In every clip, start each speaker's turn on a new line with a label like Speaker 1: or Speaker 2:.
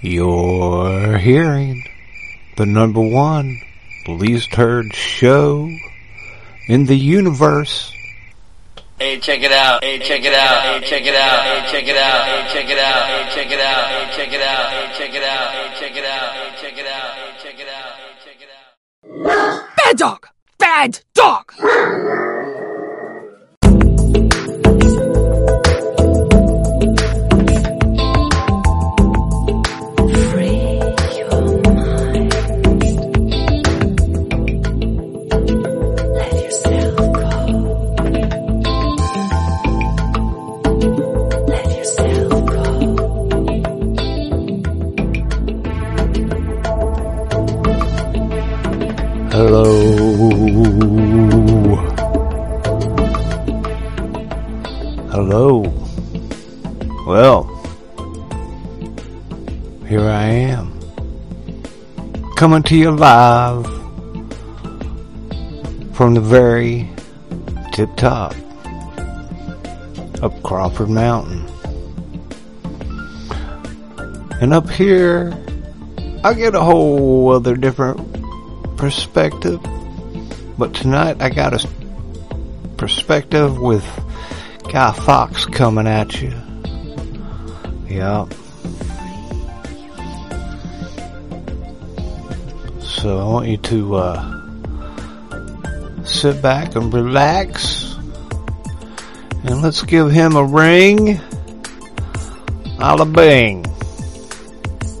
Speaker 1: You're hearing the number one least heard show in the universe.
Speaker 2: Hey, check it out. Hey, check it out. Hey, check it out. Hey, check it out. Hey, check it out. Hey, check it out. Hey, check it out. Hey, check it out. Hey, check it out. Hey, check it out. Hey, check it out. Hey, check it out.
Speaker 3: Bad dog! Bad dog!
Speaker 1: Coming to you live from the very tip top of Crawford Mountain. And up here, I get a whole other different perspective. But tonight I got a perspective with Guy Fox coming at you. Yep. So I want you to uh, sit back and relax. And let's give him a ring. A la bing.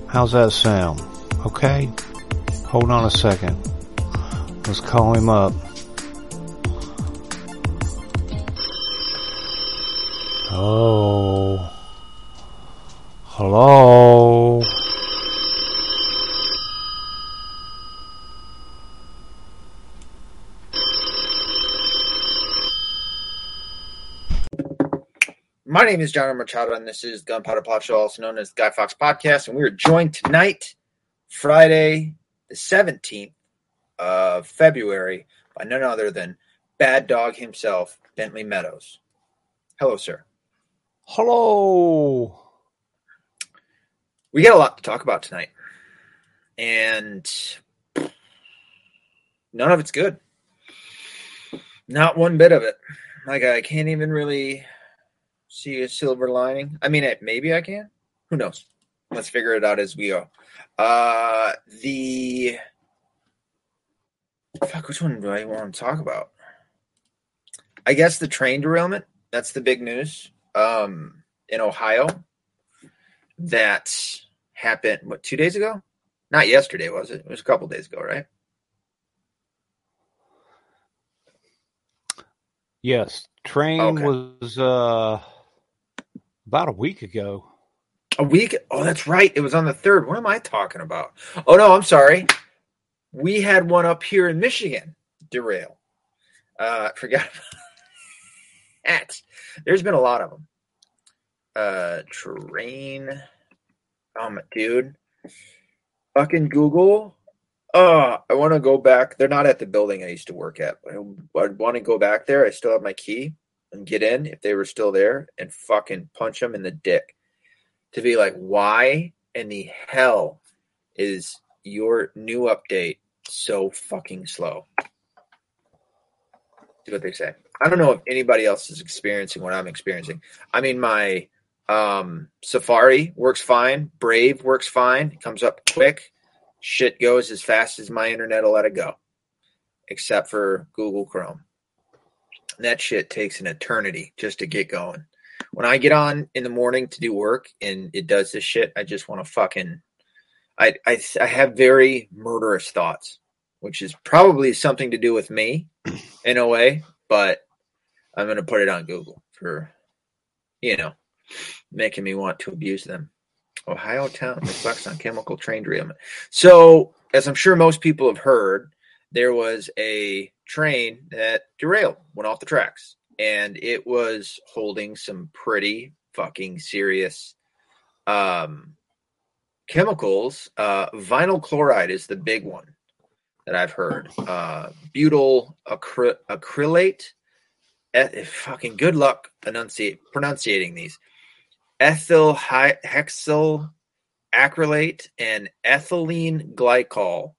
Speaker 1: How's that sound? Okay? Hold on a second. Let's call him up. Oh. Hello.
Speaker 4: My name is John Machado, and this is Gunpowder Pot Show, also known as Guy Fox Podcast. And we are joined tonight, Friday, the 17th of February, by none other than Bad Dog himself, Bentley Meadows. Hello, sir.
Speaker 1: Hello.
Speaker 4: We got a lot to talk about tonight, and none of it's good. Not one bit of it. Like, I can't even really see a silver lining. I mean, maybe I can. Who knows? Let's figure it out as we go. Uh, the fuck, which one do I want to talk about? I guess the train derailment. That's the big news. Um, in Ohio, that happened. What two days ago? Not yesterday, was it? It was a couple days ago, right?
Speaker 1: Yes, train
Speaker 4: Okay.
Speaker 1: was uh about a week ago.
Speaker 4: A week? Oh, that's right. It was on the third. What am I talking about? Oh no, I'm sorry. We had one up here in Michigan derail. Uh, forgot that. There's been a lot of them. Uh. Oh my dude. Fucking Google. Oh, I want to go back. They're not at the building I used to work at. I want to go back there. I still have my key and get in if they were still there and fucking punch them in the dick to be like, why in the hell is your new update so fucking slow? See what they say. I don't know if anybody else is experiencing what I'm experiencing. I mean, my um, Safari works fine. Brave works fine. It comes up quick. Shit goes as fast as my internet will let it go, except for Google Chrome. That shit takes an eternity just to get going when I get on in the morning to do work and it does this shit, I just want to fucking. I, I I have very murderous thoughts, which is probably something to do with me, in a way. But I'm gonna put it on Google for, you know, making me want to abuse them. Ohio town reflects on chemical train derailment. So, as I'm sure most people have heard, there was a train that derailed, went off the tracks, and it was holding some pretty fucking serious um, chemicals. Uh, vinyl chloride is the big one that I've heard. Uh, butyl acry- acrylate. E- fucking good luck enunciate, pronunciating these. Ethyl hy- hexyl acrylate, and ethylene glycol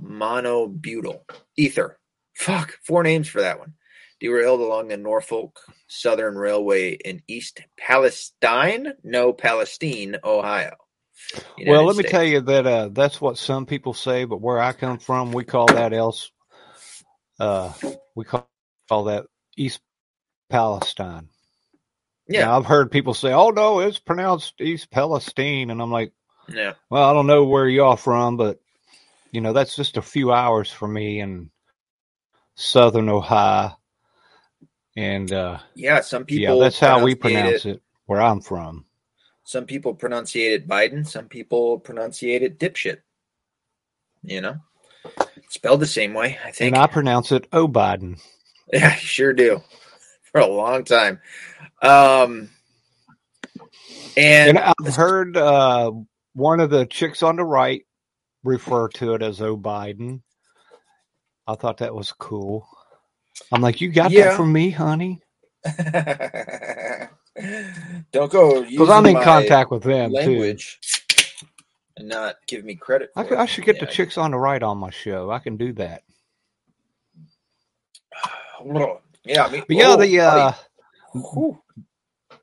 Speaker 4: monobutyl ether. Fuck, four names for that one. Derailed along the Norfolk Southern Railway in East Palestine, no Palestine, Ohio.
Speaker 1: well, let me tell you that uh, that's what some people say, but where I come from, we call that else. Uh, we call, call that East Palestine.
Speaker 4: Yeah,
Speaker 1: Now, I've heard people say, "Oh no, it's pronounced East Palestine," and I'm like,
Speaker 4: yeah.
Speaker 1: "Well, I don't know where y'all from, but you know that's just a few hours for me in Southern Ohio." And uh,
Speaker 4: Yeah, some people.
Speaker 1: yeah, that's how we pronounce
Speaker 4: it.
Speaker 1: it where I'm from.
Speaker 4: Some people pronunciate it Biden. Some people pronunciate it dipshit. You know, spelled the same way. I think.
Speaker 1: And I pronounce it Oh Biden.
Speaker 4: Yeah, you sure do. For a long time. Um, and
Speaker 1: And I've heard uh, one of the chicks on the right refer to it as "Oh Biden." I thought that was cool. I'm like, you got
Speaker 4: Yeah.
Speaker 1: that from me, honey,
Speaker 4: don't go
Speaker 1: because I'm in contact with them
Speaker 4: language and not give me credit.
Speaker 1: too. I. I should get the chicks on the right on my show. I can do that.
Speaker 4: Yeah, I mean,
Speaker 1: But yeah,
Speaker 4: oh,
Speaker 1: the uh.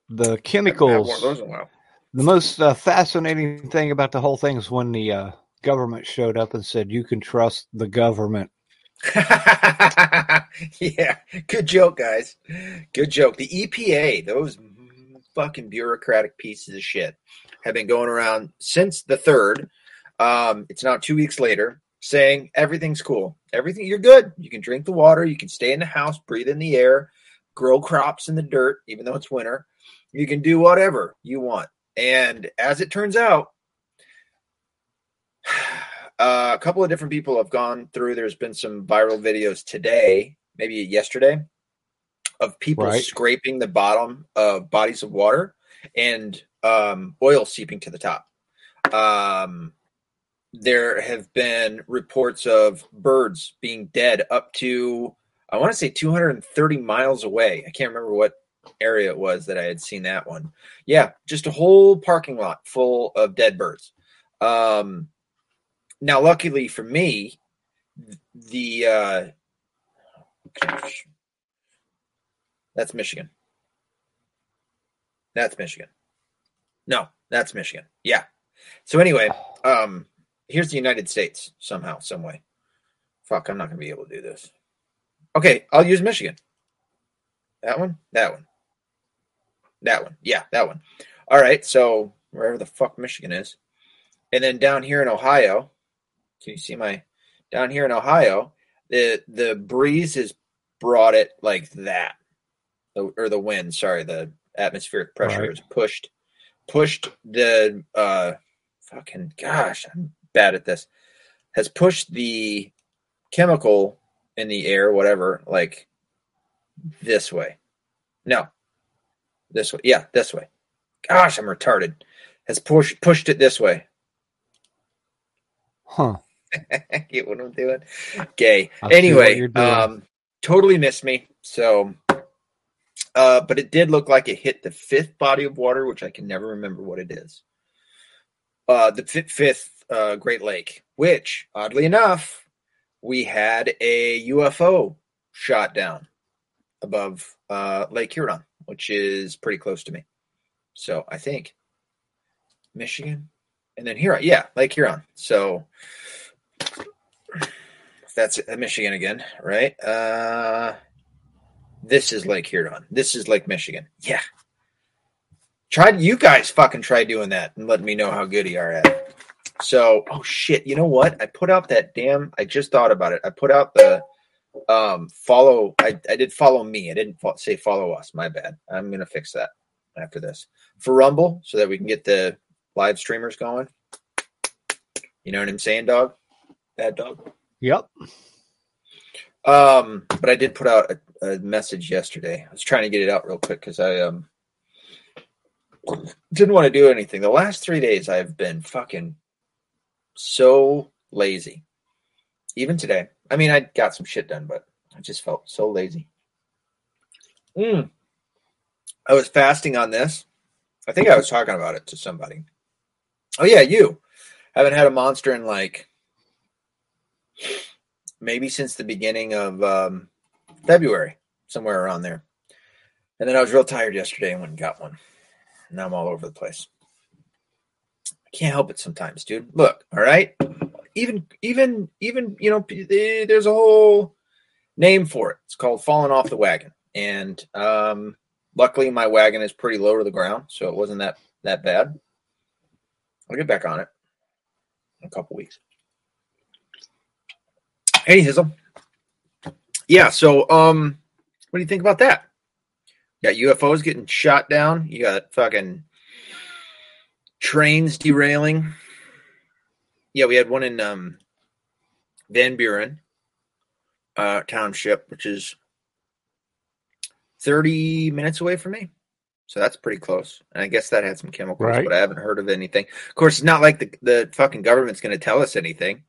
Speaker 1: The
Speaker 4: Haven't had one
Speaker 1: chemicals.
Speaker 4: of those in a while.
Speaker 1: The most uh, fascinating thing about the whole thing is when the uh, government showed up and said, "You can trust the government."
Speaker 4: yeah, good joke, guys. Good joke. The EPA, those fucking bureaucratic pieces of shit, have been going around since the third. Um, it's now two weeks later, saying everything's cool. Everything you're good. You can drink the water. You can stay in the house, breathe in the air, grow crops in the dirt, even though it's winter. You can do whatever you want. And as it turns out, uh, a couple of different people have gone through. There's been some viral videos today, maybe yesterday, of people
Speaker 1: Right.
Speaker 4: scraping the bottom of bodies of water and um, oil seeping to the top. Um, there have been reports of birds being dead up to, I want to say 230 miles away. I can't remember what area it was that I had seen that one. Yeah, just a whole parking lot full of dead birds. Um, now, luckily for me, the uh, that's Michigan. That's Michigan. No, that's Michigan. Yeah. So anyway, um, here's the United States somehow, some way. Fuck, I'm not gonna be able to do this. Okay, I'll use Michigan. That one, that one, that one. Yeah, that one. All right, so wherever the fuck Michigan is, and then down here in Ohio, can you see my down here in Ohio? The the breeze has brought it like that, The- or the wind. Sorry, the atmospheric pressure
Speaker 1: Right.
Speaker 4: has pushed pushed the uh fucking gosh, I'm bad at this. Has pushed the chemical in the air, whatever, like this way. No, this way. Yeah, this way. Gosh, I'm retarded. Has pushed pushed it this way.
Speaker 1: Huh.
Speaker 4: Get what I'm doing? Gay.
Speaker 1: I see what
Speaker 4: anyway, um, totally missed me. So, uh, but it did look like it hit the fifth body of water, which I can never remember what it is. Uh, the fi- fifth uh, Great Lake, which oddly enough, we had a UFO shot down above uh, Lake Huron, which is pretty close to me. So I think Michigan, and then Huron, yeah, Lake Huron. So that's Michigan again, right? Uh, this is Lake Huron. This is Lake Michigan. Yeah. Try you guys fucking try doing that and let me know how good you are at it. So, oh shit, you know what? I put out that damn. I just thought about it. I put out the um follow. I I did follow me. I didn't fo- say follow us. My bad. I'm gonna fix that after this for Rumble so that we can get the live streamers going. You know what I'm saying, dog? Bad dog.
Speaker 1: Yep.
Speaker 4: Um, but I did put out a, a message yesterday. I was trying to get it out real quick because I um didn't want to do anything. The last three days I've been fucking so lazy. Even today. I mean, I got some shit done, but I just felt so lazy. Mm. I was fasting on this. I think I was talking about it to somebody. Oh yeah, you haven't had a monster in like maybe since the beginning of um, February, somewhere around there. And then I was real tired yesterday and went and got one. Now I'm all over the place. I can't help it sometimes, dude. Look, all right. Even, even, even, you know, there's a whole name for it. It's called falling off the wagon. And um, luckily, my wagon is pretty low to the ground, so it wasn't that that bad. I'll get back on it in a couple weeks. Hey, Hizzle. Yeah, so um, what do you think about that? You got UFOs getting shot down. You got fucking trains derailing. Yeah, we had one in um, Van Buren uh, Township, which is 30 minutes away from me. So that's pretty close. And I guess that had some chemicals,
Speaker 1: Right.
Speaker 4: but I haven't heard of anything. Of course, it's not like the, the fucking government's going to tell us anything,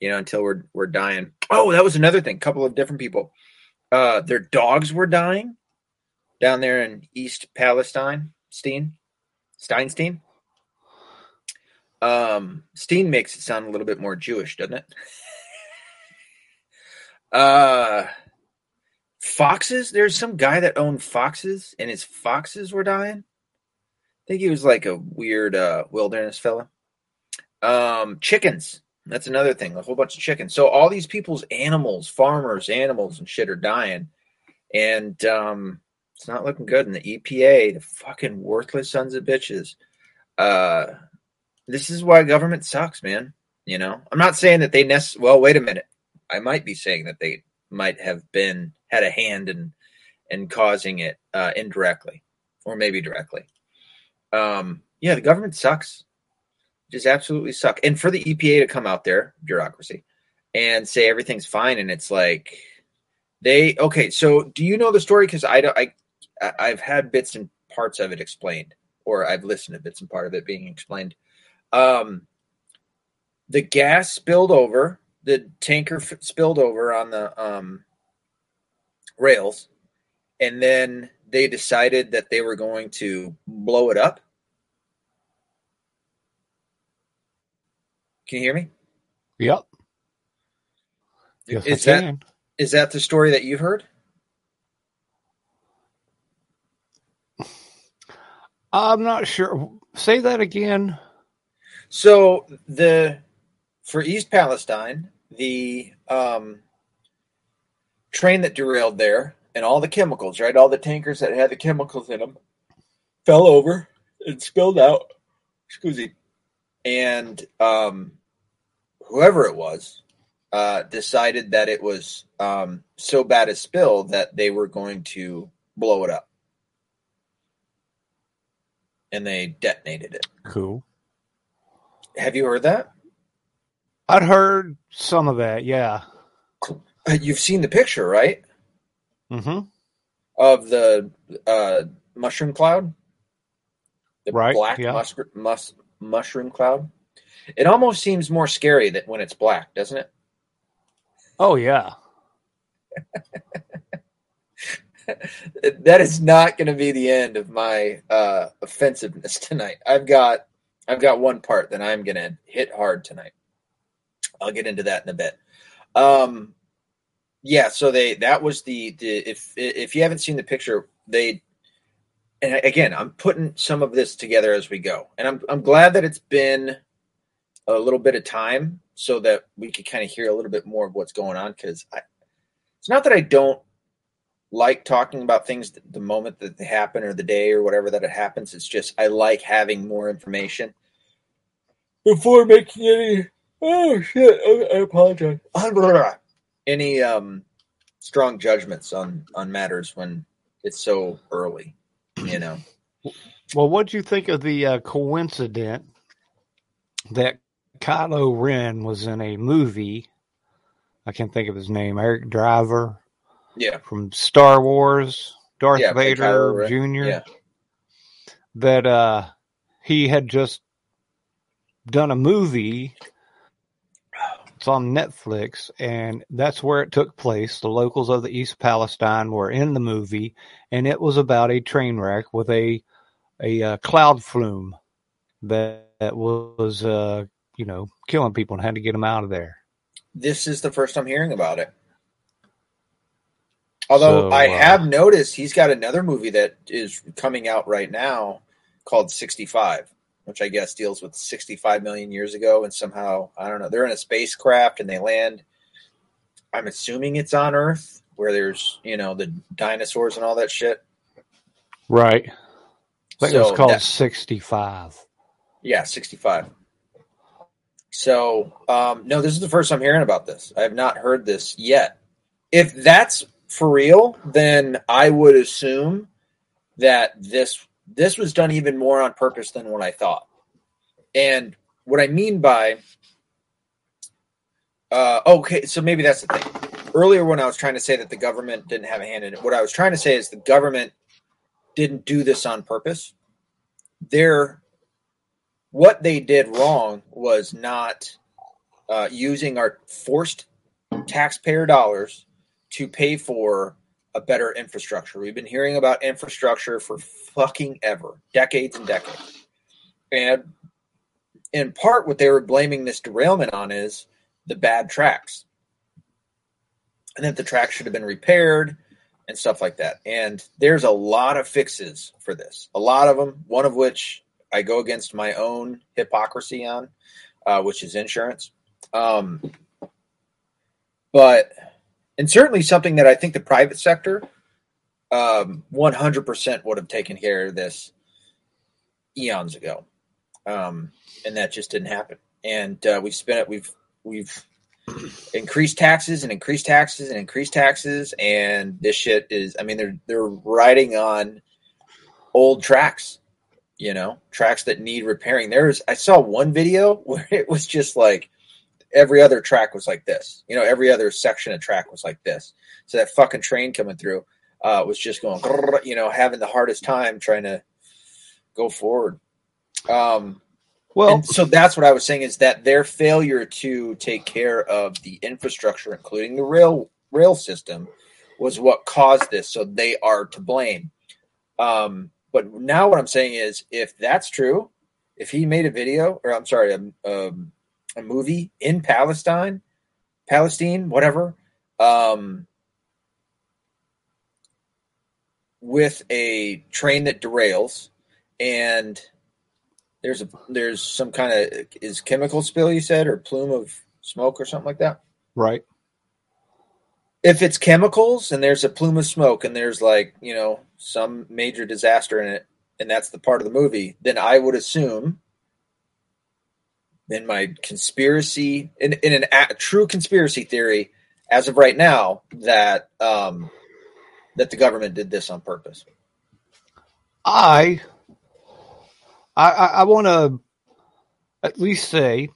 Speaker 4: you know, until we're we're dying. Oh, that was another thing. A couple of different people. Uh, their dogs were dying down there in East Palestine. Steen, Steinstein. Um, Steen makes it sound a little bit more Jewish, doesn't it? uh, foxes. There's some guy that owned foxes, and his foxes were dying. I think he was like a weird uh, wilderness fella. Um, chickens. That's another thing. A whole bunch of chickens. So all these people's animals, farmers, animals, and shit are dying, and um, it's not looking good. And the EPA, the fucking worthless sons of bitches. Uh, this is why government sucks, man. You know, I'm not saying that they nec- Well, wait a minute. I might be saying that they might have been had a hand in in causing it uh, indirectly, or maybe directly. Um, yeah, the government sucks. Just absolutely suck. And for the EPA to come out there, bureaucracy, and say everything's fine, and it's like they okay. So do you know the story? Because I don't. I I've had bits and parts of it explained, or I've listened to bits and part of it being explained. Um, the gas spilled over. The tanker f- spilled over on the um, rails, and then they decided that they were going to blow it up. Can you hear me?
Speaker 1: Yep. Yes,
Speaker 4: is that is that the story that you've heard?
Speaker 1: I'm not sure. Say that again.
Speaker 4: So the for East Palestine, the um, train that derailed there and all the chemicals, right? All the tankers that had the chemicals in them fell over and spilled out. Excuse me. And um, whoever it was uh, decided that it was um, so bad a spill that they were going to blow it up. And they detonated it.
Speaker 1: Cool.
Speaker 4: Have you heard that?
Speaker 1: I'd heard some of that. Yeah.
Speaker 4: Uh, You've seen the picture, right?
Speaker 1: Mm-hmm.
Speaker 4: Of the uh, mushroom cloud, the
Speaker 1: Right,
Speaker 4: black
Speaker 1: yeah.
Speaker 4: mus- mus- mushroom cloud. It almost seems more scary that when it's black, doesn't it?
Speaker 1: Oh yeah.
Speaker 4: that is not going to be the end of my uh, offensiveness tonight. I've got I've got one part that I'm going to hit hard tonight. I'll get into that in a bit. Um, yeah, so they that was the, the if if you haven't seen the picture, they and again, I'm putting some of this together as we go, and I'm I'm glad that it's been a little bit of time so that we could kind of hear a little bit more of what's going on because it's not that I don't like talking about things the moment that they happen or the day or whatever that it happens. It's just I like having more information before making any. Oh shit! I, I apologize. Any um strong judgments on on matters when it's so early, you know.
Speaker 1: Well, what do you think of the uh, coincidence that Kylo Ren was in a movie? I can't think of his name. Eric Driver
Speaker 4: Yeah,
Speaker 1: from Star Wars, Darth
Speaker 4: Yeah,
Speaker 1: Vader Jr.
Speaker 4: Yeah.
Speaker 1: That uh, he had just done a movie. It's on Netflix, and that's where it took place. The locals of the East Palestine were in the movie, and it was about a train wreck with a a uh, cloud flume that, that was, uh, you know, killing people and had to get them out of there.
Speaker 4: This is the first I'm hearing about it. Although
Speaker 1: So,
Speaker 4: I
Speaker 1: uh,
Speaker 4: have noticed he's got another movie that is coming out right now called 65, which I guess deals with 65 million years ago. And somehow, I don't know, they're in a spacecraft and they land. I'm assuming it's on Earth where there's, you know, the dinosaurs and all that shit.
Speaker 1: Right. I think it was called
Speaker 4: that-
Speaker 1: 65.
Speaker 4: Yeah, 65. So, um, no, this is the first I'm hearing about this. I have not heard this yet. If that's for real, then I would assume that this this was done even more on purpose than what I thought. And what I mean by uh, okay, so maybe that's the thing. Earlier, when I was trying to say that the government didn't have a hand in it, what I was trying to say is the government didn't do this on purpose. They're what they did wrong was not uh, using our forced taxpayer dollars to pay for a better infrastructure. We've been hearing about infrastructure for fucking ever, decades and decades. And in part, what they were blaming this derailment on is the bad tracks. And that the tracks should have been repaired and stuff like that. And there's a lot of fixes for this, a lot of them, one of which I go against my own hypocrisy on, uh, which is insurance. Um, but, and certainly something that I think the private sector um, 100% would have taken care of this eons ago. Um, and that just didn't happen. And uh, we've spent it, we've, we've increased taxes and increased taxes and increased taxes. And this shit is, I mean, they're, they're riding on old tracks you know, tracks that need repairing. There's I saw one video where it was just like every other track was like this. You know, every other section of track was like this. So that fucking train coming through uh, was just going, you know, having the hardest time trying to go forward. Um,
Speaker 1: Well,
Speaker 4: so that's what I was saying is that their failure to take care of the infrastructure, including the rail rail system, was what caused this. So they are to blame. Um, but now what I'm saying is, if that's true, if he made a video, or I'm sorry, a, um, a movie in Palestine, Palestine, whatever, um, with a train that derails, and there's a there's some kind of is chemical spill you said or plume of smoke or something like that.
Speaker 1: right.
Speaker 4: If it's chemicals and there's a plume of smoke and there's like you know some major disaster in it, and that's the part of the movie, then I would assume. In my conspiracy, in, in an a true conspiracy theory, as of right now, that um, that the government did this on purpose.
Speaker 1: I I I, want to at least say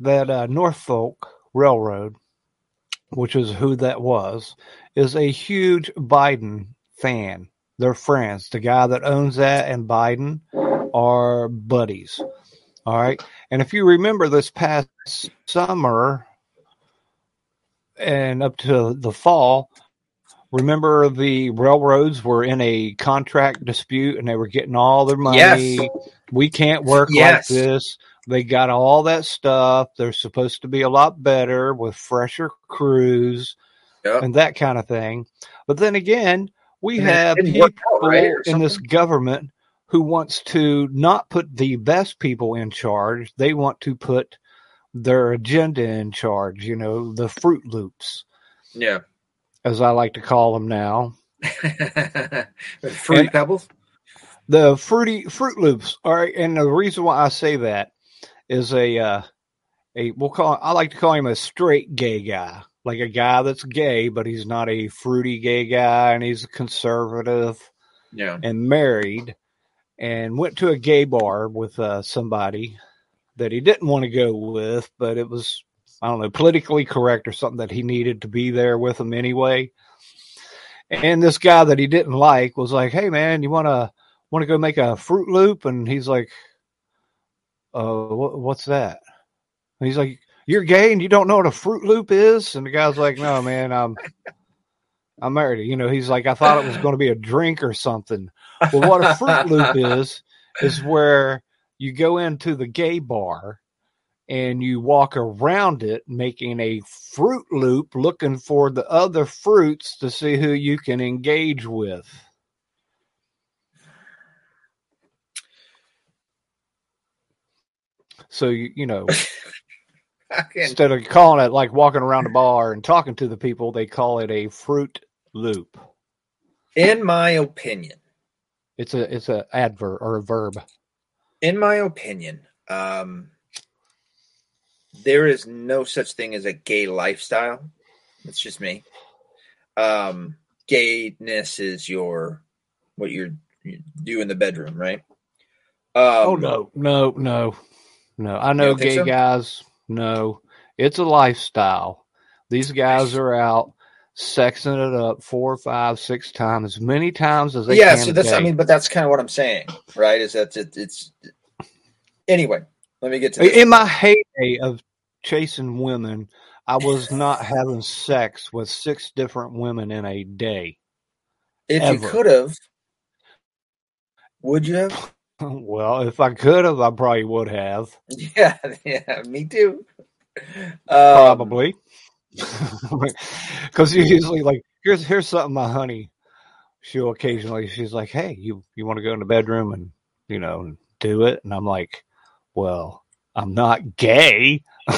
Speaker 1: that uh, Norfolk Railroad, which is who that was, is a huge Biden fan. They're friends. The guy that owns that and Biden are buddies. All right. And if you remember this past summer and up to the fall, remember the railroads were in a contract dispute and they were getting all their money.
Speaker 4: Yes.
Speaker 1: We can't work
Speaker 4: Yes.
Speaker 1: like this. They got all that stuff. They're supposed to be a lot better with fresher crews
Speaker 4: Yep.
Speaker 1: and that kind of thing. But then again, we
Speaker 4: And
Speaker 1: have people
Speaker 4: out, right,
Speaker 1: in this government who wants to not put the best people in charge. They want to put their agenda in charge, you know, the Fruit Loops,
Speaker 4: Yeah.
Speaker 1: as I like to call them now.
Speaker 4: Fruity Pebbles.
Speaker 1: The fruity Fruit Loops. All right, and the reason why I say that is a uh, a we'll call I like to call him a straight gay guy, like a guy that's gay, but he's not a fruity gay guy, and he's a conservative
Speaker 4: Yeah.
Speaker 1: and married, and went to a gay bar with uh, somebody that he didn't want to go with, but it was I don't know politically correct or something that he needed to be there with him anyway. And this guy that he didn't like was like, "Hey man, you want to want to go make a Fruit Loop?" And he's like, "Uh, what, what's that?" And he's like, "You're gay and you don't know what a Fruit Loop is?" And the guy's like, "No, man, I'm I'm married." You know, he's like, "I thought it was going to be a drink or something." Well, what a Fruit Loop is is where you go into the gay bar and you walk around it making a fruit loop looking for the other fruits to see who you can engage with. So you, you know, instead of calling it like walking around a bar and talking to the people, they call it a fruit loop.
Speaker 4: in my opinion,
Speaker 1: It's a it's a adverb or a verb.
Speaker 4: in my opinion, um, there is no such thing as a gay lifestyle. It's just me. Um, gayness is your what you're, you do in the bedroom, right? Um,
Speaker 1: oh no, no, no, no. I know gay
Speaker 4: so?
Speaker 1: guys. No, it's a lifestyle. These guys are out sexing it up four, five, six times, as many times as they
Speaker 4: yeah,
Speaker 1: can.
Speaker 4: so that's I mean, but that's kind of what I'm saying, right? Is that it, it's anyway. Let me get to this.
Speaker 1: in my heyday of chasing women, I was not having sex with six different women in a day.
Speaker 4: if you could have, would you have?
Speaker 1: Well, if I could have, I probably would have.
Speaker 4: Yeah, yeah, me too. Um,
Speaker 1: Probably. Because usually, like, here's here's something my honey, she'll occasionally, she's like, hey, you, you want to go in the bedroom and, you know, do it? And I'm like, well, I'm not gay.
Speaker 4: I've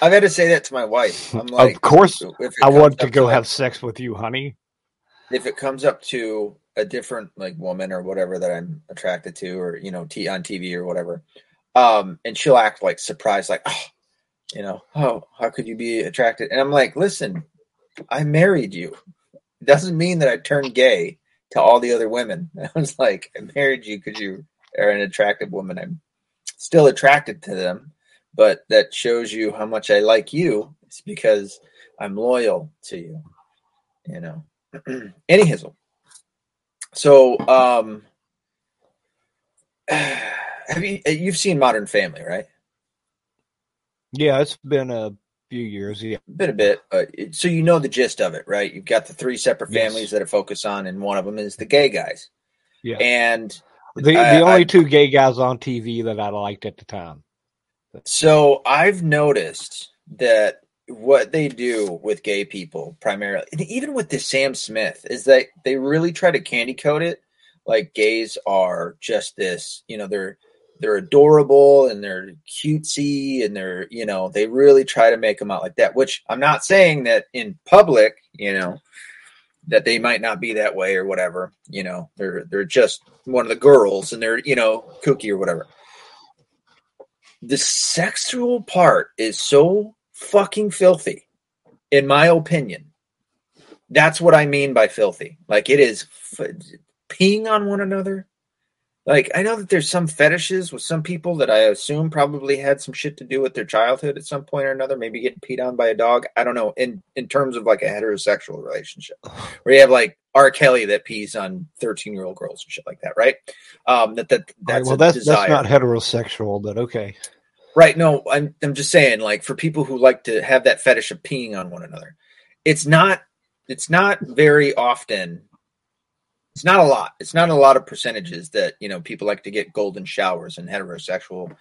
Speaker 4: had to say that to my wife. I'm like,
Speaker 1: of course, I want to go
Speaker 4: like,
Speaker 1: have sex with you, honey.
Speaker 4: if it comes up to a different like woman or whatever that I'm attracted to, or you know, t- on TV or whatever, um, and she'll act like surprised, like, oh, you know, oh, how could you be attracted? And I'm like, listen, I married you. It doesn't mean that I turned gay to all the other women. I was like, I married you because you are an attractive woman. I'm still attracted to them, but that shows you how much I like you. It's because I'm loyal to you. You know. Any hizzle. So, um, have you you've seen Modern Family, right?
Speaker 1: Yeah, it's been a few years. Yeah.
Speaker 4: Been a bit, uh, so you know the gist of it, right? You've got the three separate
Speaker 1: Yes.
Speaker 4: families that are focused on, and one of them is the gay guys.
Speaker 1: Yeah.
Speaker 4: And
Speaker 1: The, the only
Speaker 4: I-
Speaker 1: two gay guys on TV that I liked at the time.
Speaker 4: So I've noticed that what they do with gay people primarily, even with this Sam Smith, is that they really try to candy coat it. Like gays are just this, you know, they're they're adorable and they're cutesy and they're, you know, they really try to make them out like that. Which I'm not saying that in public, you know, that they might not be that way or whatever. You know, they're they're just one of the girls and they're, you know, kooky or whatever the sexual part is so fucking filthy, in my opinion. That's what I mean by filthy. Like it is f- peeing on one another. Like I know that there's some fetishes with some people that I assume probably had some shit to do with their childhood at some point or another. Maybe getting peed on by a dog. I don't know. In in terms of like a heterosexual relationship, where you have like R. Kelly that pees on 13 year old girls and shit like that, right? Um, that that
Speaker 1: All right,
Speaker 4: that's
Speaker 1: well,
Speaker 4: a
Speaker 1: that's
Speaker 4: desire.
Speaker 1: that's not heterosexual, but okay.
Speaker 4: Right. No, I'm I'm just saying, like, for people who like to have that fetish of peeing on one another, it's not it's not very often. It's not a lot. It's not a lot of percentages that you know people like to get golden showers and heterosexual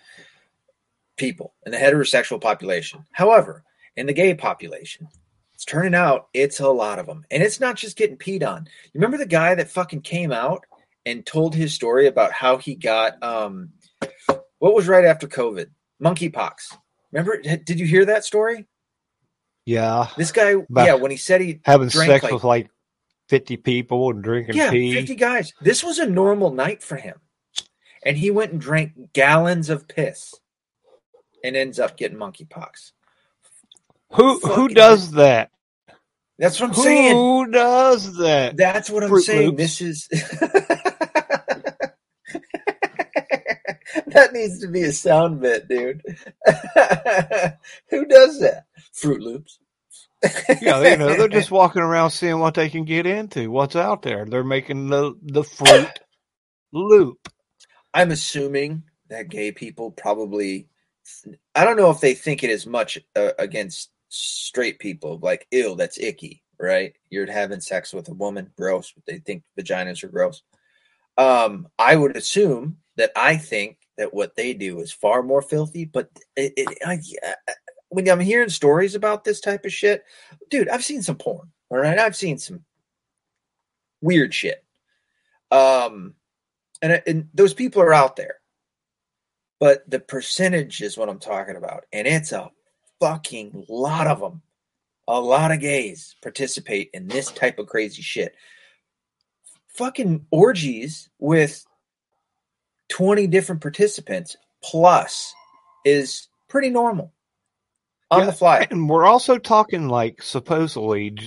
Speaker 4: people in the heterosexual population. However, in the gay population, it's turning out it's a lot of them, and it's not just getting peed on. You remember the guy that fucking came out and told his story about how he got um, what was right after COVID? Monkeypox. Remember? Did you hear that story?
Speaker 1: Yeah,
Speaker 4: This guy,
Speaker 1: About
Speaker 4: yeah, when he said he
Speaker 1: having
Speaker 4: drank
Speaker 1: sex
Speaker 4: like
Speaker 1: with like fifty people and drinking
Speaker 4: yeah,
Speaker 1: tea.
Speaker 4: 50 guys. This was a normal night for him. And he went and drank gallons of piss and ends up getting monkeypox.
Speaker 1: Who who does that?
Speaker 4: That's what I'm saying.
Speaker 1: Who does that?
Speaker 4: That's what I'm
Speaker 1: Fruit
Speaker 4: saying.
Speaker 1: Loops.
Speaker 4: This is that needs to be a sound bit, dude. Who does that? Fruit Loops.
Speaker 1: Yeah, you know, they're just walking around seeing what they can get into, what's out there. They're making the the fruit loop.
Speaker 4: I'm assuming that gay people probably. I don't know if they think it as much uh, against straight people, like ew, that's icky, right? You're having sex with a woman, gross. They think vaginas are gross. Um, I would assume that I think that what they do is far more filthy, but it, it, I, when I'm hearing stories about this type of shit, dude, I've seen some porn. All right, I've seen some weird shit. Um, and and those people are out there, but the percentage is what I'm talking about, and it's a fucking lot of them. A lot of gays participate in this type of crazy shit. Fucking orgies with 20 different participants plus is pretty normal on
Speaker 1: Yeah,
Speaker 4: the fly.
Speaker 1: And we're also talking like supposedly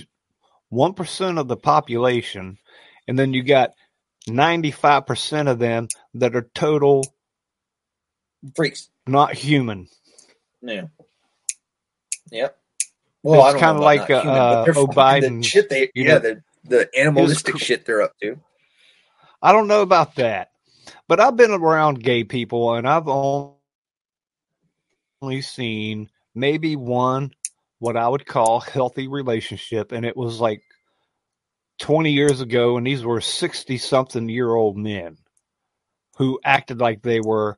Speaker 1: 1% of the population, and then you got 95% of them that are total
Speaker 4: Freaks.
Speaker 1: not human.
Speaker 4: Yeah. Yep. Well, I
Speaker 1: It's
Speaker 4: don't
Speaker 1: kinda like,
Speaker 4: not human, but
Speaker 1: uh,
Speaker 4: they're the shit they yeah
Speaker 1: know,
Speaker 4: the the animalistic
Speaker 1: cr-
Speaker 4: shit they're up to.
Speaker 1: I don't know about that, but I've been around gay people and I've only seen maybe one what I would call healthy relationship, and it was like 20 years ago, and these were 60 something year old men who acted like they were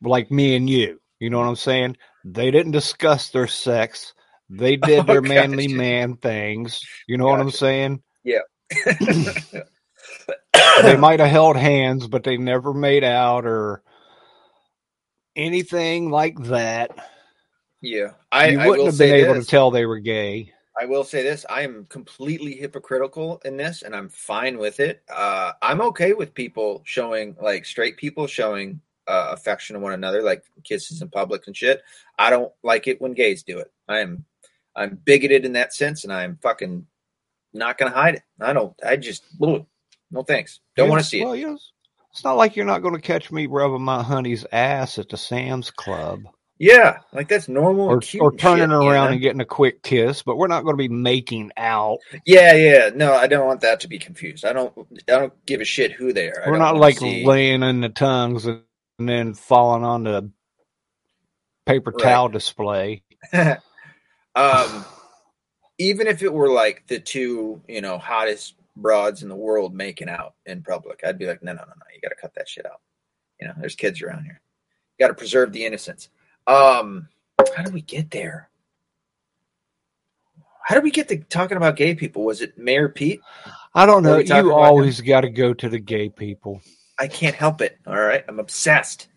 Speaker 1: like me and you. You know what I'm saying? They didn't discuss their sex. They did
Speaker 4: Oh,
Speaker 1: their manly
Speaker 4: gotcha.
Speaker 1: man things. You know what I'm saying?
Speaker 4: Yeah.
Speaker 1: they might have held hands, but they never made out or anything like that.
Speaker 4: Yeah, I,
Speaker 1: you wouldn't
Speaker 4: will
Speaker 1: have been able
Speaker 4: this.
Speaker 1: to tell they were gay.
Speaker 4: I will say this: I am completely hypocritical in this, and I'm fine with it. Uh, I'm okay with people showing, like straight people showing uh, affection to one another, like kisses in public and shit. I don't like it when gays do it. I am, I'm bigoted in that sense, and I'm fucking not gonna hide it. I don't. I just, ugh, no thanks. Don't want to see
Speaker 1: well,
Speaker 4: it.
Speaker 1: know, it's not like you're not going to catch me rubbing my honey's ass at the Sam's Club
Speaker 4: Yeah, like that's normal
Speaker 1: or or turning
Speaker 4: shit,
Speaker 1: around
Speaker 4: know?
Speaker 1: and getting a quick kiss, but we're not going to be making out.
Speaker 4: Yeah, yeah. No, I don't want that to be confused. I don't. I don't give a shit who they are.
Speaker 1: We're
Speaker 4: don't
Speaker 1: like
Speaker 4: see-
Speaker 1: laying in the tongues and, and then falling on the paper
Speaker 4: Right.
Speaker 1: towel display.
Speaker 4: um, even if it were like the two, you know, hottest broads in the world making out in public, I'd be like, no, no, no, no, you got to cut that shit out. You know, there's kids around here. You got to preserve the innocence. Um, how did we get there? How did we get to talking about gay people? Was it Mayor Pete?
Speaker 1: I don't know. You always got to go to the gay people.
Speaker 4: I can't help it. All right, I'm obsessed.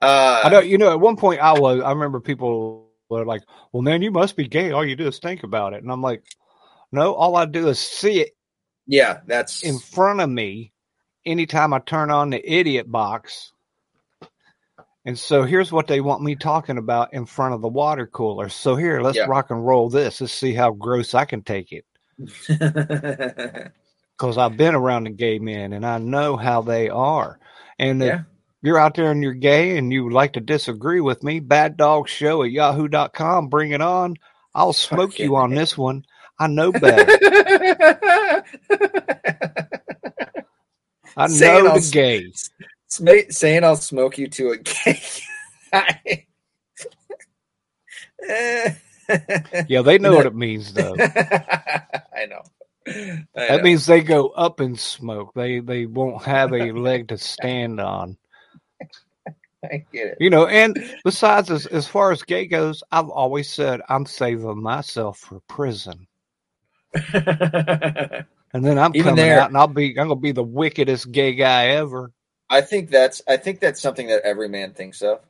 Speaker 4: Uh,
Speaker 1: I know. You know, at one point I was. I remember people were like, "Well, man, you must be gay. All you do is think about it." And I'm like, "No, all I do is see it
Speaker 4: Yeah, that's
Speaker 1: in front of me anytime I turn on the idiot box." And so here's what they want me talking about in front of the water cooler. So here, let's
Speaker 4: Yeah.
Speaker 1: rock and roll this. Let's see how gross I can take it. Because I've been around the gay men and I know how they are. And if you're out there and you're gay and you would like to disagree with me, bad dog show at yahoo.com, bring it on. I'll smoke you on this one. I know better. I
Speaker 4: Saying
Speaker 1: know
Speaker 4: I'll
Speaker 1: the
Speaker 4: s-
Speaker 1: gay.
Speaker 4: Sma- saying I'll smoke you to a gay.
Speaker 1: Yeah, they know what it means though.
Speaker 4: I know. I
Speaker 1: That
Speaker 4: know.
Speaker 1: means they go up in smoke. They they won't have a leg to stand on.
Speaker 4: I get it.
Speaker 1: You know, and besides as as far as gay goes, I've always said I'm saving myself for prison. And then I'm
Speaker 4: Even
Speaker 1: coming
Speaker 4: there-
Speaker 1: out and I'll be I'm gonna be the wickedest gay guy ever.
Speaker 4: I think that's I think that's something that every man thinks of.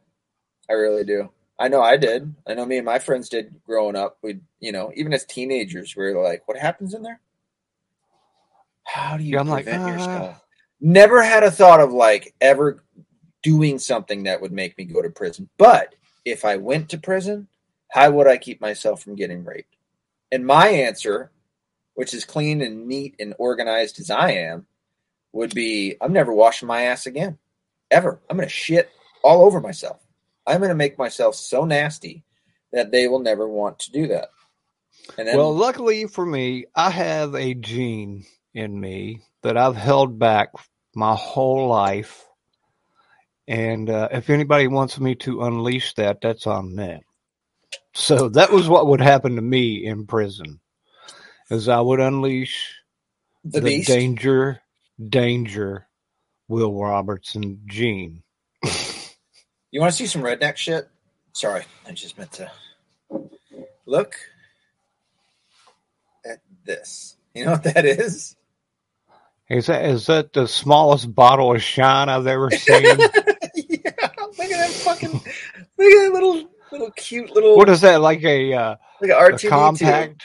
Speaker 4: I really do. I know I did. I know me and my friends did growing up. We, you know, even as teenagers, we are like, "What happens in there? How do you
Speaker 1: Yeah, I'm like,
Speaker 4: prevent
Speaker 1: "Ah."
Speaker 4: yourself?" Never had a thought of like ever doing something that would make me go to prison. But if I went to prison, how would I keep myself from getting raped? And my answer, which is clean and neat and organized as I am, would be I'm never washing my ass again. Ever. I'm going to shit all over myself. I'm going to make myself so nasty that they will never want to do that. And then,
Speaker 1: well, luckily for me, I have a gene in me that I've held back my whole life. And uh, if anybody wants me to unleash that, that's on them. So that was what would happen to me in prison, is I would unleash
Speaker 4: the,
Speaker 1: the, danger, danger, Will Robertson, Gene.
Speaker 4: You want to see some redneck shit? Sorry, I just meant to look at this. You know what that is?
Speaker 1: Is that is that the smallest bottle of shine I've ever seen?
Speaker 4: yeah, look at that fucking, look at that little, little cute little,
Speaker 1: what is that like a, uh,
Speaker 4: like
Speaker 1: a
Speaker 4: R2D2.
Speaker 1: compact?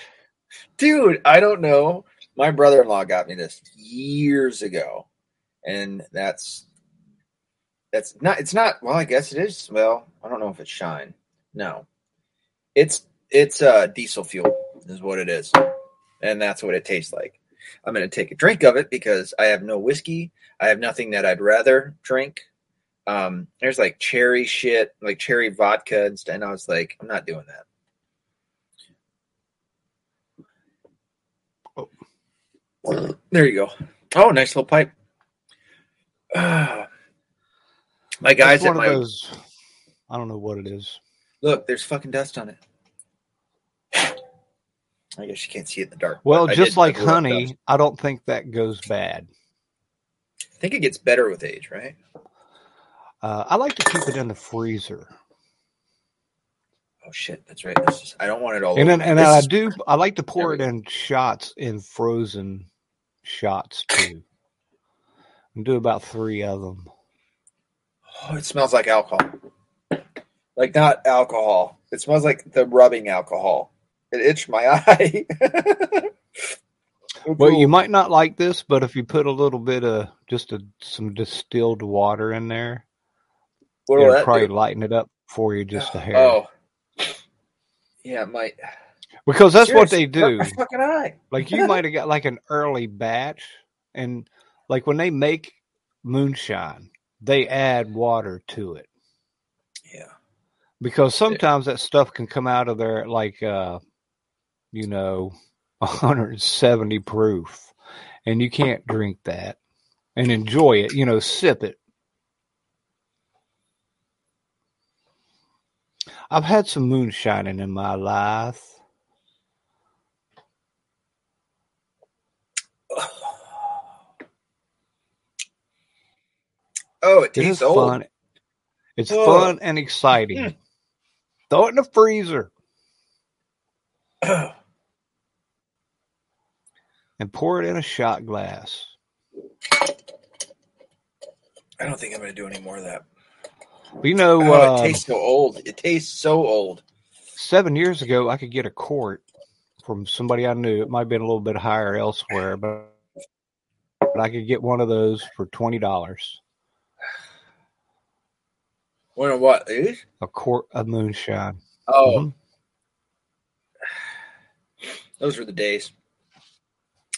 Speaker 4: Dude i don't know. My brother-in-law got me this years ago and that's that's not it's not well i guess it is well i don't know if it's shine. No. It's it's uh diesel fuel is what it is and that's what it tastes like. I'm gonna take a drink of it because i have no whiskey. I have nothing that i'd rather drink. Um there's like cherry shit like cherry vodka and and i was like i'm not doing that There you go. Oh, nice little pipe. Ah. my guys at my
Speaker 1: of those. I don't know what it is.
Speaker 4: look. There's fucking dust on it. I guess you can't see it in the dark.
Speaker 1: Well, just like honey. I don't think that goes bad.
Speaker 4: I think it gets better with age, right?
Speaker 1: Uh, I like to keep it in the freezer,
Speaker 4: Oh shit, that's right. This is, I don't want it all.
Speaker 1: and then and I do. I like to pour it in shots, in frozen shots too, and do about three of them.
Speaker 4: Oh, it smells like alcohol. Like not alcohol. It smells like the rubbing alcohol. It itched my eye.
Speaker 1: Well, you might not like this, but if you put a little bit of just a, some distilled water in there,
Speaker 4: what
Speaker 1: it'll probably
Speaker 4: do?
Speaker 1: lighten it up for you just a hair.
Speaker 4: Oh, yeah, it might.
Speaker 1: Because that's what they do.
Speaker 4: Fucking eye.
Speaker 1: Like you might have got like an early batch, and like when they make moonshine, they add water to it
Speaker 4: Yeah.
Speaker 1: because sometimes that stuff can come out of there like uh, you know, 170 proof, and you can't drink that and enjoy it. You know, sip it. I've had some moonshining in my life.
Speaker 4: Oh, it tastes old.
Speaker 1: fun. It's
Speaker 4: Oh.
Speaker 1: fun and exciting.
Speaker 4: Mm.
Speaker 1: Throw it in the freezer and pour it in a shot glass.
Speaker 4: I don't think I'm going to do any more of that.
Speaker 1: You know,
Speaker 4: Oh,
Speaker 1: uh,
Speaker 4: it tastes so old. It tastes so old.
Speaker 1: seven years ago, I could get a quart from somebody I knew. It might have been a little bit higher elsewhere, but, but I could get one of those for twenty dollars.
Speaker 4: Wonder what? eh?
Speaker 1: A quart of moonshine.
Speaker 4: Oh,
Speaker 1: Mhm.
Speaker 4: those were the days.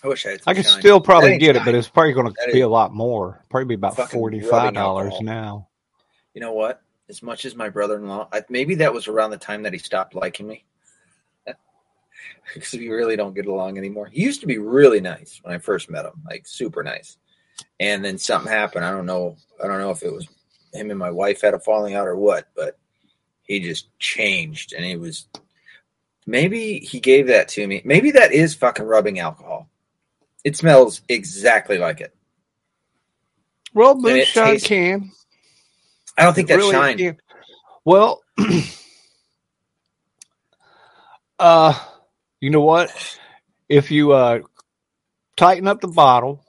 Speaker 4: I wish I had.
Speaker 1: I could
Speaker 4: shine.
Speaker 1: still probably get it, but it's probably going to be a lot more. Probably be about forty five dollars now.
Speaker 4: You know what? As much as my brother-in-law, I, maybe that was around the time that he stopped liking me. Because we really don't get along anymore. He used to be really nice when I first met him, like super nice. And then something happened. I don't know. I don't know if it was him and my wife had a falling out or what, but he just changed, and he was. Maybe he gave that to me. Maybe that is fucking rubbing alcohol. It smells exactly like it.
Speaker 1: Well, moonshine
Speaker 4: tastes-
Speaker 1: can.
Speaker 4: I don't think
Speaker 1: It
Speaker 4: that
Speaker 1: really
Speaker 4: shine.
Speaker 1: can. Well, uh, you know what? If you uh tighten up the bottle,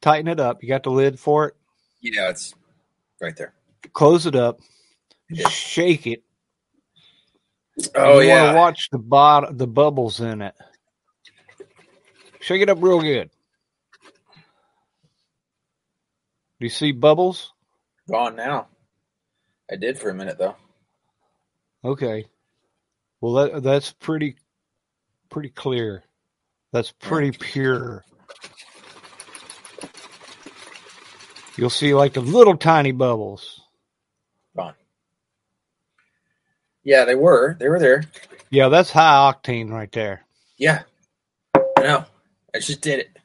Speaker 1: tighten it up. You got the lid for it.
Speaker 4: Yeah, it's right there.
Speaker 1: Close it up.
Speaker 4: Yeah.
Speaker 1: Shake it.
Speaker 4: Oh
Speaker 1: you
Speaker 4: yeah.
Speaker 1: Watch the bottom, the bubbles in it. Shake it up real good. Do you see bubbles?
Speaker 4: Gone now. I did for a minute though.
Speaker 1: Okay. Well, that that's pretty pretty clear. That's pretty pure. You'll see like the little tiny bubbles.
Speaker 4: Gone. Yeah, they were. They were there.
Speaker 1: Yeah, that's high octane right there.
Speaker 4: Yeah. I know. I just did it.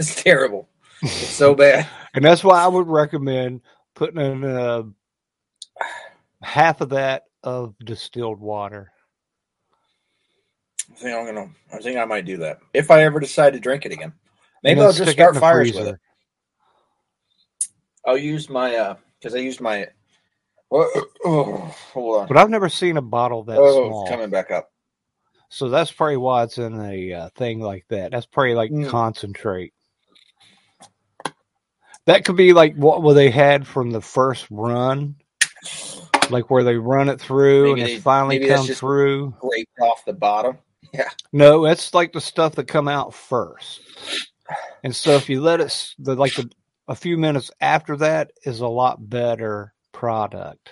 Speaker 4: It's terrible. It's so bad.
Speaker 1: And that's why I would recommend putting in uh, half of that of distilled water.
Speaker 4: I think I'm gonna. I think I might do that if I ever decide to drink it again. Maybe I'll just start fires with it. I'll use my uh because I used my. Oh, oh, hold on.
Speaker 1: But I've never seen a bottle that
Speaker 4: oh,
Speaker 1: small.
Speaker 4: it's coming back up.
Speaker 1: So that's probably why it's in a uh, thing like that. That's probably like
Speaker 4: Mm.
Speaker 1: concentrate. That could be like what what they had from the first run, like where they run it through
Speaker 4: Maybe
Speaker 1: and it finally comes through.
Speaker 4: Scraped off the bottom. Yeah.
Speaker 1: No, that's like the stuff that come out first. And so if you let it, the like the, a few minutes after that is a lot better product.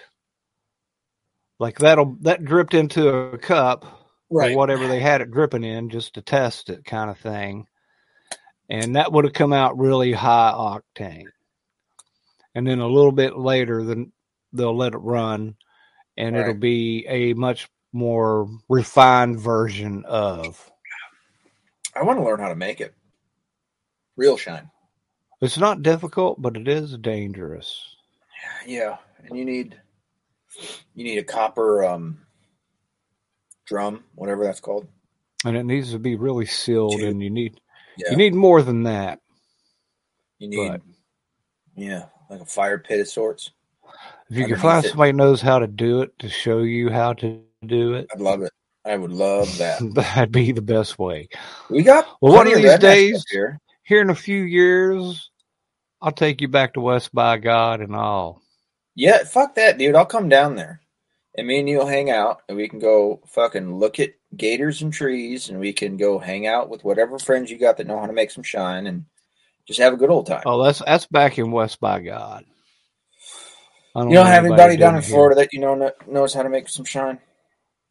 Speaker 1: Like that'll that dripped into a cup or whatever they had it dripping in just to test it kind of thing. And that would have come out really high octane. And then a little bit later then they'll let it run and it'll be a much more refined version of.
Speaker 4: I want to learn how to make it. Real shine.
Speaker 1: It's not difficult, but it is dangerous.
Speaker 4: Yeah, and you need you need a copper um drum, whatever that's called.
Speaker 1: And it needs to be really sealed
Speaker 4: Dude.
Speaker 1: and you need
Speaker 4: Yeah,
Speaker 1: you need more than that.
Speaker 4: you need
Speaker 1: but-
Speaker 4: yeah, like a fire pit of sorts.
Speaker 1: If you can find
Speaker 4: it.
Speaker 1: somebody knows how to do it to show you how to do it,
Speaker 4: I'd love it. I would love that.
Speaker 1: that'd be the best way.
Speaker 4: We got
Speaker 1: Well, one of these days-
Speaker 4: here.
Speaker 1: Here in a few years, I'll take you back to West by God and all.
Speaker 4: Yeah, fuck that, dude. I'll come down there, and me and you'll hang out, and we can go fucking look at gators and trees, and we can go hang out with whatever friends you got that know how to make some shine, and just have a good old time.
Speaker 1: Oh, that's that's back in West by God. I
Speaker 4: you don't have anybody down in
Speaker 1: here.
Speaker 4: Florida that you know knows how to make some shine.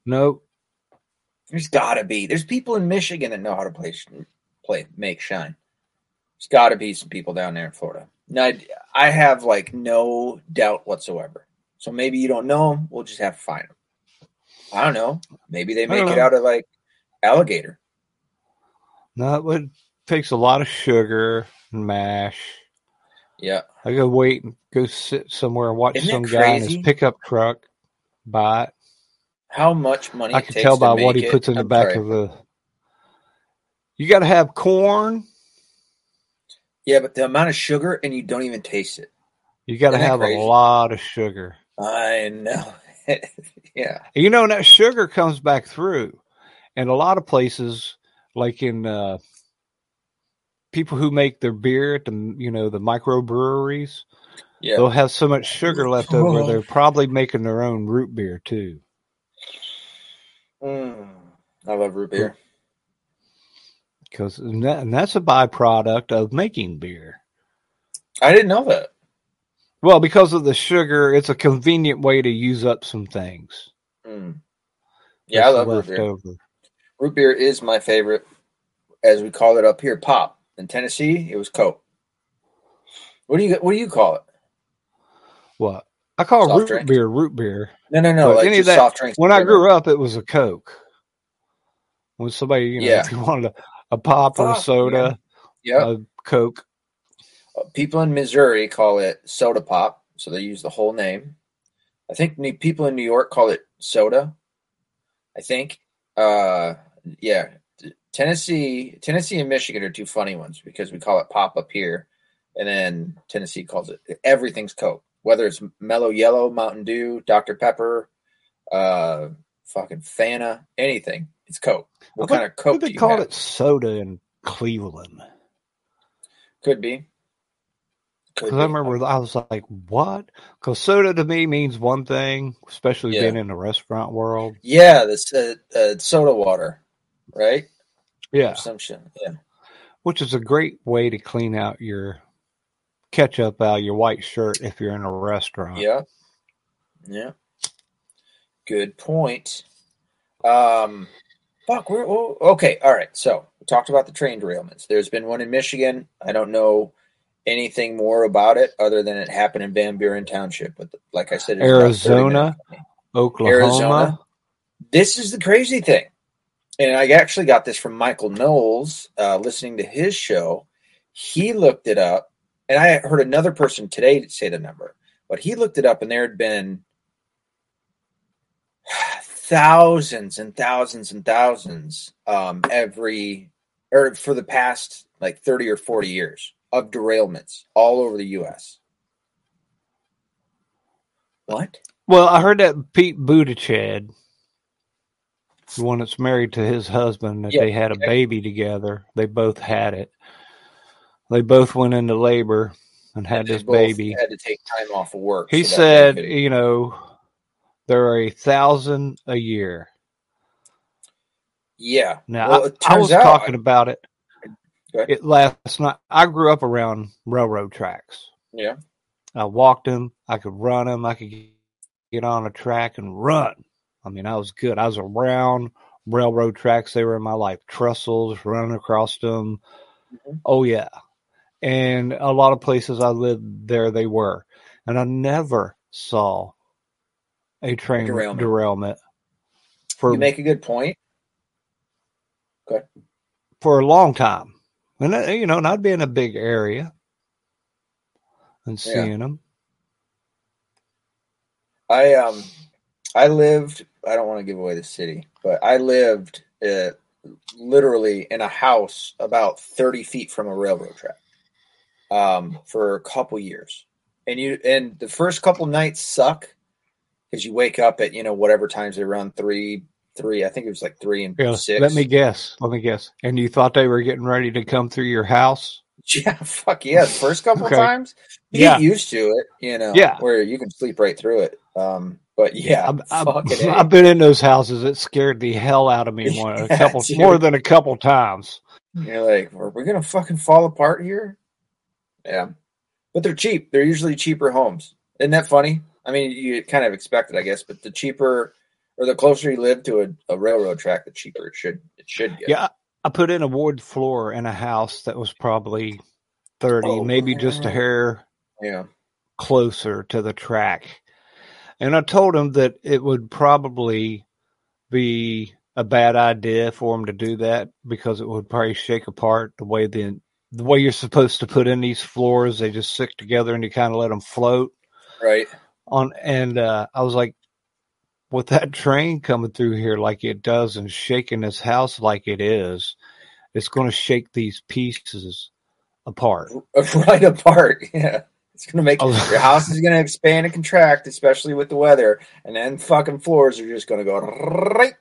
Speaker 1: Nope.
Speaker 4: There's got to be. There's people in Michigan that know how to play, play, make shine. There's got to be some people down there in Florida. Now, I, I have like no doubt whatsoever. So maybe you don't know them. We'll just have to find them. I don't know. Maybe they make it
Speaker 1: know.
Speaker 4: out of like alligator.
Speaker 1: No, it would, takes a lot of sugar and mash.
Speaker 4: Yeah.
Speaker 1: I go wait and go sit somewhere and watch
Speaker 4: Isn't
Speaker 1: some guy in his pickup truck buy it.
Speaker 4: How much money
Speaker 1: I
Speaker 4: it
Speaker 1: can tell by what he
Speaker 4: it-
Speaker 1: puts in the
Speaker 4: I'm
Speaker 1: back
Speaker 4: sorry.
Speaker 1: of the. You got to have corn.
Speaker 4: Yeah, but the amount of sugar and you don't even taste it.
Speaker 1: You got to have
Speaker 4: crazy?
Speaker 1: a lot of sugar.
Speaker 4: I know. yeah.
Speaker 1: You know, that sugar comes back through. And a lot of places, like in uh, people who make their beer at the you know the microbreweries,
Speaker 4: Yeah.
Speaker 1: they'll have so much sugar left over.
Speaker 4: Oh.
Speaker 1: They're probably making their own root beer too.
Speaker 4: Mm, I love root beer.
Speaker 1: Because and, that, and that's a byproduct of making beer.
Speaker 4: I didn't know that.
Speaker 1: Well, because of the sugar, it's a convenient way to use up some things.
Speaker 4: Mm. Yeah, I love root beer.
Speaker 1: over.
Speaker 4: Root beer is my favorite, as we call it up here. Pop in Tennessee, it was Coke. What do you what do you call it?
Speaker 1: What I call
Speaker 4: Soft
Speaker 1: root
Speaker 4: drink.
Speaker 1: beer, root beer.
Speaker 4: No, no, no. Like
Speaker 1: any of that-
Speaker 4: soft drinks.
Speaker 1: When I grew up, it was a Coke. When somebody, you know,
Speaker 4: Yeah.
Speaker 1: if you wanted a, a pop or a soda,
Speaker 4: yeah.
Speaker 1: a Coke.
Speaker 4: People in Missouri call it soda pop, so they use the whole name. I think ne- people in New York call it soda. I think. Uh, yeah. Tennessee, Tennessee, and Michigan are two funny ones because we call it pop up here, and then Tennessee calls it everything's Coke, whether it's Mellow Yellow, Mountain Dew, Dr Pepper, uh, fucking Fanta, anything. It's Coke. What
Speaker 1: I
Speaker 4: kind of Coke do
Speaker 1: they
Speaker 4: you
Speaker 1: call
Speaker 4: have?
Speaker 1: it soda in Cleveland?
Speaker 4: Could be.
Speaker 1: Because I remember I was like, "What?" Because soda to me means one thing, especially
Speaker 4: Yeah.
Speaker 1: being in the restaurant world.
Speaker 4: Yeah, this uh, uh, soda water, right?
Speaker 1: Yeah,
Speaker 4: shit. Yeah.
Speaker 1: which is a great way to clean out your ketchup out your white shirt if you're in a restaurant.
Speaker 4: Yeah. Yeah. Good point. Um, fuck. We're oh, okay. All right. So we talked about the train derailments. There's been one in Michigan. I don't know anything more about it other than it happened in Van Buren Township. But like I said, it's
Speaker 1: Arizona. Oklahoma.
Speaker 4: Arizona. This is the crazy thing. And I actually got this from Michael Knowles, uh, listening to his show. He looked it up, and I heard another person today say the number, but he looked it up, and there had been thousands and thousands and thousands um, every or for the past like 30 or 40 years of derailments all over the US. What?
Speaker 1: Well, I heard that Pete Buttigieg, the one that's married to his husband, that
Speaker 4: Yeah,
Speaker 1: they had a
Speaker 4: yeah.
Speaker 1: baby together. They both had it. They both went into labor and had
Speaker 4: They
Speaker 1: this
Speaker 4: both
Speaker 1: baby.
Speaker 4: had to take time off of work.
Speaker 1: He
Speaker 4: so
Speaker 1: said, you know, there are a thousand a year.
Speaker 4: "Yeah."
Speaker 1: Now,
Speaker 4: well,
Speaker 1: I, I was
Speaker 4: out,
Speaker 1: talking about it.
Speaker 4: Okay.
Speaker 1: It last night. I grew up around railroad tracks.
Speaker 4: yeah,
Speaker 1: I walked them. I could run them. I could get on a track and run. I mean, I was good. I was around railroad tracks. They were in my life. Trestles, running across them.
Speaker 4: Mhm.
Speaker 1: Oh yeah. And a lot of places I lived there, they were, and I never saw a train
Speaker 4: Derailment.
Speaker 1: derailment, for
Speaker 4: you make a good point. Good.
Speaker 1: for a long time. And uh, you know, not being a big area and
Speaker 4: Yeah.
Speaker 1: seeing them.
Speaker 4: I um, I lived. I don't want to give away the city, but I lived uh, literally in a house about thirty feet from a railroad track, um, for a couple years, and you and the first couple nights suck because you wake up at you know whatever times they run three, three. I think it was like three and
Speaker 1: Yeah,
Speaker 4: six.
Speaker 1: let me guess. Let me guess. And you thought they were getting ready to come through your house?
Speaker 4: Yeah, fuck yeah. First couple
Speaker 1: Okay.
Speaker 4: times, you
Speaker 1: Yeah.
Speaker 4: get used to it, you know,
Speaker 1: Yeah.
Speaker 4: where you can sleep right through it. Um, but yeah, fucking A.
Speaker 1: I've been in those houses. It scared the hell out of me one, a couple,
Speaker 4: dude.
Speaker 1: more than a couple times.
Speaker 4: You're like, are we gonna fucking fall apart here? Yeah, but they're cheap. They're usually cheaper homes. Isn't that funny? I mean, you kind of expect it, I guess. But the cheaper or the closer you live to a, a railroad track, the cheaper it should it should get.
Speaker 1: Yeah, I, put in a wood floor in a house that was probably thirty,
Speaker 4: Oh,
Speaker 1: maybe just a hair
Speaker 4: yeah.
Speaker 1: closer to the track. And I told him that it would probably be a bad idea for him to do that because it would probably shake apart the way the the way you're supposed to put in these floors. They just stick together and you kind of let them float
Speaker 4: Right.
Speaker 1: On. And uh, I was like, with that train coming through here like it does and shaking this house like it is, it's going to shake these pieces apart.
Speaker 4: right apart. Yeah. It's gonna make
Speaker 1: was-
Speaker 4: your house is gonna expand and contract, especially with the weather, and then fucking floors are just gonna go right.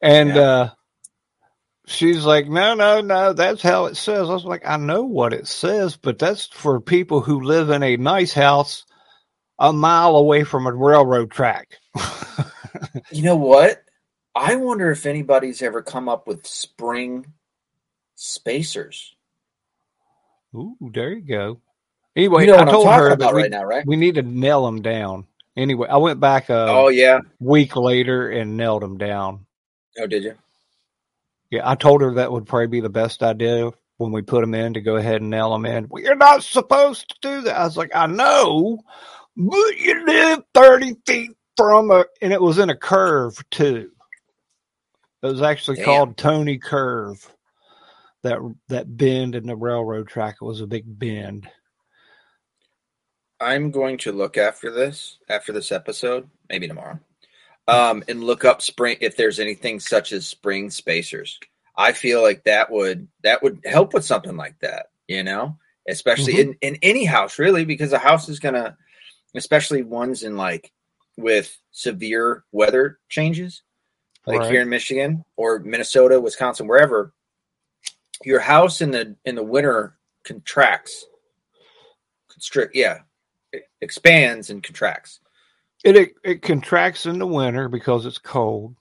Speaker 1: And
Speaker 4: Yeah.
Speaker 1: uh she's like, No, no, no, that's how it says. I was like, I know what it says, but that's for people who live in a nice house a mile away from a railroad track.
Speaker 4: You know what? I wonder if anybody's ever come up with spring spacers.
Speaker 1: Ooh, there you go. Anyway,
Speaker 4: you know
Speaker 1: I told her
Speaker 4: about
Speaker 1: we,
Speaker 4: right now, right?
Speaker 1: we need to nail them down. Anyway, I went back a
Speaker 4: oh yeah.
Speaker 1: week later and nailed them down.
Speaker 4: Oh, did you?
Speaker 1: Yeah, I told her that would probably be the best idea when we put them in to go ahead and nail them in. Well, you're not supposed to do that. I was like, I know, but you live 30 feet from a, and it was in a curve too. It was actually
Speaker 4: Damn.
Speaker 1: called Tony Curve. That that bend in the railroad track. It was a big bend.
Speaker 4: I'm going to look after this, after this episode, maybe tomorrow, um, and look up spring if there's anything such as spring spacers. I feel like that would that would help with something like that, you know, especially
Speaker 1: Mhm.
Speaker 4: in in any house, really, because a house is gonna, especially ones in like with severe weather changes, like
Speaker 1: Right.
Speaker 4: here in Michigan or Minnesota, Wisconsin, wherever. Your house in the in the winter contracts, constrict, yeah, it expands and contracts.
Speaker 1: It, it it contracts in the winter because it's cold,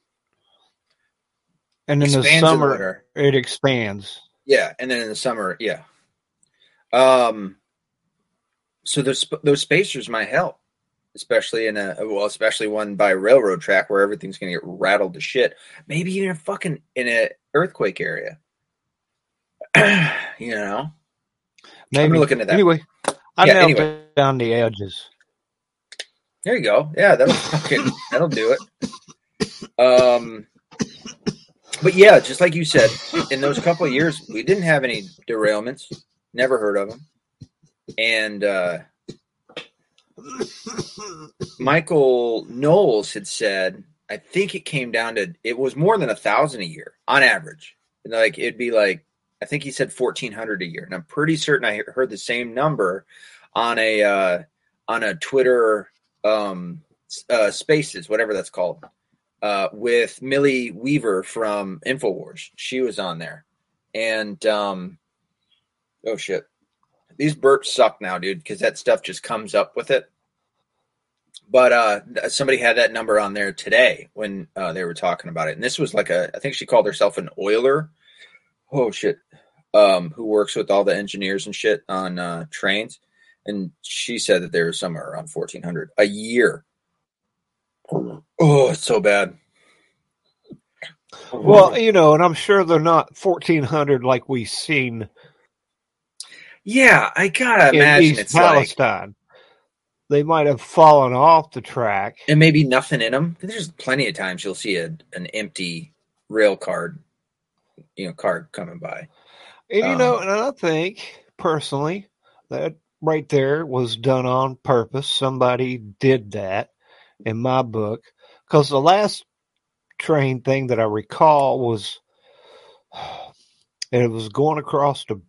Speaker 1: and in the
Speaker 4: Expands in the
Speaker 1: summer it expands.
Speaker 4: Yeah, and then in the summer, yeah. Um, so those those spacers might help, especially in a well, especially one by railroad track where everything's gonna get rattled to shit. Maybe even a fucking in a earthquake area. you know,
Speaker 1: Maybe
Speaker 4: looking at that.
Speaker 1: Anyway, I
Speaker 4: Yeah,
Speaker 1: nailed
Speaker 4: anyway.
Speaker 1: down the edges.
Speaker 4: there you go. Yeah, that'll fucking that'll do it. Um, but yeah, just like you said, in those couple of years, we didn't have any derailments. Never heard of them. And uh, Michael Knowles had said, I think it came down to it was more than a thousand a year on average. And like it'd be like I think he said fourteen hundred a year, and I'm pretty certain I heard the same number on a uh, on a Twitter um, uh, Spaces, whatever that's called, uh, with Millie Weaver from Infowars. She was on there, and um, oh shit, these burps suck now, dude, because that stuff just comes up with it. But uh, somebody had that number on there today when uh, they were talking about it, and this was like a I think she called herself an oiler. Oh shit, um, who works with all the engineers and shit on uh, trains, and she said that there was somewhere around fourteen hundred a year. Oh, it's so bad.
Speaker 1: Well, you know, and I'm sure they're not 1400 like we've seen
Speaker 4: yeah, I gotta
Speaker 1: in
Speaker 4: imagine
Speaker 1: East
Speaker 4: it's like,
Speaker 1: Palestine. They might have fallen off the track.
Speaker 4: and maybe nothing in them. There's plenty of times you'll see a, an empty rail card, you know, card coming by.
Speaker 1: And you know,
Speaker 4: Um,
Speaker 1: and I think personally that right there was done on purpose. Somebody did that in my book because the last train thing that I recall was and it was going across the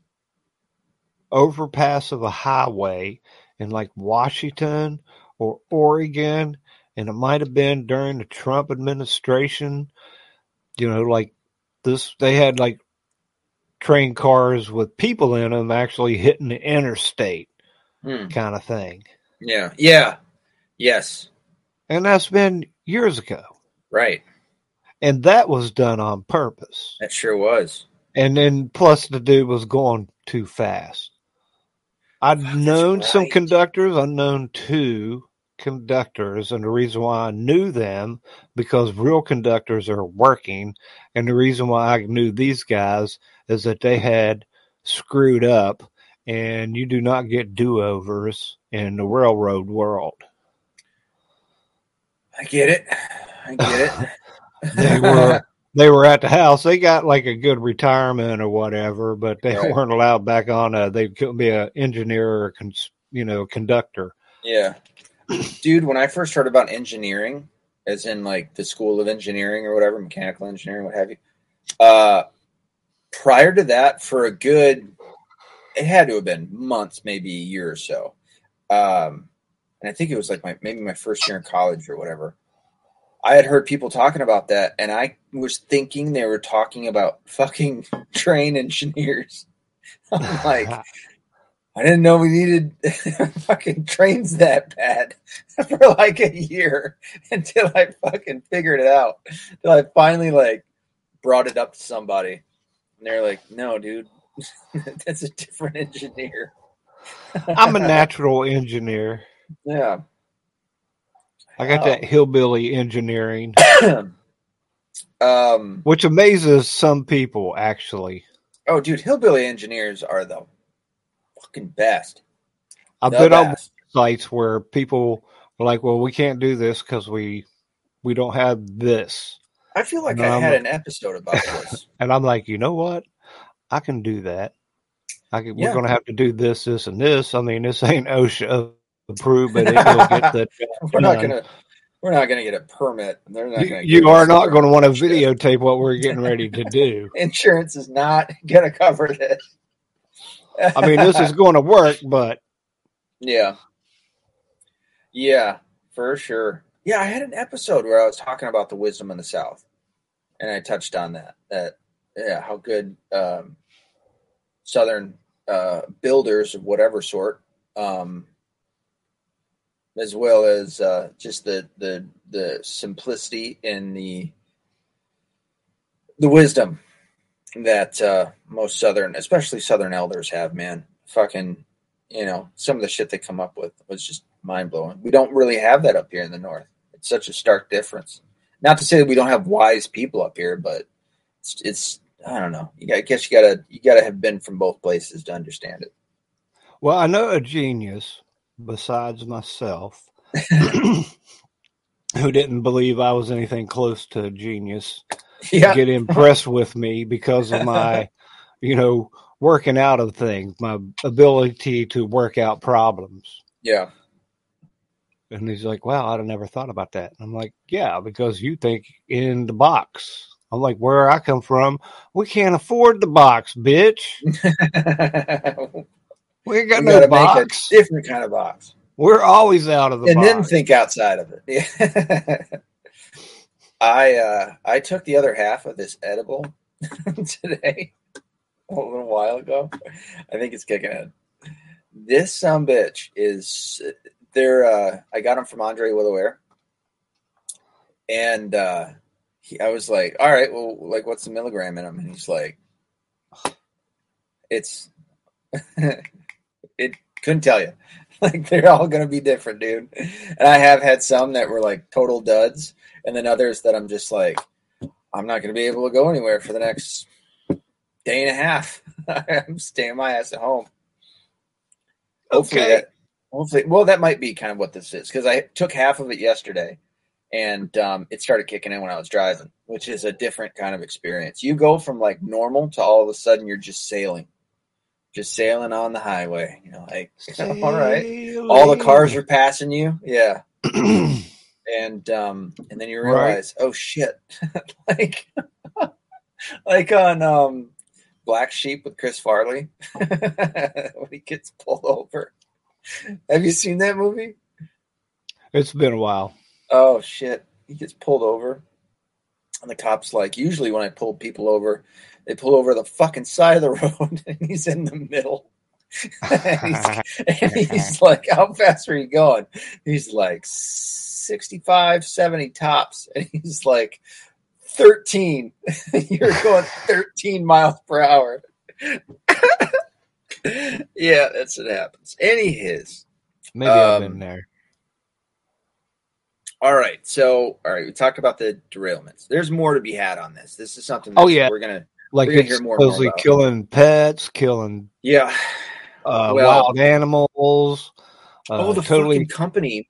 Speaker 1: overpass of a highway in like Washington or Oregon, and it might have been during the Trump administration. You know, like this, they had like train cars with people in them actually hitting the interstate
Speaker 4: Hmm.
Speaker 1: kind of thing.
Speaker 4: Yeah, yeah, yes,
Speaker 1: And that's been years ago.
Speaker 4: right.
Speaker 1: And that was done on purpose.
Speaker 4: That sure was.
Speaker 1: And then plus the dude was going too fast. I'd
Speaker 4: That's
Speaker 1: known some conductors, I'd known two conductors, and the reason why I knew them because real conductors are working, and the reason why I knew these guys is that they had screwed up, and you do not get do overs in the railroad world.
Speaker 4: I get it. I get it.
Speaker 1: They were they were at the house. They got like a good retirement or whatever, but they
Speaker 4: Right.
Speaker 1: weren't allowed back on. A, they couldn't be an engineer or cons, you know conductor.
Speaker 4: Yeah. Dude, when I first heard about engineering, as in like the school of engineering or whatever, mechanical engineering, what have you, uh, prior to that, for a good, it had to have been months, maybe a year or so. Um, and I think it was like my maybe my first year in college or whatever. I had heard people talking about that, and I was thinking they were talking about fucking train engineers. I'm like, I didn't know we needed fucking trains that bad for like a year until I fucking figured it out. Until I finally like brought it up to somebody, and they're like, "No, dude, that's a different engineer."
Speaker 1: I'm a natural engineer.
Speaker 4: yeah.
Speaker 1: I got that hillbilly engineering,
Speaker 4: um.
Speaker 1: which amazes some people. Actually,
Speaker 4: Oh, dude, hillbilly engineers are the fucking best.
Speaker 1: I've
Speaker 4: The
Speaker 1: been on sites where people are like, "Well, we can't do this because we we don't have this,"
Speaker 4: I feel like
Speaker 1: No,
Speaker 4: I
Speaker 1: I'm
Speaker 4: had
Speaker 1: a-
Speaker 4: an episode about this.
Speaker 1: and I'm like, "You know what? I can do that. I can,
Speaker 4: Yeah.
Speaker 1: We're going to have to do this, this, and this. I mean, this ain't OSHA approved, but it will get the
Speaker 4: we're not gonna. We're not gonna get a permit. They're not
Speaker 1: You, you are not going to want to videotape what we're getting ready to do.
Speaker 4: Insurance is not gonna cover this.
Speaker 1: I mean, this is going to work, but
Speaker 4: Yeah. Yeah, for sure. Yeah, I had an episode where I was talking about the wisdom in the South, and I touched on that. That yeah, how good um, Southern uh, builders of whatever sort, um, as well as uh, just the the the simplicity and the the wisdom that uh, most Southern, especially Southern elders, have. Man, fucking, you know, some of the shit they come up with was just mind blowing. We don't really have that up here in the North. It's such a stark difference. Not to say that we don't have wise people up here, but it's, it's I don't know. You got, I guess you gotta you gotta have been from both places to understand it.
Speaker 1: well, I know a genius besides myself who didn't believe I was anything close to a genius
Speaker 4: Yeah,
Speaker 1: get impressed with me because of my, you know, working out of things, my ability to work out problems.
Speaker 4: yeah,
Speaker 1: And he's like, "Wow, I'd have never thought about that." And I'm like, "Yeah, because you think in the box. I'm like, where I come from, we can't afford the box, bitch. We got
Speaker 4: we
Speaker 1: no
Speaker 4: gotta
Speaker 1: box.
Speaker 4: make a different kind of box,
Speaker 1: We're always out of the
Speaker 4: and
Speaker 1: box.
Speaker 4: then think outside of it. I uh, I took the other half of this edible today a little while ago. I think it's kicking in. This some bitch is they're uh, I got them from Andre Willoware, and uh, he, I was like, all right, well, like what's the milligram in them? And he's like, it's it couldn't tell you. Like they're all gonna be different, dude. And I have had some that were like total duds, and then others that I'm just like, I'm not gonna be able to go anywhere for the next day and a half. I'm staying my ass at home. Hopefully
Speaker 1: Okay.
Speaker 4: that hopefully well that might be kind of what this is because I took half of it yesterday and um, it started kicking in when I was driving, which is a different kind of experience. You go from like normal to all of a sudden you're just sailing, just sailing on the highway. You know, like all right, all the cars are passing you, yeah, and um, and then you
Speaker 1: Right.
Speaker 4: realize, oh shit, like like on um, Black Sheep with Chris Farley when he gets pulled over. Have you seen that movie?
Speaker 1: It's been a while.
Speaker 4: Oh shit. He gets pulled over. And the cop's like, usually when I pull people over, they pull over the fucking side of the road and he's in the middle. and, he's, and he's like, How fast are you going? He's like 65, 70 tops. And he's like 13. You're going 13 miles per hour. yeah, that's what happens. Any his.
Speaker 1: Maybe I've
Speaker 4: Um,
Speaker 1: been there.
Speaker 4: All right. So, all right, we talked about the derailments. There's more to be had on this. This is something
Speaker 1: Oh, yeah.
Speaker 4: we're going to,
Speaker 1: Like it's
Speaker 4: hear more and more
Speaker 1: supposedly
Speaker 4: it.
Speaker 1: killing pets, killing
Speaker 4: yeah.
Speaker 1: uh,
Speaker 4: Well-
Speaker 1: wild animals. Uh,
Speaker 4: oh, the
Speaker 1: totally.
Speaker 4: fucking company.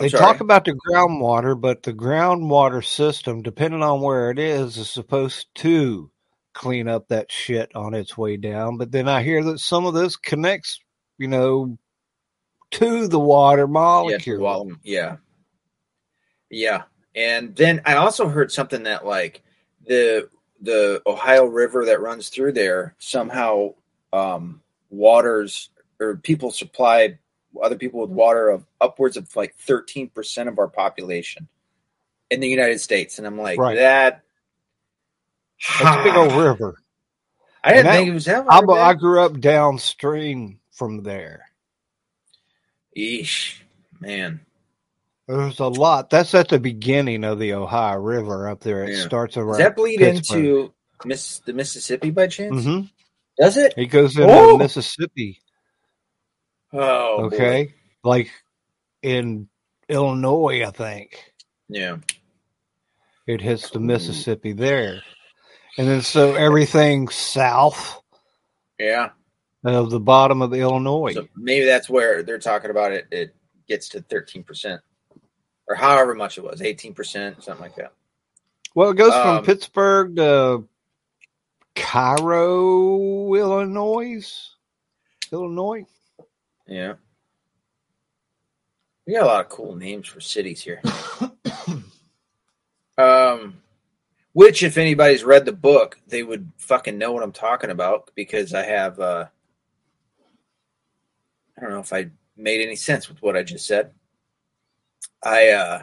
Speaker 4: I'm
Speaker 1: They
Speaker 4: sorry.
Speaker 1: talk about the groundwater, but the groundwater system, depending on where it is, is supposed to clean up that shit on its way down. But then I hear that some of this connects, you know, to the water molecule.
Speaker 4: to Waltham. yeah. Yeah. And then I also heard something that like the the Ohio River that runs through there somehow um waters or people supply other people with water of upwards of like 13% of our population in the United States. And I'm like,
Speaker 1: Right.
Speaker 4: that
Speaker 1: That's a big old river.
Speaker 4: I didn't
Speaker 1: that-
Speaker 4: think it was that
Speaker 1: I, I grew up downstream from there.
Speaker 4: Eesh, man.
Speaker 1: There's a lot. That's at the beginning of the Ohio River up there. It
Speaker 4: Yeah.
Speaker 1: starts around.
Speaker 4: Does that bleed
Speaker 1: Pittsburgh.
Speaker 4: into Miss the Mississippi by chance?
Speaker 1: hmm
Speaker 4: Does it?
Speaker 1: It goes into
Speaker 4: Oh!
Speaker 1: Mississippi.
Speaker 4: Oh, boy.
Speaker 1: okay, like in Illinois, I think
Speaker 4: Yeah.
Speaker 1: it hits the Mississippi there, and then so everything south
Speaker 4: Yeah.
Speaker 1: of the bottom of Illinois.
Speaker 4: So maybe that's where they're talking about it. It gets to 13%, or however much it was 18%, something like that.
Speaker 1: well, it goes from
Speaker 4: um,
Speaker 1: Pittsburgh to Cairo, Illinois. Illinois.
Speaker 4: Yeah. We got a lot of cool names for cities here. um, which, if anybody's read the book, they would fucking know what I'm talking about because I have. Uh, I don't know if I made any sense with what I just said. I uh,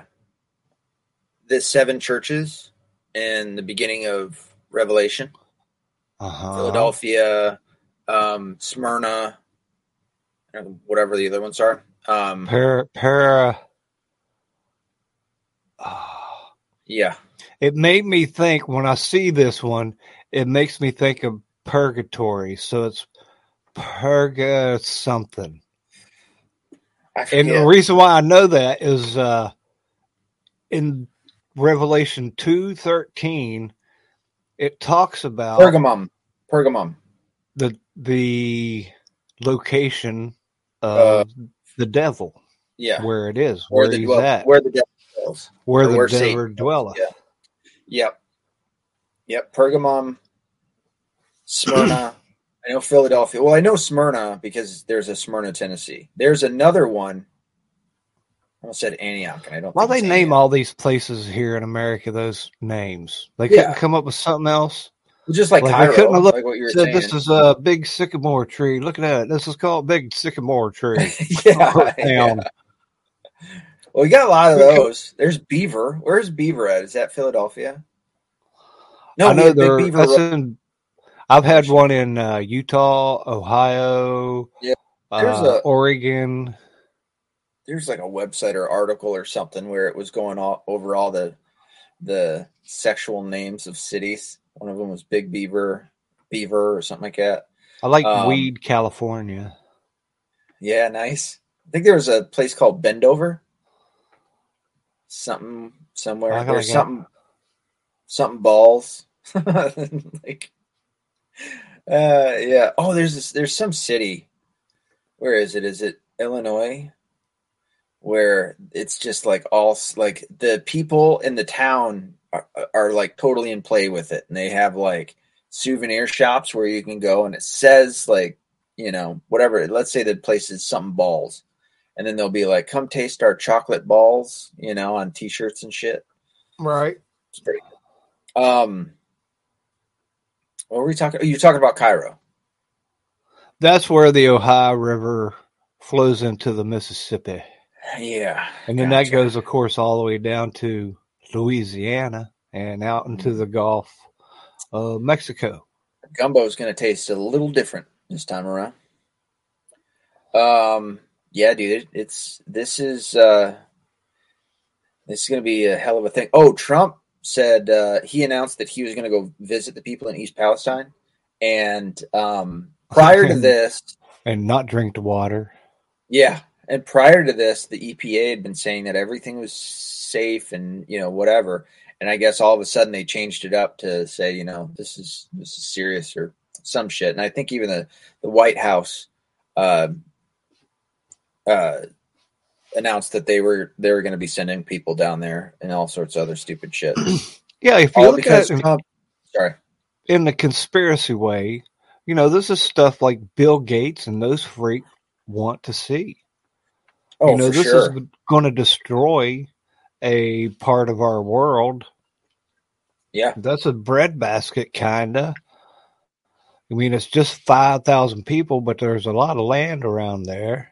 Speaker 4: the seven churches in the beginning of Revelation,
Speaker 1: Uh-huh.
Speaker 4: Philadelphia, um, Smyrna, whatever the other ones are. Um,
Speaker 1: Para, para. Ah.
Speaker 4: yeah,
Speaker 1: it made me think when I see this one, it makes me think of purgatory. So it's purga something. And the reason why I know that is uh, in Revelation two thirteen, it talks about
Speaker 4: Pergamum, Pergamum.
Speaker 1: the the location of the devil,
Speaker 4: Uh, Yeah,
Speaker 1: where it is,
Speaker 4: where
Speaker 1: where
Speaker 4: the
Speaker 1: he's
Speaker 4: dwell,
Speaker 1: at,
Speaker 4: where the devil dwells.
Speaker 1: where
Speaker 4: or
Speaker 1: the
Speaker 4: where
Speaker 1: devil dwelleth.
Speaker 4: Yeah. Yep, yep. Pergamum, Smyrna. I know Philadelphia. Well, I know Smyrna because there's a Smyrna, Tennessee. There's another one I almost said Antioch, and I don't.
Speaker 1: Why they name
Speaker 4: Antioch.
Speaker 1: all these places here in America those names? They couldn't
Speaker 4: Yeah.
Speaker 1: come up with something else.
Speaker 4: just like,
Speaker 1: like,
Speaker 4: Cairo,
Speaker 1: couldn't have looked-
Speaker 4: like what you were
Speaker 1: Said
Speaker 4: saying.
Speaker 1: this is a big sycamore tree. Look at that. This is called big sycamore tree.
Speaker 4: yeah, yeah. Well, we got a lot of those. There's Beaver. Where's Beaver at? Is that Philadelphia? No,
Speaker 1: I know
Speaker 4: have Big
Speaker 1: there.
Speaker 4: Beaver
Speaker 1: That's
Speaker 4: Road.
Speaker 1: in. I've had one in uh, Utah, Ohio,
Speaker 4: Yeah. There's
Speaker 1: uh,
Speaker 4: a-
Speaker 1: Oregon.
Speaker 4: there's like a website or article or something where it was going all over all the the sexual names of cities. One of them was Big Beaver, Beaver, or something like that.
Speaker 1: I like
Speaker 4: Um,
Speaker 1: Weed, California.
Speaker 4: Yeah, nice. I think there was a place called Bendover. Something somewhere. There's something something balls. like yeah. Oh, there's this there's some city. Where is it? Is it Illinois? Where it's just like all like the people in the town are, are like totally in play with it and they have like souvenir shops where you can go and it says like you know, whatever. Let's say the place is something balls, and then they'll be like, "Come taste our chocolate balls," you know, on T-shirts and shit.
Speaker 1: Right.
Speaker 4: It's pretty good. Um, what were we talking? Oh, you're talking about Cairo.
Speaker 1: That's where the Ohio River flows into the Mississippi.
Speaker 4: Yeah,
Speaker 1: And then
Speaker 4: Gotcha.
Speaker 1: that goes, of course, all the way down to Louisiana and out
Speaker 4: Mm-hmm.
Speaker 1: into the Gulf of Mexico.
Speaker 4: gumbo is going to taste a little different this time around. Um, yeah, dude, it's this is uh, this is going to be a hell of a thing. Oh, Trump said uh, he announced that he was going to go visit the people in East Palestine, and um, prior to this,
Speaker 1: And not drink the water.
Speaker 4: yeah, and prior to this, the EPA had been saying that everything was safe and you know whatever, and I guess all of a sudden they changed it up to say you know this is this is serious or some shit, and I think even the the White House uh, uh, announced that they were they were going to be sending people down there and all sorts of other stupid shit.
Speaker 1: Yeah, if you
Speaker 4: all
Speaker 1: look at it
Speaker 4: Trump. Sorry.
Speaker 1: in the conspiracy way, you know, this is stuff like Bill Gates and those freaks want to see.
Speaker 4: Oh,
Speaker 1: you know,
Speaker 4: for
Speaker 1: this
Speaker 4: sure.
Speaker 1: is going to destroy a part of our world.
Speaker 4: yeah,
Speaker 1: That's a breadbasket, kind of. I mean, it's just 5,000 people, but there's a lot of land around there.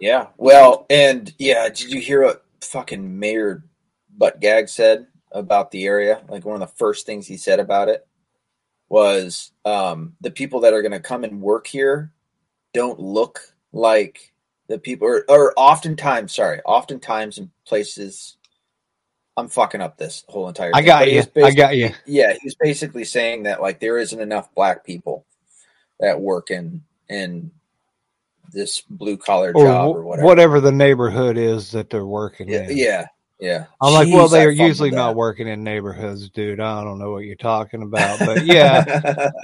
Speaker 4: Yeah. Well, and yeah, did you hear what fucking Mayor Butt Gag said about the area? Like one of the first things he said about it was um, the people that are going to come and work here don't look like the people, or, or oftentimes, sorry, oftentimes in places. I'm fucking up this whole entire.
Speaker 1: I got you. I got you.
Speaker 4: yeah, he's basically saying that like there isn't enough black people that work in in this blue collar
Speaker 1: Or
Speaker 4: job
Speaker 1: wh-
Speaker 4: or whatever.
Speaker 1: whatever the neighborhood is that they're working
Speaker 4: Yeah,
Speaker 1: in.
Speaker 4: yeah, yeah.
Speaker 1: I'm like, well, they are usually not working in neighborhoods, dude. I don't know what you're talking about, but yeah.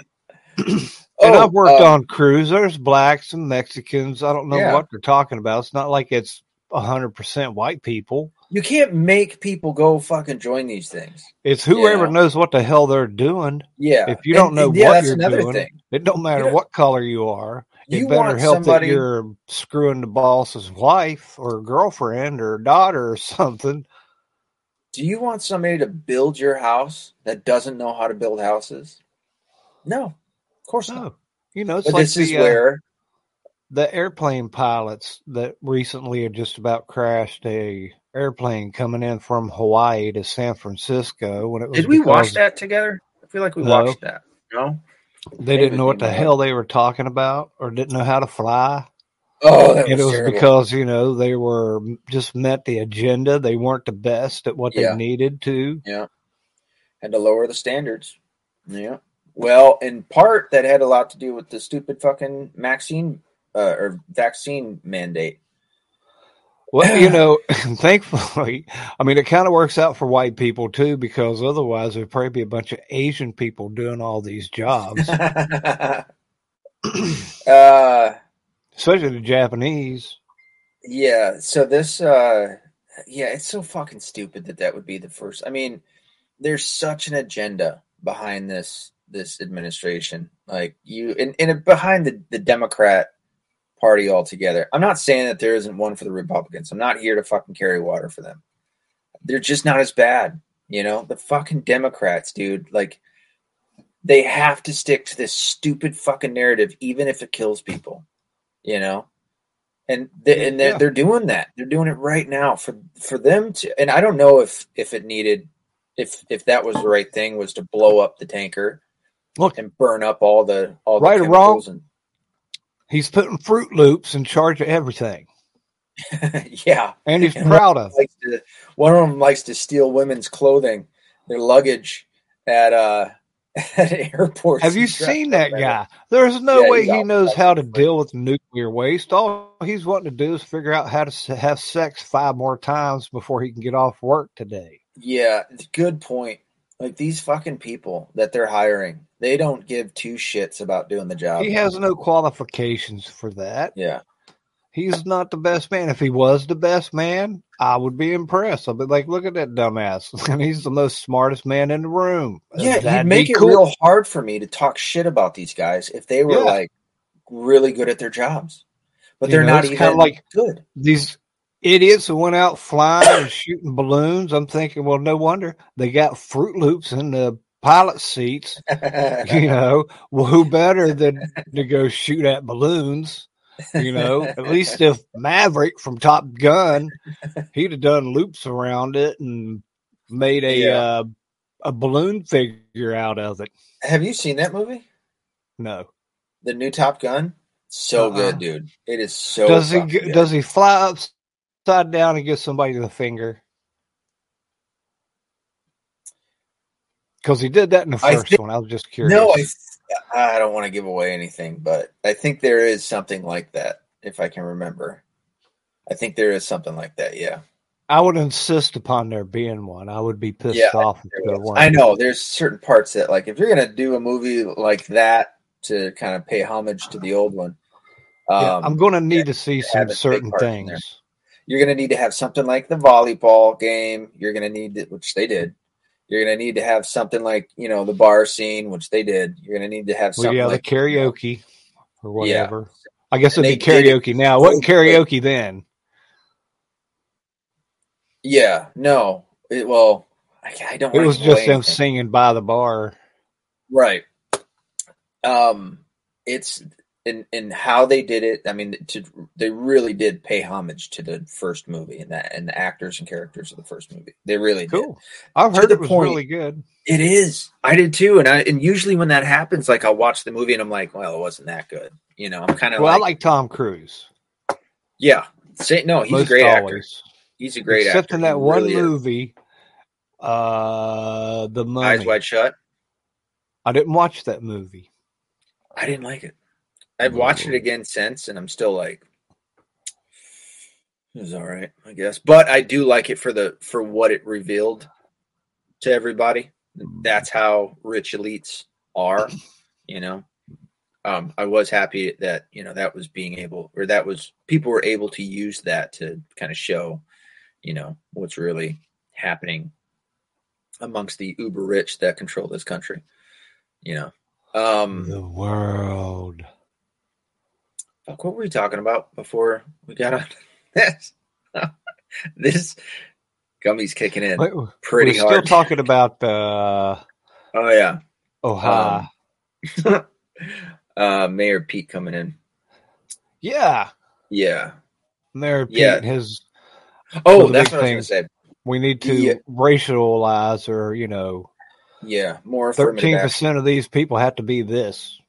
Speaker 1: and
Speaker 4: Oh,
Speaker 1: I've worked
Speaker 4: um,
Speaker 1: on crews. There's blacks and Mexicans. I don't know
Speaker 4: Yeah.
Speaker 1: what they're talking about. It's not like it's hundred percent white people.
Speaker 4: You can't make people go fucking join these things.
Speaker 1: It's whoever
Speaker 4: Yeah.
Speaker 1: knows what the hell they're doing.
Speaker 4: Yeah.
Speaker 1: If you don't
Speaker 4: And-
Speaker 1: know
Speaker 4: and yeah,
Speaker 1: what you're doing,
Speaker 4: thing.
Speaker 1: It don't matter what color you are. It
Speaker 4: You
Speaker 1: better
Speaker 4: want
Speaker 1: help
Speaker 4: somebody.
Speaker 1: that you're screwing the boss's wife or girlfriend or daughter or something.
Speaker 4: Do you want somebody to build your house that doesn't know how to build houses? No, of course not.
Speaker 1: You know, it's
Speaker 4: But
Speaker 1: like
Speaker 4: this is
Speaker 1: the, uh,
Speaker 4: where
Speaker 1: the airplane pilots that recently had just about crashed a airplane coming in from Hawaii to San Francisco when it was
Speaker 4: did we watch that together? I feel like we
Speaker 1: No.
Speaker 4: watched that. No.
Speaker 1: They didn't know what the hell they were talking about or didn't know how to fly.
Speaker 4: Oh,
Speaker 1: and it
Speaker 4: was
Speaker 1: was
Speaker 4: terrible.
Speaker 1: because, you know, they were just met the agenda. They weren't the best at what
Speaker 4: Yeah.
Speaker 1: they needed to.
Speaker 4: Yeah. Had to lower the standards. Yeah. Well, in part, that had a lot to do with the stupid fucking vaccine uh, or vaccine mandate.
Speaker 1: Well, you know, thankfully, I mean, it kind of works out for white people too, because otherwise there'd probably be a bunch of Asian people doing all these jobs,
Speaker 4: uh,
Speaker 1: especially the Japanese.
Speaker 4: yeah. So this, uh, yeah, it's so fucking stupid that that would be the first. I mean, there's such an agenda behind this this administration. Like you, and, and behind the the Democrat party altogether. I'm not saying that there isn't one for the Republicans. I'm not here to fucking carry water for them. They're just not as bad, you know. The fucking Democrats, dude, like they have to stick to this stupid fucking narrative, even if it kills people, you know. And they, and they're,
Speaker 1: Yeah.
Speaker 4: they're doing that. They're doing it right now for for them to. And I don't know if if it needed, if if that was the right thing, was to blow up the tanker,
Speaker 1: Look.
Speaker 4: and burn up all the all the
Speaker 1: Right or wrong?
Speaker 4: chemicals
Speaker 1: He's putting Fruit Loops in charge of everything,
Speaker 4: yeah,
Speaker 1: and he's
Speaker 4: And
Speaker 1: proud of. it.
Speaker 4: likes to, one of them likes to steal women's clothing, their luggage at uh at airports.
Speaker 1: Have you seen that guy? There's no
Speaker 4: Yeah,
Speaker 1: way he knows how to deal with nuclear waste. All he's wanting to do is figure out how to have sex five more times before he can get off work today.
Speaker 4: Yeah, good point. Like these fucking people that they're hiring, they don't give two shits about doing the job.
Speaker 1: He has no qualifications for that.
Speaker 4: Yeah,
Speaker 1: He's not the best man. If he was the best man, I would be impressed. I'd be like, look at that dumbass. And he's the most smartest man in the room.
Speaker 4: yeah.
Speaker 1: That'd
Speaker 4: make
Speaker 1: be
Speaker 4: it real hard for me to talk shit about these guys if they were
Speaker 1: Yeah.
Speaker 4: like really good at their jobs, but
Speaker 1: You
Speaker 4: they're
Speaker 1: know,
Speaker 4: not even
Speaker 1: like-
Speaker 4: good.
Speaker 1: These idiots who went out flying and shooting balloons. I'm thinking, well, no wonder they got Fruit Loops in the pilot seats. You know, well, who better than to go shoot at balloons? You know, at least if Maverick from Top Gun, he'd have done loops around it and made a
Speaker 4: Yeah.
Speaker 1: uh, a balloon figure out of it.
Speaker 4: Have you seen that movie?
Speaker 1: No,
Speaker 4: The new Top Gun? So
Speaker 1: Uh-uh.
Speaker 4: good, dude. It is so
Speaker 1: does he
Speaker 4: good.
Speaker 1: does he fly upside down and give somebody the finger? Because he did that in the
Speaker 4: I
Speaker 1: first
Speaker 4: think-
Speaker 1: one. I was just curious.
Speaker 4: No, I, I don't want to give away anything, but I think there is something like that, if I can remember. I think there is something like that, yeah.
Speaker 1: I would insist upon there being one. I would be pissed
Speaker 4: Yeah,
Speaker 1: off if
Speaker 4: There
Speaker 1: weren't.
Speaker 4: I know there's certain parts that, like, if you're going to do a movie like that to kind of pay homage to the old one,
Speaker 1: Yeah,
Speaker 4: um,
Speaker 1: I'm going to need to see some
Speaker 4: have a big
Speaker 1: certain things.
Speaker 4: You're going to need to have something like the volleyball game. You're going to need, to, which they did. You're going to need to have something like, you know, the bar scene, which they did. You're going to need to have
Speaker 1: Well, yeah,
Speaker 4: like
Speaker 1: the karaoke or
Speaker 4: Yeah.
Speaker 1: whatever. I guess it'd be
Speaker 4: did it
Speaker 1: karaoke now. Wasn't karaoke then.
Speaker 4: Yeah, no. It, well, I, I don't.
Speaker 1: Know.
Speaker 4: It
Speaker 1: was just them
Speaker 4: anything.
Speaker 1: singing by the bar.
Speaker 4: right. Um, it's in in how they did it. I mean, to they really did pay homage to the first movie and that and the actors and characters of the first movie. They really did.
Speaker 1: Cool. I've heard
Speaker 4: the
Speaker 1: it was
Speaker 4: point-
Speaker 1: really good.
Speaker 4: It is. I did too, and I and usually when that happens, like I'll watch the movie and I'm like, well, it wasn't that good. You know, I'm kind of
Speaker 1: Well,
Speaker 4: like,
Speaker 1: I like Tom Cruise.
Speaker 4: yeah. Say, no, he's a
Speaker 1: most
Speaker 4: great actor. He's a great
Speaker 1: Except
Speaker 4: actor.
Speaker 1: in
Speaker 4: He
Speaker 1: that one
Speaker 4: really is.
Speaker 1: movie, uh, The Mummy.
Speaker 4: Eyes Wide Shut.
Speaker 1: I didn't watch that movie.
Speaker 4: I didn't like it. I've watched it again since, and I'm still like, it was all right, I guess. But I do like it for the for what it revealed to everybody. That's how rich elites are, you know. Um, I was happy that you know that was being able, or that was people were able to use that to kind of show, you know, what's really happening amongst the uber rich that control this country. You know, um,
Speaker 1: The world.
Speaker 4: Fuck, what were we talking about before we got on this? this gummy's kicking in pretty
Speaker 1: we're still talking about uh,
Speaker 4: oh yeah,
Speaker 1: Ohio.
Speaker 4: uh, Mayor Pete coming in.
Speaker 1: yeah,
Speaker 4: Yeah.
Speaker 1: Mayor Pete.
Speaker 4: Yeah.
Speaker 1: His
Speaker 4: Oh,
Speaker 1: the
Speaker 4: that's what I was gonna say.
Speaker 1: we need to
Speaker 4: Yeah.
Speaker 1: racialize, or you know,
Speaker 4: Yeah, more
Speaker 1: Thirteen percent of these people have to be this,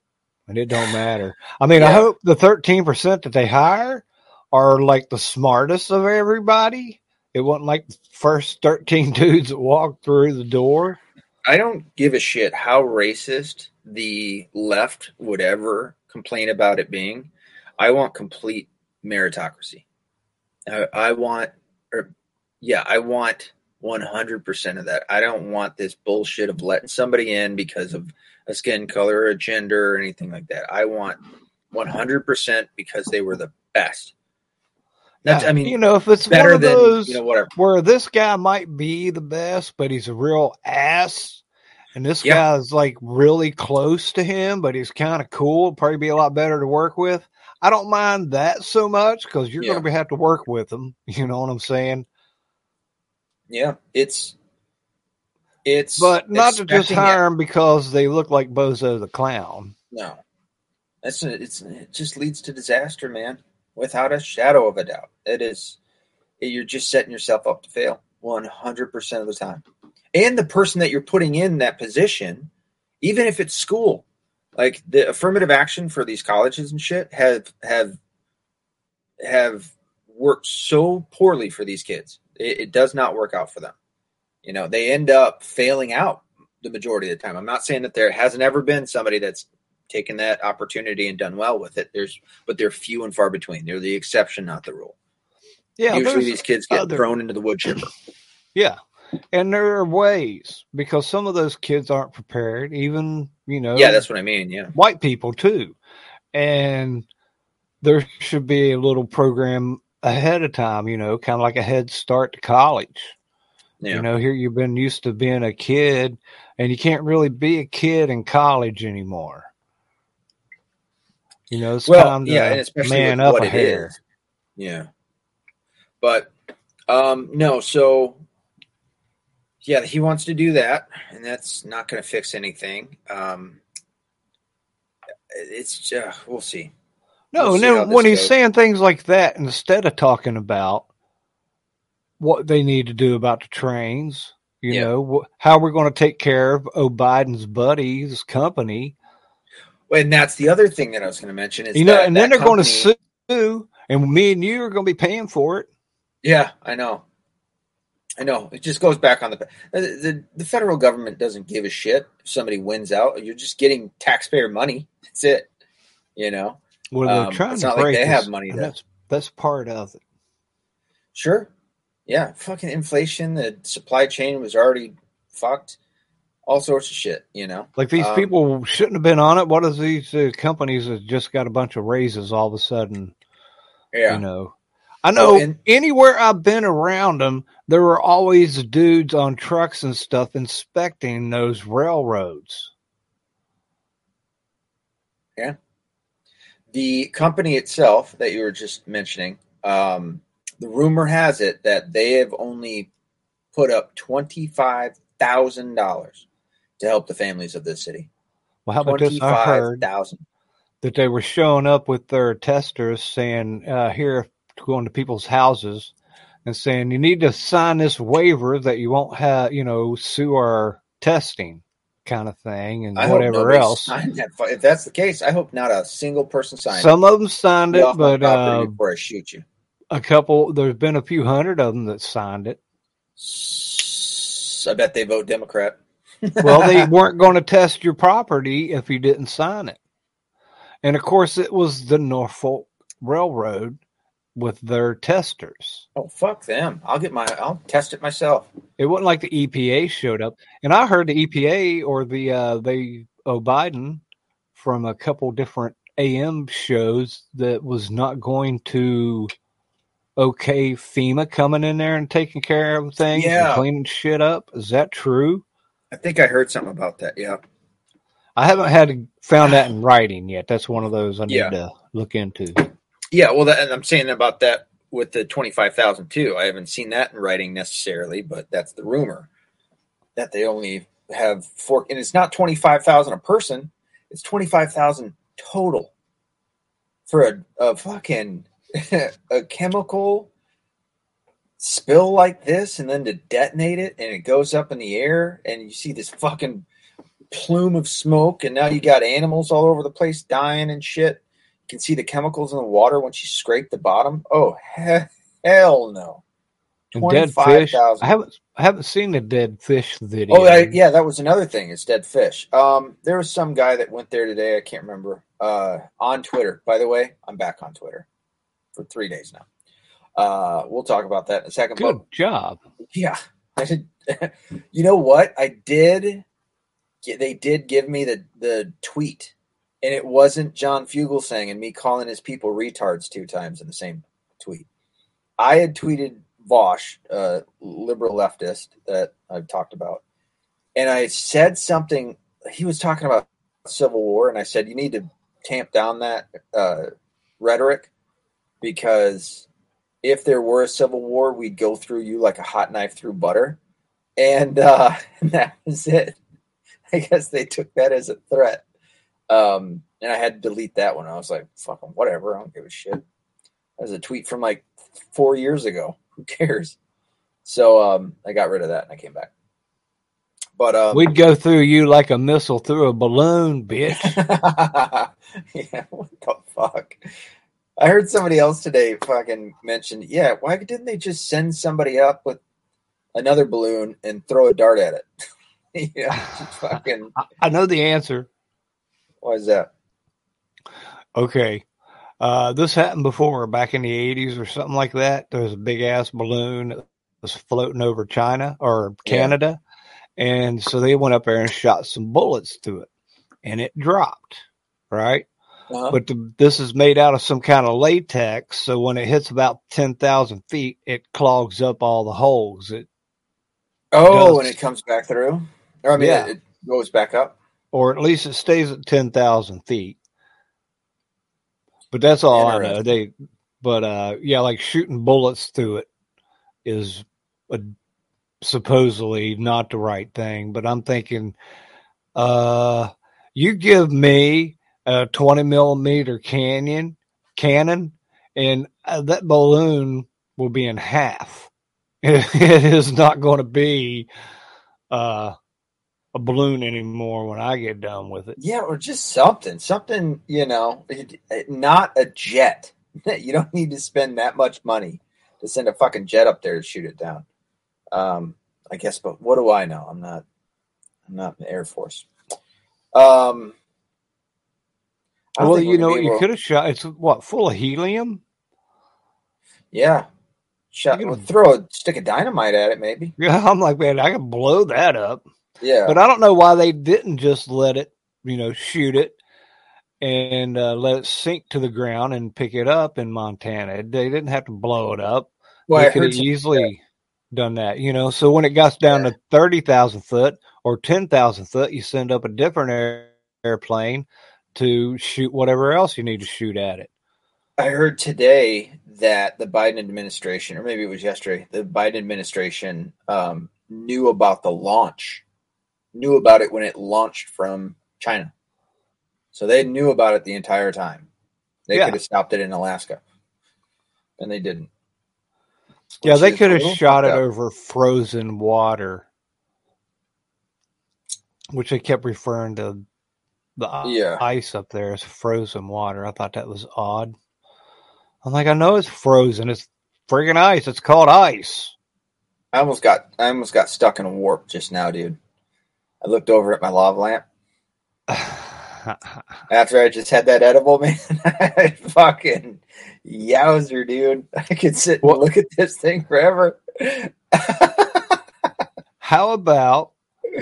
Speaker 1: and it don't matter. I mean, I hope the thirteen percent that they hire are like the smartest of everybody. It wasn't like the first thirteen dudes that walked through the door.
Speaker 4: I don't give a shit how racist the left would ever complain about it being. I want complete meritocracy. I, I want, or yeah, I want 100% of that. I don't want this bullshit of letting somebody in because of a skin color or a gender or anything like that. I want 100% because they were the best. That's,
Speaker 1: Yeah,
Speaker 4: I mean,
Speaker 1: you know, if it's
Speaker 4: better
Speaker 1: one of
Speaker 4: than,
Speaker 1: those
Speaker 4: you know, whatever.
Speaker 1: where this guy might be the best, but he's a real ass, and this
Speaker 4: Yeah.
Speaker 1: guy's like really close to him, but he's kind of cool. Probably be a lot better to work with. I don't mind that so much because you're
Speaker 4: Yeah.
Speaker 1: going to have to work with them. You know what I'm saying?
Speaker 4: Yeah, it's it's
Speaker 1: But not to just hire them because they look like Bozo the Clown.
Speaker 4: No, that's it's it just leads to disaster, man. Without a shadow of a doubt, it is. You're just setting yourself up to fail one hundred percent of the time, and the person that you're putting in that position, even if it's school, like the affirmative action for these colleges and shit, have have have worked so poorly for these kids. It, it does not work out for them. You know, they end up failing out the majority of the time. I'm not saying that there hasn't ever been somebody that's taken that opportunity and done well with it. There's, but they're few and far between. They're the exception, not the rule.
Speaker 1: Yeah,
Speaker 4: Usually, these kids get
Speaker 1: other-
Speaker 4: thrown into the wood chipper.
Speaker 1: yeah. And there are ways because some of those kids aren't prepared, even, you know,
Speaker 4: Yeah, that's what I mean. Yeah,
Speaker 1: white people too. And there should be a little program ahead of time, you know, kind of like a head start to college.
Speaker 4: yeah,
Speaker 1: You know, here you've been used to being a kid and you can't really be a kid in college anymore. You know, it's
Speaker 4: well,
Speaker 1: time to
Speaker 4: yeah,
Speaker 1: man up a hair.
Speaker 4: is. Yeah, but um, no. So yeah, he wants to do that, and that's not going to fix anything. Um, it's uh, we'll see.
Speaker 1: No,
Speaker 4: We'll
Speaker 1: and then
Speaker 4: this
Speaker 1: when he's
Speaker 4: goes.
Speaker 1: saying things like that, instead of talking about what they need to do about the trains, you
Speaker 4: Yeah.
Speaker 1: know, wh- how we're going to take care of O. Biden's buddies company,
Speaker 4: And that's the other thing that I was going to mention is
Speaker 1: you know,
Speaker 4: that
Speaker 1: and then they're going to sue, and me and you are going to be paying for it.
Speaker 4: Yeah, I know. I know. It just goes back on the, the the the federal government doesn't give a shit if somebody wins out. You're just getting taxpayer money. That's it. You know.
Speaker 1: Well, they're
Speaker 4: Um,
Speaker 1: trying
Speaker 4: it's
Speaker 1: to
Speaker 4: not like they
Speaker 1: us,
Speaker 4: have money
Speaker 1: that's that's part of it.
Speaker 4: Sure. Yeah. Fucking inflation. The supply chain was already fucked. All sorts of shit. You know.
Speaker 1: Like these
Speaker 4: Um,
Speaker 1: people shouldn't have been on it. What is these uh, companies that just got a bunch of raises all of a sudden?
Speaker 4: Yeah.
Speaker 1: You know, I know
Speaker 4: Well, and-
Speaker 1: anywhere I've been around them, there were always dudes on trucks and stuff inspecting those railroads.
Speaker 4: The company itself that you were just mentioning, um, the rumor has it that they have only put up twenty five thousand dollars to help the families of this city.
Speaker 1: Well, how about this? I heard that they were showing up with their testers saying, uh, here, going to people's houses and saying, you need to sign this waiver that you won't have, you know, sue our testing kind of thing and
Speaker 4: I
Speaker 1: whatever else.
Speaker 4: that. If that's the case, I hope not a single person signed
Speaker 1: Some of them signed
Speaker 4: it. Get
Speaker 1: it, but uh,
Speaker 4: before I shoot you.
Speaker 1: a couple, there's been a few hundred of them that signed it.
Speaker 4: I bet they vote Democrat.
Speaker 1: Well, they weren't going to test your property if you didn't sign it. And of course, it was the Norfolk Railroad with their testers.
Speaker 4: oh fuck them! I'll get my. I'll test it myself.
Speaker 1: It wasn't like the EPA showed up. And I heard the EPA or the uh, they oh Biden from a couple different AM shows that was not going to okay FEMA coming in there and taking care of things
Speaker 4: Yeah.
Speaker 1: and cleaning shit up. Is that true?
Speaker 4: I think I heard something about that. Yeah.
Speaker 1: I haven't had found that in writing yet. That's one of those I need
Speaker 4: Yeah.
Speaker 1: to look into.
Speaker 4: Yeah, well, that, and I'm saying about that with the twenty five thousand too. I haven't seen that in writing necessarily, but that's the rumor that they only have four, and it's not twenty five thousand a person; it's twenty five thousand total for a, a fucking a chemical spill like this, and then to detonate it, and it goes up in the air, and you see this fucking plume of smoke, and now you got animals all over the place dying and shit. Can see the chemicals in the water once you scrape the bottom. Oh he- hell no!
Speaker 1: Dead fish.
Speaker 4: 25,000.
Speaker 1: I haven't I haven't seen the dead fish video.
Speaker 4: Oh I, yeah, that was another thing. It's dead fish. Um, there was some guy that went there today. I can't remember. Uh, on Twitter. By the way, I'm back on Twitter for three days now. Uh, we'll talk about that in a second.
Speaker 1: Good
Speaker 4: But
Speaker 1: job.
Speaker 4: yeah, I did. you know what? I did. They did give me the the tweet, and it wasn't John Fugelsang and me calling his people retards two times in the same tweet. I had tweeted Vaush, uh, liberal leftist that I've talked about, and I said something. He was talking about civil war, and I said you need to tamp down that uh, rhetoric because if there were a civil war, we'd go through you like a hot knife through butter. And, uh, and that was it. I guess they took that as a threat. Um, and I had to delete that one. I was like, fucking whatever. I don't give a shit. That was a tweet from like four years ago. Who cares? So um, I got rid of that and I came back. But um,
Speaker 1: We'd go through you like a missile through a balloon, bitch.
Speaker 4: yeah, what the fuck? I heard somebody else today fucking mention, yeah, why didn't they just send somebody up with another balloon and throw a dart at it? yeah, fucking.
Speaker 1: I know the answer.
Speaker 4: Why is that?
Speaker 1: Okay. Uh, this happened before, back in the 80s or something like that. There was a big ass balloon that was floating over China or
Speaker 4: Yeah.
Speaker 1: Canada. And so they went up there and shot some bullets through it and it dropped, right?
Speaker 4: Uh-huh.
Speaker 1: But the, this is made out of some kind of latex. So when it hits about 10,000 feet, it clogs up all the holes. It,
Speaker 4: oh,
Speaker 1: does.
Speaker 4: when it comes back through, or I mean,
Speaker 1: Yeah.
Speaker 4: it, it goes back up.
Speaker 1: Or at least it stays at 10,000 feet. But that's all I know. They, but, uh, yeah, like shooting bullets through it is a, supposedly not the right thing. But I'm thinking, uh, you give me a 20 millimeter canyon cannon and uh, that balloon will be in half. it is not going to be, uh, a balloon anymore when I get done with it.
Speaker 4: Yeah, or just something, something you know, it, it- not a jet. You don't need to spend that much money to send a fucking jet up there to shoot it down. Um, I guess, but what do I know? I'm not, I'm not in the Air Force. Um,
Speaker 1: Well, you know, you could have shot. It's what full of helium.
Speaker 4: yeah, shot,
Speaker 1: You
Speaker 4: we'll throw a stick of dynamite at it, maybe.
Speaker 1: Yeah, I'm like, man, I can blow that up.
Speaker 4: Yeah,
Speaker 1: But I don't know why they didn't just let it, you know, shoot it and uh, let it sink to the ground and pick it up in Montana. They didn't have to blow it up.
Speaker 4: well,
Speaker 1: they
Speaker 4: I
Speaker 1: could have easily done that, you know. So when it got down
Speaker 4: Yeah.
Speaker 1: to thirty thousand foot or ten thousand foot, you send up a different air, airplane to shoot whatever else you need to shoot at it.
Speaker 4: I heard today that the Biden administration, or maybe it was yesterday, the Biden administration um, knew about the launch, knew about it when it launched from China. So they knew about it the entire time. They
Speaker 1: Yeah.
Speaker 4: could have stopped it in Alaska, and they didn't.
Speaker 1: Yeah, they could have shot it
Speaker 4: up.
Speaker 1: over frozen water, which they kept referring to the
Speaker 4: Yeah.
Speaker 1: ice up there as frozen water. I thought that was odd. I'm like, I know it's frozen. It's friggin' ice. It's called ice.
Speaker 4: I almost got I almost got stuck in a warp just now, dude. I looked over at my lava lamp after I just had that edible, man. I fucking yowzer, dude. I could sit and look at this thing forever.
Speaker 1: How about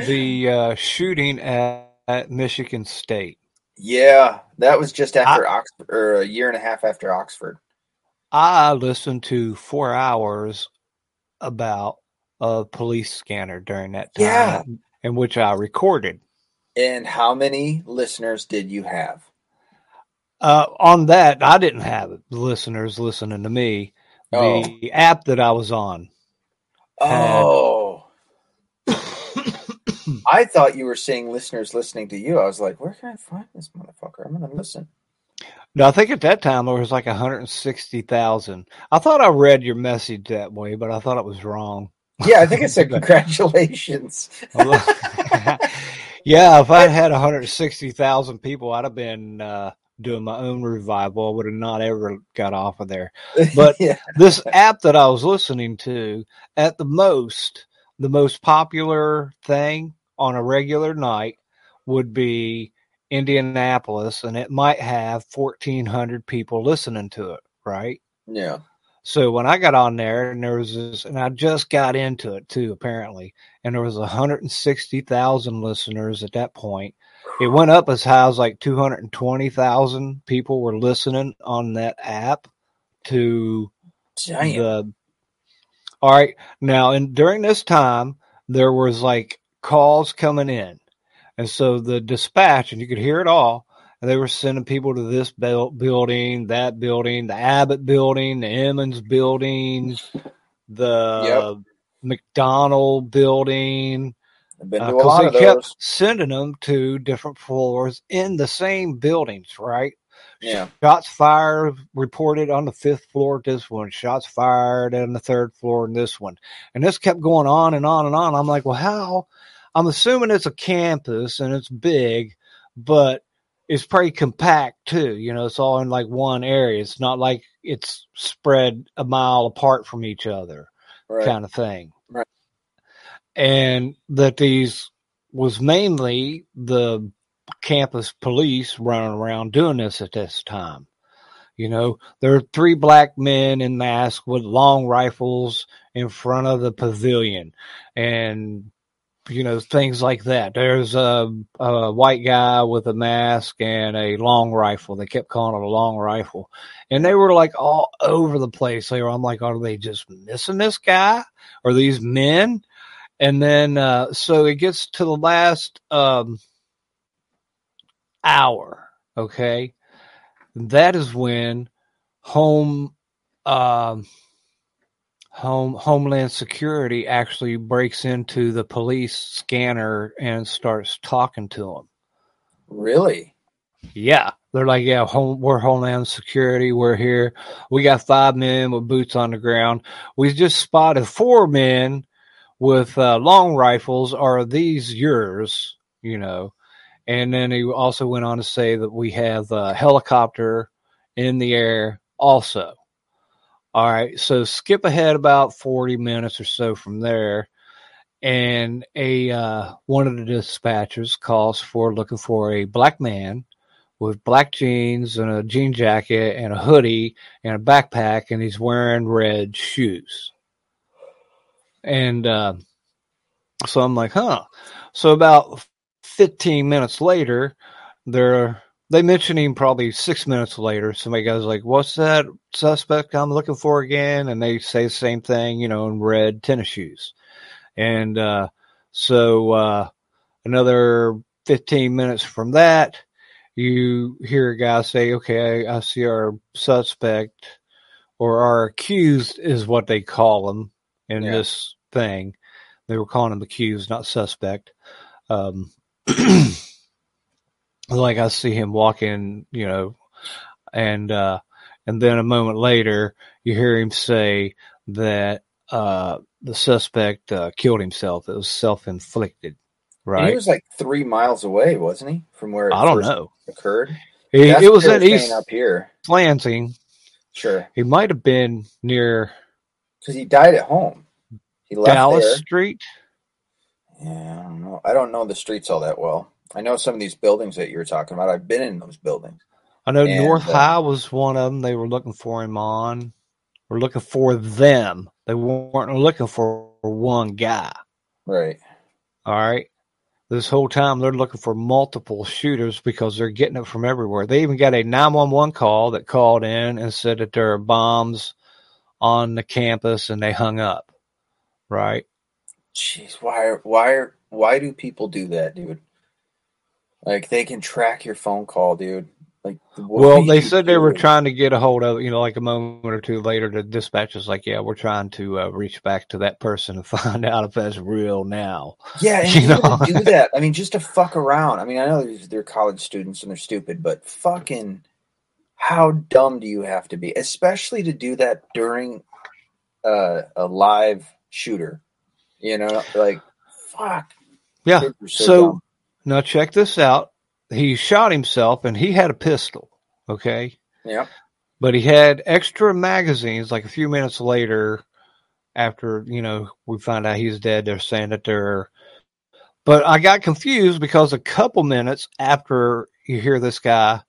Speaker 1: the uh, shooting at, at Michigan State?
Speaker 4: yeah, that was just after Oxford, or a year and a half after Oxford.
Speaker 1: I listened to four hours about a police scanner during that time,
Speaker 4: Yeah.
Speaker 1: In which I recorded.
Speaker 4: And how many listeners did you have?
Speaker 1: Uh, on that, I didn't have. Listeners listening to me.
Speaker 4: Oh.
Speaker 1: The app that I was on. Had-
Speaker 4: Oh. I thought you were saying listeners listening to you. I was like, where can I find this motherfucker? I'm going to listen.
Speaker 1: No, I think at that time there was like 160,000. I thought I read your message that way, but I thought it was wrong.
Speaker 4: Yeah, I think it said congratulations.
Speaker 1: yeah, if I'd had 160,000 people, I'd have been uh, doing my own revival. I would have not ever got off of there. But-
Speaker 4: yeah,
Speaker 1: this app that I was listening to, at the most, the most popular thing on a regular night would be Indianapolis, and it might have 1,400 people listening to it, right?
Speaker 4: yeah.
Speaker 1: So when I got on there, and there was this, and I just got into it too, apparently, and there was 160,000 listeners at that point. It went up as high as like 220,000 people were listening on that app to
Speaker 4: Damn.
Speaker 1: the all right now and during this time there was like calls coming in and so the dispatch and you could hear it all they were sending people to this buil- building, that building, the Abbott building, the Emmons building, the McDonel building.
Speaker 4: Been uh, to a
Speaker 1: Because
Speaker 4: lot
Speaker 1: they kept sending them to different floors in the same buildings, right?
Speaker 4: Yeah.
Speaker 1: Shots fired reported on the fifth floor at this one. Shots fired on the third floor in this one. And this kept going on and on and on. I'm like, well, how? I'm assuming it's a campus and it's big, but it's pretty compact too. You know, it's all in like one area. It's not like it's spread a mile apart from each other
Speaker 4: Right.
Speaker 1: kind of thing.
Speaker 4: Right.
Speaker 1: And that these was mainly the campus police running around doing this at this time. You know, there are three black men in masks with long rifles in front of the pavilion and you know things like that. There's a, a white guy with a mask and a long rifle. They kept calling it a long rifle, and they were like all over the place. They were, I'm like, are they just missing this guy? Are these men? And then uh, so it gets to the last um, hour. Okay, that is when home. Um, home homeland security actually breaks into the police scanner and starts talking to them
Speaker 4: Really?
Speaker 1: yeah. They're like yeah home, we're homeland security we're here. We got five men with boots on the ground. We just spotted four men with uh, long rifles. Are these yours? You know? And then he also went on to say that we have a helicopter in the air also all right, so skip ahead about 40 minutes or so from there, and a uh, one of the dispatchers calls for looking for a black man with black jeans and a jean jacket and a hoodie and a backpack, and he's wearing red shoes. And uh, so I'm like, huh. So about 15 minutes later, they're they mention him probably six minutes later. Somebody goes like, "What's that suspect I'm looking for again?" And they say the same thing, you know, in red tennis shoes. And uh, so uh, another 15 minutes from that, you hear a guy say, "Okay, I, I see our suspect or our accused is what they call him in
Speaker 4: Yeah.
Speaker 1: this thing. They were calling him accused, not suspect." Um, like I see him walking, you know, and uh, and then a moment later you hear him say that uh, the suspect uh, killed himself. It was self inflicted,
Speaker 4: And
Speaker 1: right?
Speaker 4: He was like three miles away, wasn't he, from where it
Speaker 1: I don't know.
Speaker 4: occurred? He,
Speaker 1: it was in
Speaker 4: they were saying
Speaker 1: East
Speaker 4: up here.
Speaker 1: Lansing.
Speaker 4: Sure,
Speaker 1: He might have been near
Speaker 4: because he died at home. He left
Speaker 1: Dallas
Speaker 4: there.
Speaker 1: Street.
Speaker 4: Yeah, I don't know. I don't know the streets all that well. I know some of these buildings that you were talking about. I've been in those buildings.
Speaker 1: I know
Speaker 4: And,
Speaker 1: North
Speaker 4: uh,
Speaker 1: High was one of them. They were looking for him on. Were looking for them. They weren't looking for one guy.
Speaker 4: Right.
Speaker 1: All right. This whole time they're looking for multiple shooters because they're getting it from everywhere. They even got a 911 call that called in and said that there are bombs on the campus and they hung up. Right.
Speaker 4: Jeez, why? are- Why? are- Why do people do that, dude? Like they can track your phone call, dude. Like, what
Speaker 1: well, they said they were trying to get a hold of, you know, like a moment or two later, the dispatch was like, yeah, we're trying to uh, reach back to that person and find out if that's real now.
Speaker 4: Yeah, and
Speaker 1: you know?
Speaker 4: do that. I mean, just to fuck around. I mean, I know they're, college students and they're stupid, but fucking, how dumb do you have to be, especially to do that during uh, a live shooter? You know, like fuck.
Speaker 1: Yeah. So,
Speaker 4: dumb.
Speaker 1: Now check this out. He shot himself and he had a pistol. Okay.
Speaker 4: yeah,
Speaker 1: but he had extra magazines like a few minutes later after you know we find out he's dead they're saying that they're but i got confused because a couple minutes after you hear this guy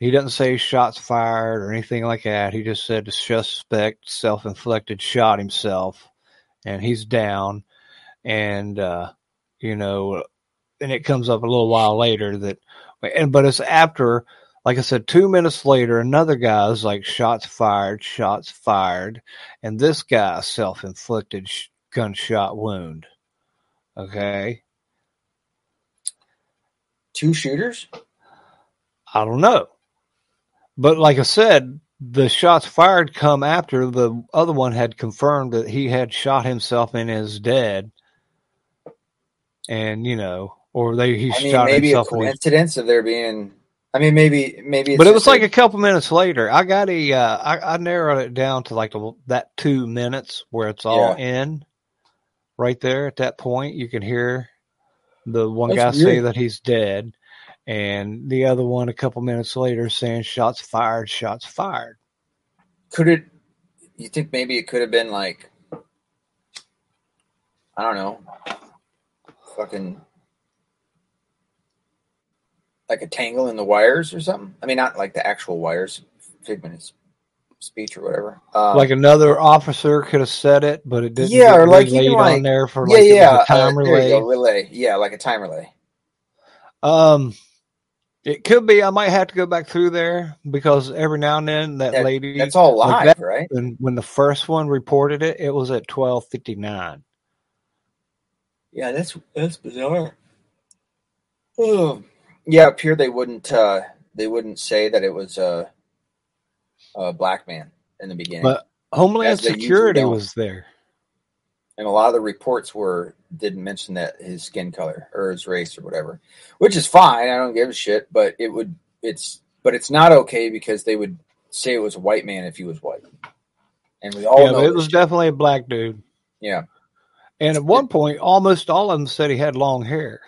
Speaker 1: he doesn't say shots fired or anything like that he just said the suspect self-inflicted shot himself and he's down and uh you know and it comes up a little while later that and but it's after like I said, two minutes later, another guy's like shots fired, shots fired, and this guy self inflicted sh- gunshot wound. Okay,
Speaker 4: two shooters.
Speaker 1: I don't know. But like I said, the shots fired come after the other one had confirmed that he had shot himself and is dead. And you know, or they he
Speaker 4: I mean,
Speaker 1: shot
Speaker 4: maybe a
Speaker 1: himself. and he-
Speaker 4: coincidence of there being. I mean, maybe maybe. It's
Speaker 1: but it was
Speaker 4: just
Speaker 1: like a couple minutes later. I got a, uh, I, I narrowed it down to like the, that two minutes where it's all in. Right there at that point, you can hear the one
Speaker 4: That's
Speaker 1: guy say that he's dead, and the other one a couple minutes later saying shots fired, shots fired.
Speaker 4: could it. You think maybe it could have been like. I don't know. Fucking. Like a tangle in the wires or something. I mean, not like the actual wires. Figment of speech or whatever. Um,
Speaker 1: like another officer could have said it, but it didn't.
Speaker 4: Yeah, or like
Speaker 1: relayed
Speaker 4: even
Speaker 1: on there for
Speaker 4: yeah,
Speaker 1: like it
Speaker 4: yeah.
Speaker 1: a time
Speaker 4: uh,
Speaker 1: relay.
Speaker 4: relay. Yeah, like a time relay.
Speaker 1: Um, it could be. I might have to go back through there because every now and then that,
Speaker 4: That-
Speaker 1: lady.
Speaker 4: That's all
Speaker 1: like
Speaker 4: live,
Speaker 1: that-
Speaker 4: right?
Speaker 1: And when the first one reported it, it was at twelve fifty nine.
Speaker 4: Yeah, that's that's bizarre. Oh. Yeah, up here they wouldn't uh they wouldn't say that it was a a black man in the beginning.
Speaker 1: But Homeland
Speaker 4: As they usually
Speaker 1: Security was there.
Speaker 4: and a lot of the reports were didn't mention that his skin color or his race or whatever. Which is fine, I don't give a shit, but it would it's but it's not okay because they would say it was a white man if he was white. And we all
Speaker 1: yeah,
Speaker 4: know
Speaker 1: it was definitely a black dude.
Speaker 4: yeah.
Speaker 1: And at one point, almost all of them said he had long hair.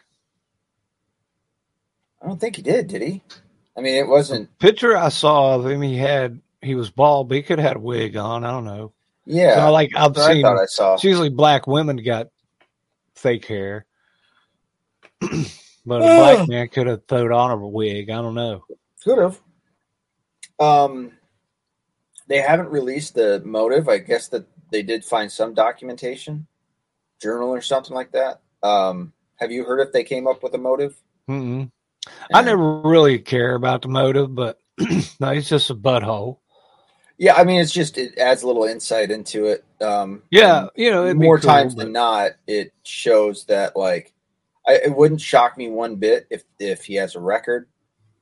Speaker 4: I don't think he did, did he? I mean it wasn't
Speaker 1: Picture I saw of him, he had he was bald, but he could have had a wig on. I don't know.
Speaker 4: yeah.
Speaker 1: So, like I've
Speaker 4: what I
Speaker 1: seen,
Speaker 4: thought I saw.
Speaker 1: it's usually black women got fake hair, but a black man could have thrown on a wig. I don't know.
Speaker 4: Could have. Um, they haven't released the motive. I guess that they did find some documentation, journal or something like that. Um, have you heard if they came up with a motive?
Speaker 1: Mm-mm. I never really care about the motive, but no, he's just a butthole.
Speaker 4: Yeah, I mean, it's just it adds a little insight into it. Um,
Speaker 1: Yeah, you know,
Speaker 4: more
Speaker 1: cool,
Speaker 4: times
Speaker 1: but-
Speaker 4: than not, it shows that like I, it wouldn't shock me one bit if if he has a record.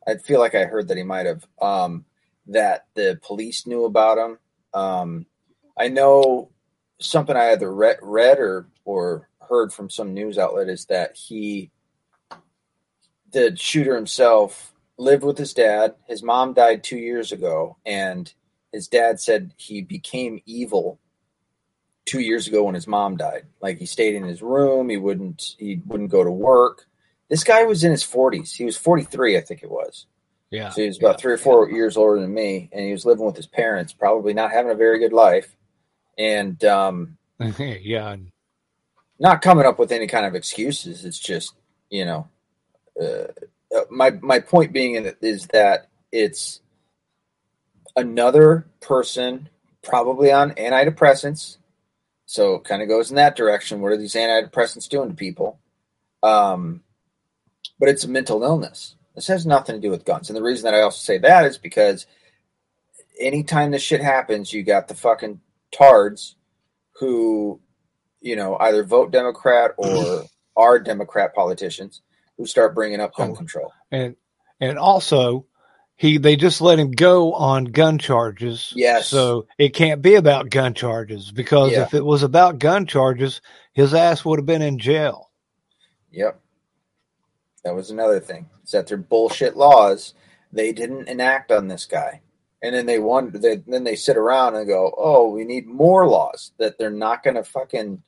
Speaker 4: I feel like I heard that he might have um, that the police knew about him. Um, I know something I either read, read or or heard from some news outlet is that he, the shooter himself, lived with his dad. His mom died two years ago, and his dad said he became evil two years ago when his mom died. Like he stayed in his room. He wouldn't. He wouldn't go to work. This guy was in his forties. He was forty three, I think it was.
Speaker 1: Yeah,
Speaker 4: So he was about three or four years older than me, and he was living with his parents, probably not having a very good life, and um,
Speaker 1: yeah,
Speaker 4: not coming up with any kind of excuses. It's just you know, uh, my my point being in it is that it's another person probably on antidepressants. So it kind of goes in that direction. What are these antidepressants doing to people? Um, but it's a mental illness. This has nothing to do with guns. And the reason that I also say that is because anytime this shit happens, you got the fucking tards who, you know, either vote Democrat or are Democrat politicians who start bringing up gun
Speaker 1: Oh.
Speaker 4: control.
Speaker 1: and and also he they just let him go on gun charges.
Speaker 4: Yes.
Speaker 1: So it can't be about gun charges because
Speaker 4: Yeah.
Speaker 1: if it was about gun charges, his ass would have been in jail.
Speaker 4: Yep. That was another thing. Is that their bullshit laws they didn't enact on this guy. And then they wonder they, then they sit around and go, "Oh, we need more laws that they're not going to fucking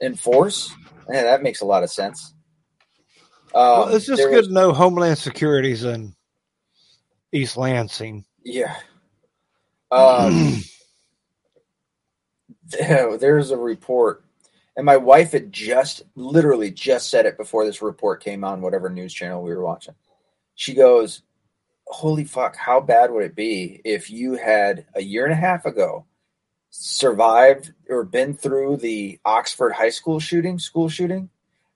Speaker 4: enforce." Yeah, that makes a lot of sense. Um,
Speaker 1: well, it's just good
Speaker 4: was-
Speaker 1: to know Homeland Security's in East Lansing.
Speaker 4: Yeah. Um, there's a report, and my wife had just literally just said it before this report came on, whatever news channel we were watching. She goes, Holy fuck, how bad would it be if you had a year and a half ago survived or been through the Oxford high school shooting, school shooting,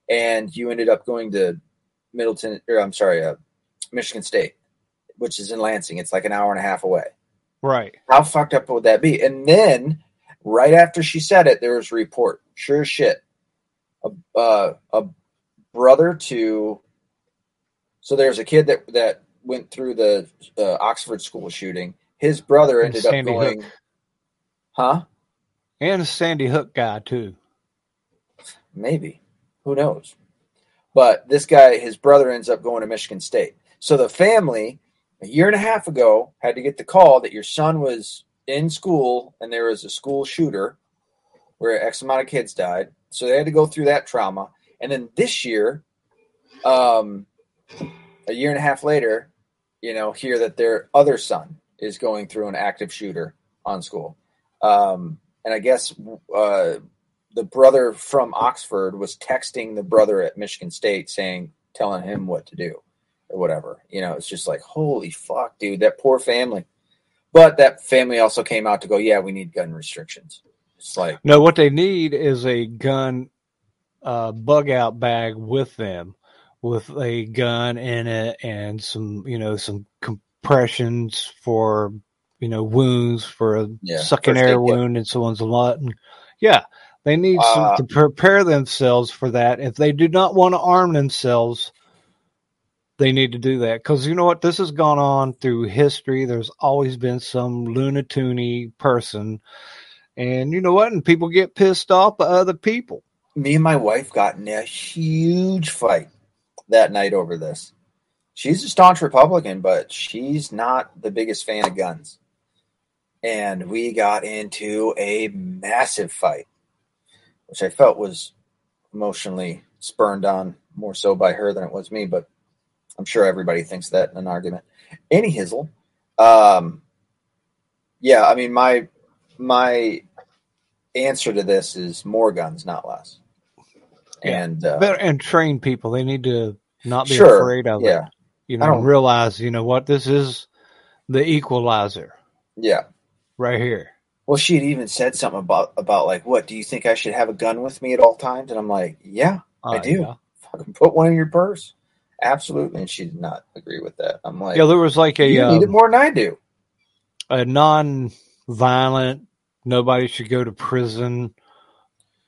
Speaker 4: and you ended up going to Middleton, or I'm sorry, uh, Michigan State, which is in Lansing. It's like an hour and a half away.
Speaker 1: Right.
Speaker 4: How fucked up would that be? And then right after she said it, there was a report. Sure as shit. A, uh, a brother to so there's a kid that that went through the uh, Oxford school shooting. His brother ended up going, huh?
Speaker 1: And a Sandy Hook guy too.
Speaker 4: Maybe. Who knows? But this guy, his brother ends up going to Michigan State. So the family, a year and a half ago, had to get the call that your son was in school and there was a school shooter where X amount of kids died. So they had to go through that trauma. And then this year, um, a year and a half later, you know, hear that their other son is going through an active shooter on school. Um, and I guess uh, the brother from Oxford was texting the brother at Michigan State saying, telling him what to do or whatever. You know, it's just like, holy fuck, dude, that poor family. But that family also came out to go, yeah, we need gun restrictions. It's like,
Speaker 1: No, what they need is a gun uh, bug out bag with them, with a gun in it and some, you know, some compressions for, you know, wounds for a
Speaker 4: Yeah,
Speaker 1: sucking air wound in someone's lot. And yeah, they need
Speaker 4: Uh,
Speaker 1: some to prepare themselves for that. If they do not want to arm themselves, they need to do that. Because you know what? This has gone on through history. There's always been some lunatoony person. And you know what? And people get pissed off by other people.
Speaker 4: Me and my wife got in a huge fight that night over this. She's a staunch Republican, but she's not the biggest fan of guns. And we got into a massive fight, which I felt was emotionally spurned on more so by her than it was me, but I'm sure everybody thinks that in an argument. Any hizzle. Um, yeah, I mean my my answer to this is more guns, not less.
Speaker 1: Yeah.
Speaker 4: And uh,
Speaker 1: Better- and train people they need to not be
Speaker 4: Sure,
Speaker 1: afraid of
Speaker 4: yeah.
Speaker 1: it you
Speaker 4: I
Speaker 1: know
Speaker 4: don't-
Speaker 1: realize you know what this is the equalizer
Speaker 4: yeah.
Speaker 1: right here
Speaker 4: Well, she had even said something about about like, what do you think I should have a gun with me at all times? And I'm like, yeah, I
Speaker 1: Uh,
Speaker 4: do.
Speaker 1: yeah.
Speaker 4: Fucking put one in your purse. Absolutely. And she did not agree with that. I'm like,
Speaker 1: yeah there was like a
Speaker 4: you need it
Speaker 1: um,
Speaker 4: more than I do.
Speaker 1: a non-violent nobody should go to prison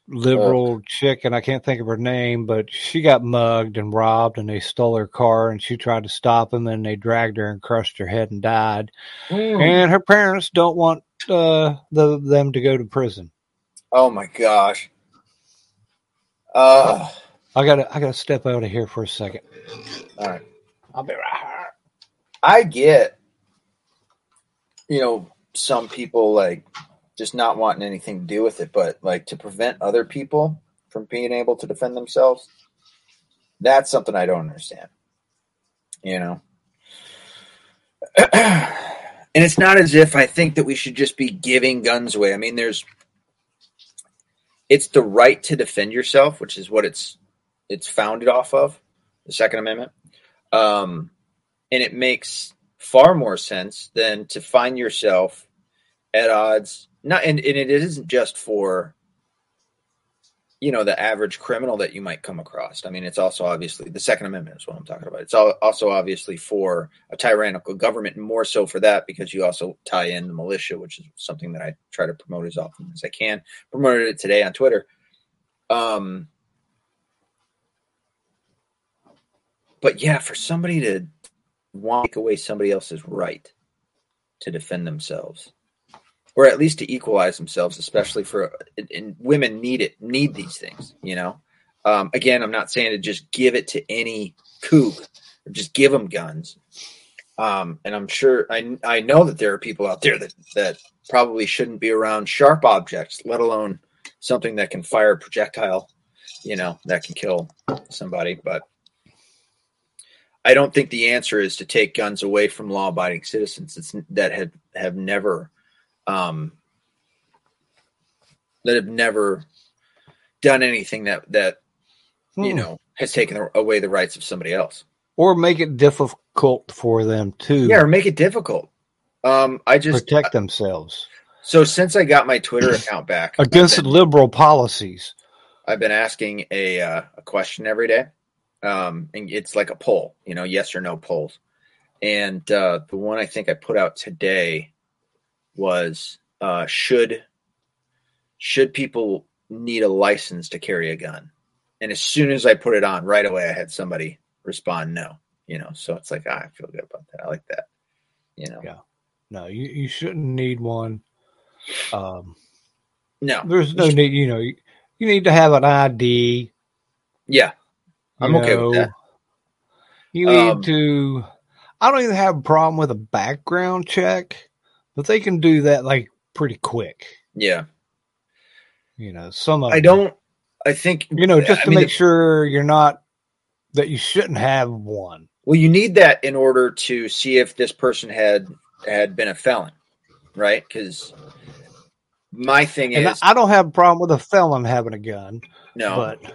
Speaker 1: liberal chick and i can't think of her name but she got mugged and robbed and they stole her car and she tried to stop them and they dragged her and crushed her head and died
Speaker 4: Mm.
Speaker 1: and her parents don't want uh the, them to go to prison
Speaker 4: Oh my gosh. Uh,
Speaker 1: i gotta i gotta step out of here for a second
Speaker 4: all right.
Speaker 1: i'll be right here
Speaker 4: I get, you know, some people like just not wanting anything to do with it, but like to prevent other people from being able to defend themselves, that's something I don't understand. You know? and it's not as if I think that we should just be giving guns away. I mean, there's it's the right to defend yourself, which is what it's it's founded off of, the Second Amendment. Um, and it makes far more sense than to find yourself at odds not and, and it isn't just for you know the average criminal that you might come across. I mean it's also obviously the second amendment is what i'm talking about. It's also obviously for a tyrannical government and more so for that because you also tie in the militia which is something that i try to promote as often as i can. Promoted it today on twitter. Um but yeah for somebody to want to take away somebody else's right to defend themselves or at least to equalize themselves especially for and- women need it need these things you know? Um, again i'm not saying to just give it to any kook or just give them guns. Um, and i'm sure I, I know that there are people out there that, that probably shouldn't be around sharp objects let alone something that can fire a projectile you know that can kill somebody. But I don't think the answer is to take guns away from law-abiding citizens. That have have never, um, that have never done anything that that you
Speaker 1: Hmm.
Speaker 4: know has taken away the rights of somebody else.
Speaker 1: or make it difficult for them to
Speaker 4: Yeah, or make it difficult. Um, I just
Speaker 1: protect themselves
Speaker 4: so since I got my Twitter account back
Speaker 1: against
Speaker 4: been,
Speaker 1: liberal policies
Speaker 4: I've been asking a uh, a question every day, um, and it's like a poll, you know, yes or no polls. And uh, the one I think I put out today was uh, should should people need a license to carry a gun? And as soon as I put it on, right away I had somebody respond no. you know. So it's like ah, I feel good about that. I like that, you know.
Speaker 1: Yeah. No, you, you shouldn't need one. Um,
Speaker 4: No,
Speaker 1: there's no need, you know, you, you need to have an ID.
Speaker 4: yeah, I'm okay with that.
Speaker 1: You need
Speaker 4: Um,
Speaker 1: to. I don't even have a problem with a background check, but they can do that like pretty quick.
Speaker 4: yeah.
Speaker 1: You know, some of
Speaker 4: I don't. I think
Speaker 1: You know, just
Speaker 4: I
Speaker 1: to
Speaker 4: mean,
Speaker 1: make sure you're not that you shouldn't have one.
Speaker 4: Well, you need that in order to see if this person had had been a felon, right? Because my thing
Speaker 1: And
Speaker 4: is
Speaker 1: I don't have a problem with a felon having a gun,
Speaker 4: no,
Speaker 1: but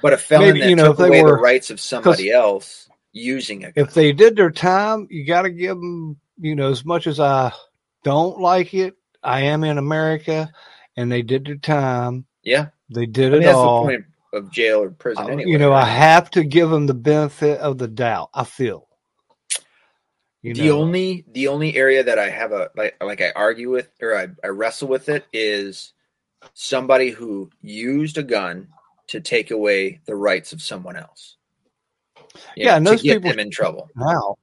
Speaker 4: but a felon
Speaker 1: maybe,
Speaker 4: that
Speaker 1: you know,
Speaker 4: took
Speaker 1: if they
Speaker 4: away the
Speaker 1: were-
Speaker 4: rights of somebody else using a gun.
Speaker 1: if they did their time, you got to give them, you know, as much as I don't like it, I am in America and they did their time.
Speaker 4: yeah,
Speaker 1: They did
Speaker 4: I mean
Speaker 1: it
Speaker 4: that's
Speaker 1: all.
Speaker 4: the point of jail or prison anyway.
Speaker 1: you know, I have to give them the benefit of the doubt. I feel. You
Speaker 4: the
Speaker 1: know,
Speaker 4: only the only area that I have a like like I argue with or I, I wrestle with it is somebody who used a gun to take away the rights of someone else. You
Speaker 1: Yeah,
Speaker 4: know,
Speaker 1: and
Speaker 4: to
Speaker 1: those
Speaker 4: get
Speaker 1: people-
Speaker 4: them in trouble.
Speaker 1: now,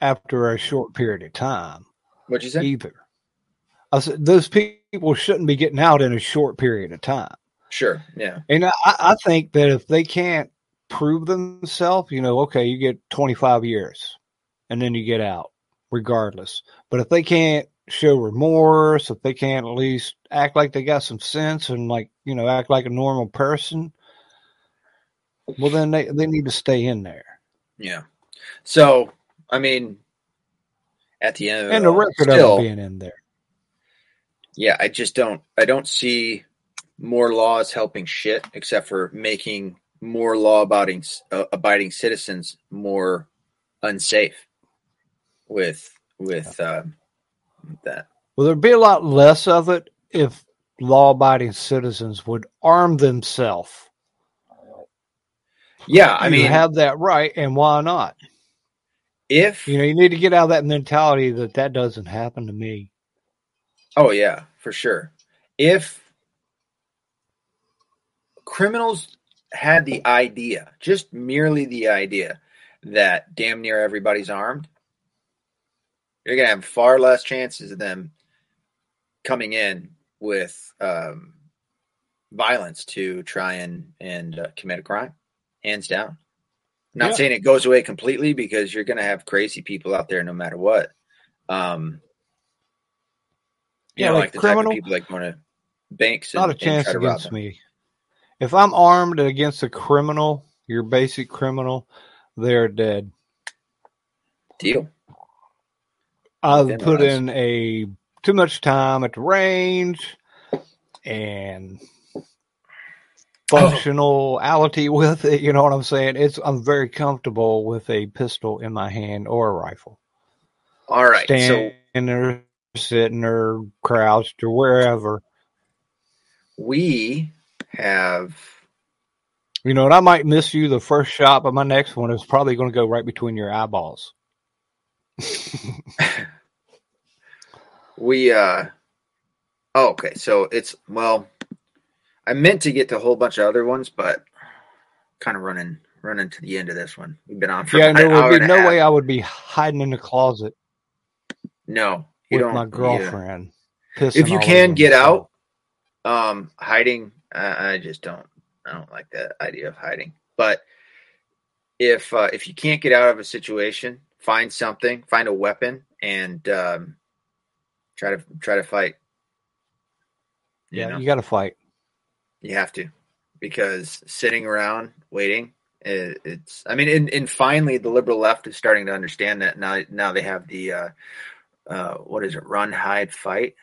Speaker 1: after a short period of time,
Speaker 4: What'd you say?
Speaker 1: either. I said those people shouldn't be getting out in a short period of time.
Speaker 4: Sure. Yeah.
Speaker 1: And I, I think that if they can't prove themselves, you know, okay, you get 25 years and then you get out regardless. But if they can't show remorse, if they can't at least act like they got some sense and like, you know, act like a normal person, well, then they, they need to stay in there.
Speaker 4: Yeah. So, I mean, at the end of
Speaker 1: And the record of
Speaker 4: still,
Speaker 1: them being in there.
Speaker 4: yeah, I just don't, I don't see more laws helping shit except for making more law abiding, uh, abiding citizens more unsafe with, with, um, that.
Speaker 1: Well, there'd be a lot less of it if law abiding citizens would arm themselves.
Speaker 4: Yeah. I
Speaker 1: you
Speaker 4: mean,
Speaker 1: have that right, and why not?
Speaker 4: If,
Speaker 1: You know, you need to get out of that mentality that that doesn't happen to me.
Speaker 4: Oh yeah, for sure. If criminals had the idea, just merely the idea that damn near everybody's armed, you're gonna have far less chances of them coming in with um, violence to try and and uh, commit a crime. Hands down. Not
Speaker 1: Yeah.
Speaker 4: saying it goes away completely because you're gonna have crazy people out there no matter what. Um,
Speaker 1: Yeah,
Speaker 4: know,
Speaker 1: like
Speaker 4: like the
Speaker 1: criminal-
Speaker 4: type of people like going to banks and,
Speaker 1: Not a chance against me. If I'm armed against a criminal, your basic criminal, they're dead.
Speaker 4: Deal.
Speaker 1: I've put in a too much time at the range and functionality with it. You know what I'm saying? It's I'm very comfortable with a pistol in my hand or a rifle.
Speaker 4: All right. So
Speaker 1: Standing or sitting or crouched or wherever.
Speaker 4: we have
Speaker 1: You know, and I might miss you the first shot, but my next one is probably going to go right between your eyeballs.
Speaker 4: we uh oh, okay. So it's well I meant to get to a whole bunch of other ones, but kind of running running to the end of this one. We've been on for
Speaker 1: Yeah, there would be no
Speaker 4: half.
Speaker 1: way I would be hiding in the closet
Speaker 4: No, you
Speaker 1: with
Speaker 4: don't.
Speaker 1: my girlfriend. pissing
Speaker 4: If you can get out, um, hiding, I, I just don't. I don't like that idea of hiding. But if uh, if you can't get out of a situation, find something, find a weapon, and um, try to try to fight. You
Speaker 1: yeah,
Speaker 4: know?
Speaker 1: you got to fight.
Speaker 4: You have to, because sitting around waiting, it, it's. I mean, and, and finally, the liberal left is starting to understand that now. Now they have the, uh, uh, what is it? Run, hide, fight,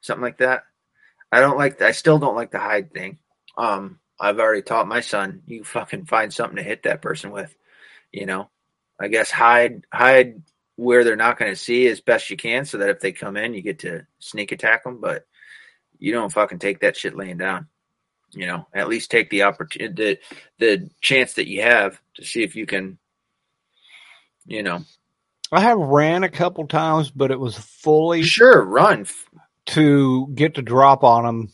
Speaker 4: something like that. I don't like. I still don't like the hide thing. Um, I've already taught my son. You fucking find something to hit that person with. You know, I guess hide, hide where they're not going to see as best you can, so that if they come in, you get to sneak attack them. But you don't fucking take that shit laying down you know at least take the opportunity the, the chance that you have to see if you can you know
Speaker 1: I have ran a couple times, but it was fully
Speaker 4: sure run
Speaker 1: to get the drop on them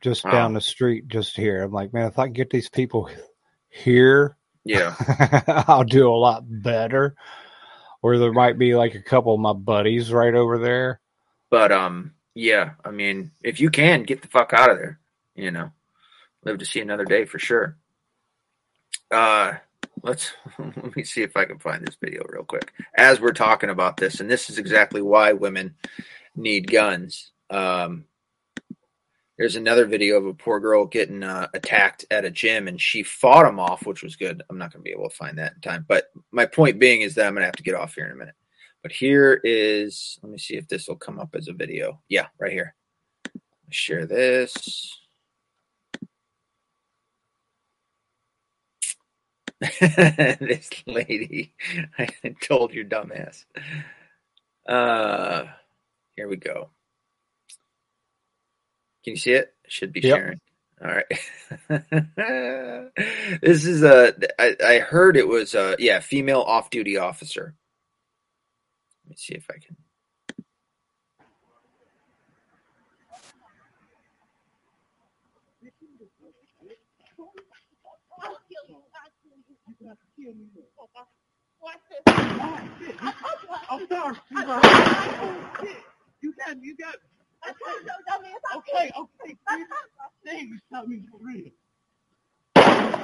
Speaker 1: just
Speaker 4: Wow.
Speaker 1: down the street, just here. I'm like, man, if I can get these people here
Speaker 4: Yeah.
Speaker 1: I'll do a lot better. Or there might be like a couple of my buddies right over there.
Speaker 4: But um, yeah, I mean, if you can get the fuck out of there, you know, live to see another day for sure. Uh, let's let me see if I can find this video real quick as we're talking about this, and this is exactly why women need guns. Um, there's another video of a poor girl getting uh, attacked at a gym, and she fought him off, which was good. I'm not going to be able to find that in time, but my point being is that I'm going to have to get off here in a minute. But here is, let me see if this will come up as a video. Yeah, right here. Share this. this lady, I told your dumbass. Uh, here we go. Can you see it? Should be
Speaker 1: Yep.
Speaker 4: sharing. All right. this is a. I, I heard it was a yeah female off duty officer. Let me see if I can.
Speaker 5: I'm sorry. You got, you got. Okay, okay. Tell me for real.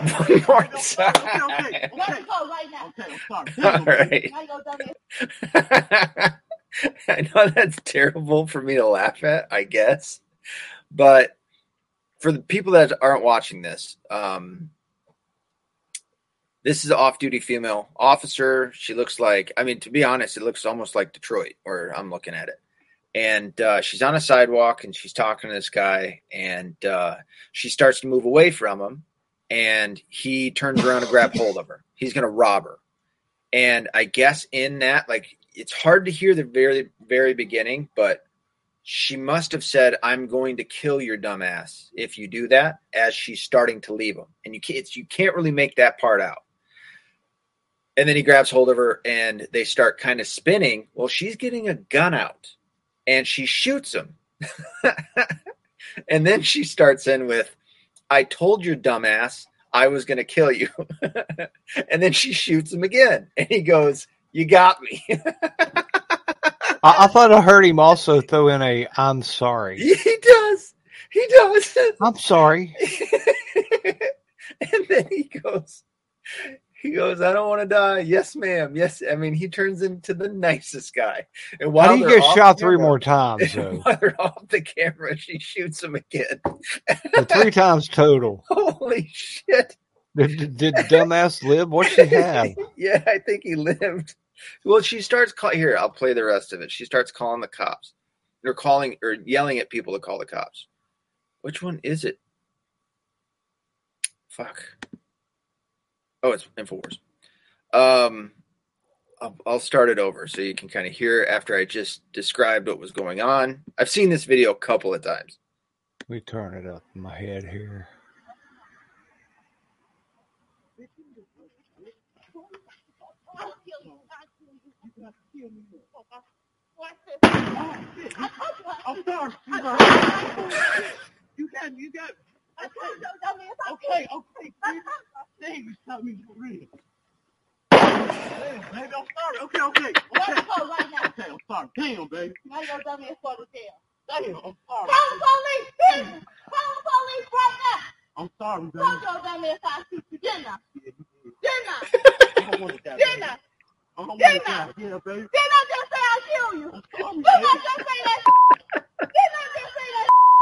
Speaker 5: Okay, okay, okay.
Speaker 4: All right. I know that's terrible for me to laugh at, I guess. But for the people that aren't watching this, um, this is an off duty female officer. She looks like, I mean, to be honest, it looks almost like Detroit, or I'm looking at it. And uh, she's on a sidewalk and she's talking to this guy, and uh, she starts to move away from him. And he turns around and grab hold of her. He's going to rob her. And I guess in that, like, it's hard to hear the very, very beginning, but she must have said, "I'm going to kill your dumbass if you do that." As she's starting to leave him, and you can't, you can't really make that part out. And then he grabs hold of her, and they start kind of spinning. Well, she's getting a gun out, and she shoots him. and then she starts in with, "I told your dumbass I was going to kill you," and then she shoots him again, and he goes, "You got me."
Speaker 1: I, I thought I heard him also throw in a I'm sorry.
Speaker 4: he does. He does.
Speaker 1: I'm sorry.
Speaker 4: and then he goes, he goes, I don't want to die. Yes, ma'am. Yes. I mean, he turns into the nicest guy. And
Speaker 1: Why
Speaker 4: while
Speaker 1: do you
Speaker 4: they're
Speaker 1: get shot three
Speaker 4: camera-
Speaker 1: more times though?
Speaker 4: While they're off the camera, she shoots him again.
Speaker 1: So three times total.
Speaker 4: Holy shit.
Speaker 1: Did, did dumbass live? What she have?
Speaker 4: yeah, I think he lived. Well, she starts call here. I'll play the rest of it. She starts calling the cops. They're calling or yelling at people to call the cops. Which one is it? Fuck. Oh, it's Infowars. Um, I'll, I'll start it over so you can kind of hear after I just described what was going on. I've seen this video a couple of times.
Speaker 1: We turn it up in my head here.
Speaker 5: I'm sorry. You got, you got. Okay, okay. Please tell me for real. Damn, baby, I'm sorry. Okay, okay. Okay, okay I'm sorry. Damn, baby. Now you're dumb as fuck again. Damn, I'm sorry. Call the police, bitch! Call the police right now! I'm sorry, baby. I don't want to die. baby.
Speaker 4: I don't want to die. Yeah,
Speaker 1: baby. I'm sorry, baby. I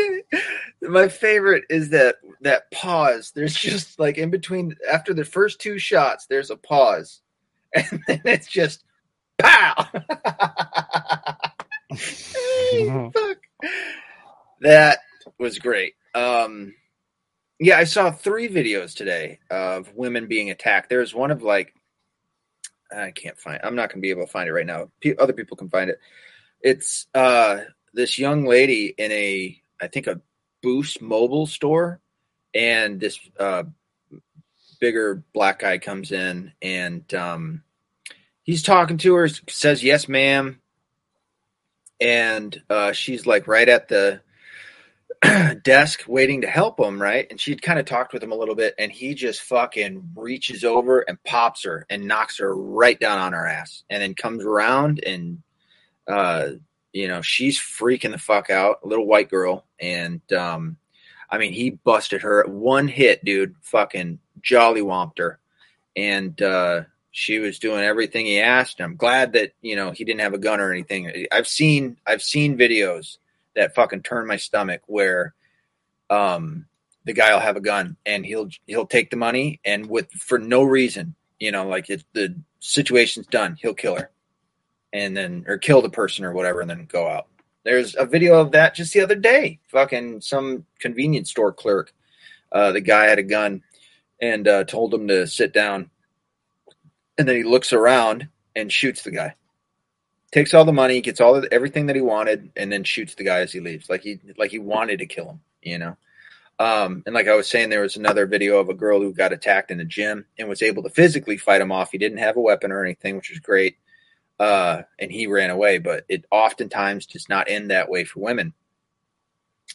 Speaker 4: My favorite is that that pause. There's just like in between after the first two shots, there's a pause, and then it's just pow. Hey, fuck. That was great. Um, Yeah, I saw three videos today of women being attacked. There's one of like, I can't find. I'm not going to be able to find it right now. Pe- other people can find it. It's uh this young lady in a, I think a Boost mobile store, and this uh bigger black guy comes in and um he's talking to her, says yes, ma'am, and uh, she's like right at the desk waiting to help him, right? And she'd kind of talked with him a little bit, and he just fucking reaches over and pops her and knocks her right down on her ass, and then comes around and, uh, you know, she's freaking the fuck out, a little white girl, and um, I mean, he busted her one hit, dude, fucking jolly womped her, and uh, she was doing everything he asked. I'm glad that you know he didn't have a gun or anything. I've seen I've seen videos that fucking turn my stomach where um the guy will have a gun and he'll he'll take the money and with for no reason, you know, like it's the situation's done, he'll kill her. And then or kill the person or whatever and then go out. There's a video of that just the other day. Fucking some convenience store clerk. Uh the guy had a gun and uh told him to sit down. And then he looks around and shoots the guy takes all the money, gets all the, everything that he wanted, and then shoots the guy as he leaves. Like he like he wanted to kill him, you know. Um, and like I was saying, there was another video of a girl who got attacked in the gym and was able to physically fight him off. He didn't have a weapon or anything, which was great. Uh, and he ran away, but it oftentimes does not end that way for women.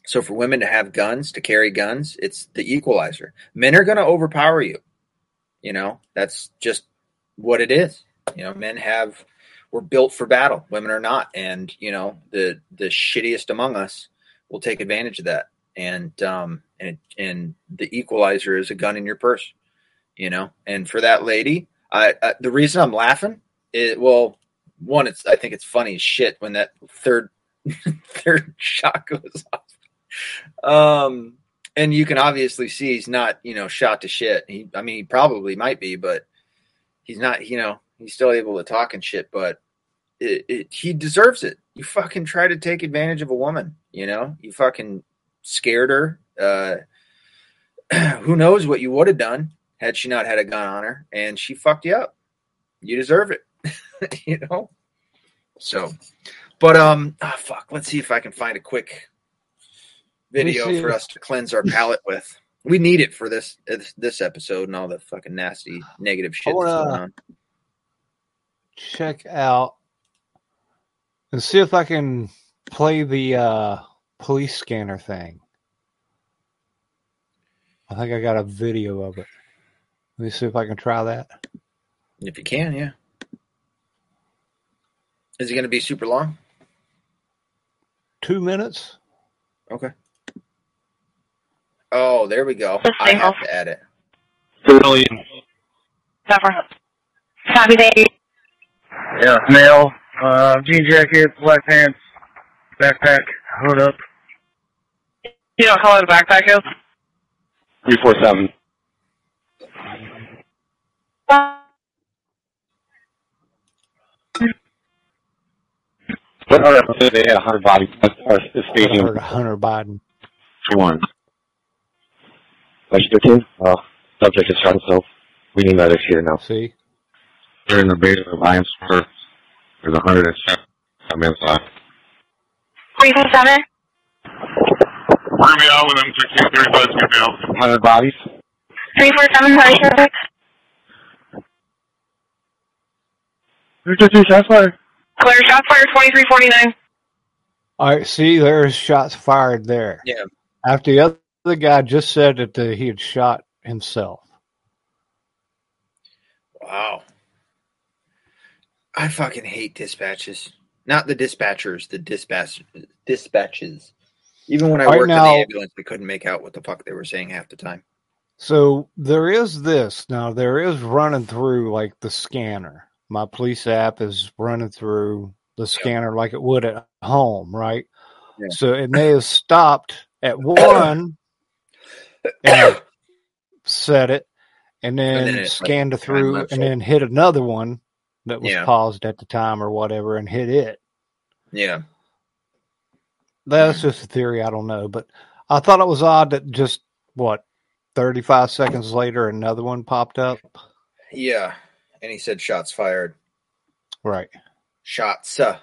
Speaker 4: So for women to have guns, to carry guns, it's the equalizer. Men are going to overpower you. You know, that's just what it is. You know, men have we're built for battle. Women are not, and you know the the shittiest among us will take advantage of that. And um and and the equalizer is a gun in your purse, you know. And for that lady, I, I the reason I'm laughing, it well, one, it's I think it's funny as shit when that third third shot goes off. Um, and you can obviously see he's not you know shot to shit. He, I mean, he probably might be, but he's not. You know, he's still able to talk and shit, but it, it, he deserves it. You fucking try to take advantage of a woman, you know? You fucking scared her. Uh, who knows what you would have done had she not had a gun on her and she fucked you up. You deserve it, you know? So, but, um, ah, fuck, let's see if I can find a quick video for us to cleanse our palate with. We need it for this this episode and all the fucking nasty negative shit that's going on.
Speaker 1: check out and see if I can play the uh, police scanner thing. I think I got a video of it. Let me see if I can try that.
Speaker 4: If you can, yeah. Is it going to be super long?
Speaker 1: Two minutes.
Speaker 4: Okay. Oh, there we go. I have to add it.
Speaker 6: Civilian.
Speaker 7: Cover. Copy that.
Speaker 6: Yeah, male. Uh, jean jacket, black pants, backpack, hood up.
Speaker 7: You know what color the backpack is?
Speaker 6: 347. What are they had 100 bodies at our
Speaker 1: I
Speaker 6: stadium
Speaker 1: heard Hunter Biden.
Speaker 6: for one. Question 13. Uh, subject has shot himself. We need medics here now.
Speaker 1: See,
Speaker 6: They're in the basement of Iron Spur. There's 107 men inside.
Speaker 7: Three four seven.
Speaker 6: Bring me out with them 1635 to out. 100 bodies?
Speaker 7: Three four seven. Sorry, sir.
Speaker 6: There's just two shots fired.
Speaker 7: Clear shot fire. Twenty three forty nine.
Speaker 1: all right. See, there's shots fired there.
Speaker 4: Yeah.
Speaker 1: After the other guy just said that uh, he had shot himself.
Speaker 4: Wow. I fucking hate dispatches. Not the dispatchers, the dispatch dispatches. Even when I
Speaker 1: Right
Speaker 4: worked
Speaker 1: now-
Speaker 4: in the ambulance, we couldn't make out what the fuck they were saying half the time.
Speaker 1: So there is this now. There is running through like the scanner. My police app is running through the scanner like it would at home, right?
Speaker 4: Yeah.
Speaker 1: So it may have stopped at one and set it, and then,
Speaker 4: then it, like,
Speaker 1: scanned it through, and
Speaker 4: it.
Speaker 1: then hit another one that was
Speaker 4: Yeah.
Speaker 1: paused at the time or whatever, and hit it.
Speaker 4: Yeah.
Speaker 1: That's mm-hmm. just a theory. I don't know, but I thought it was odd that just what 35 seconds later, another one popped up.
Speaker 4: Yeah, and he said shots fired.
Speaker 1: Right.
Speaker 4: Shots. Uh,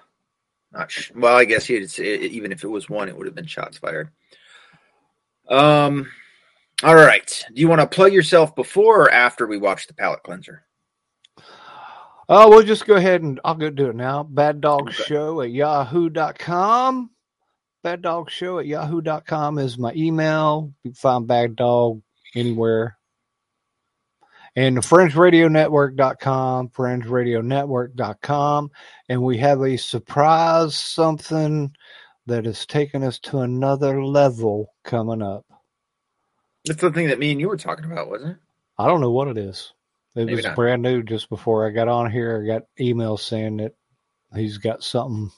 Speaker 4: not sh- well. I guess he'd say, even if it was one, it would have been shots fired. Um. All right. Do you want to plug yourself before or after we watch the palate cleanser?
Speaker 1: Oh, we'll just go ahead and I'll go do it now. Bad Dog
Speaker 4: Okay.
Speaker 1: Show at yahoo.com. Bad Dog Show at yahoo.com is my email. You can find Bad Dog anywhere. And the FringeRadioNetwork.com, FringeRadioNetwork.com. And we have a surprise something that is taking us to another level coming up.
Speaker 4: That's the thing that me and you were talking about, wasn't it?
Speaker 1: I don't know what it is. It
Speaker 4: Maybe
Speaker 1: was
Speaker 4: not.
Speaker 1: brand new just before I got on here. I got emails saying that he's got something.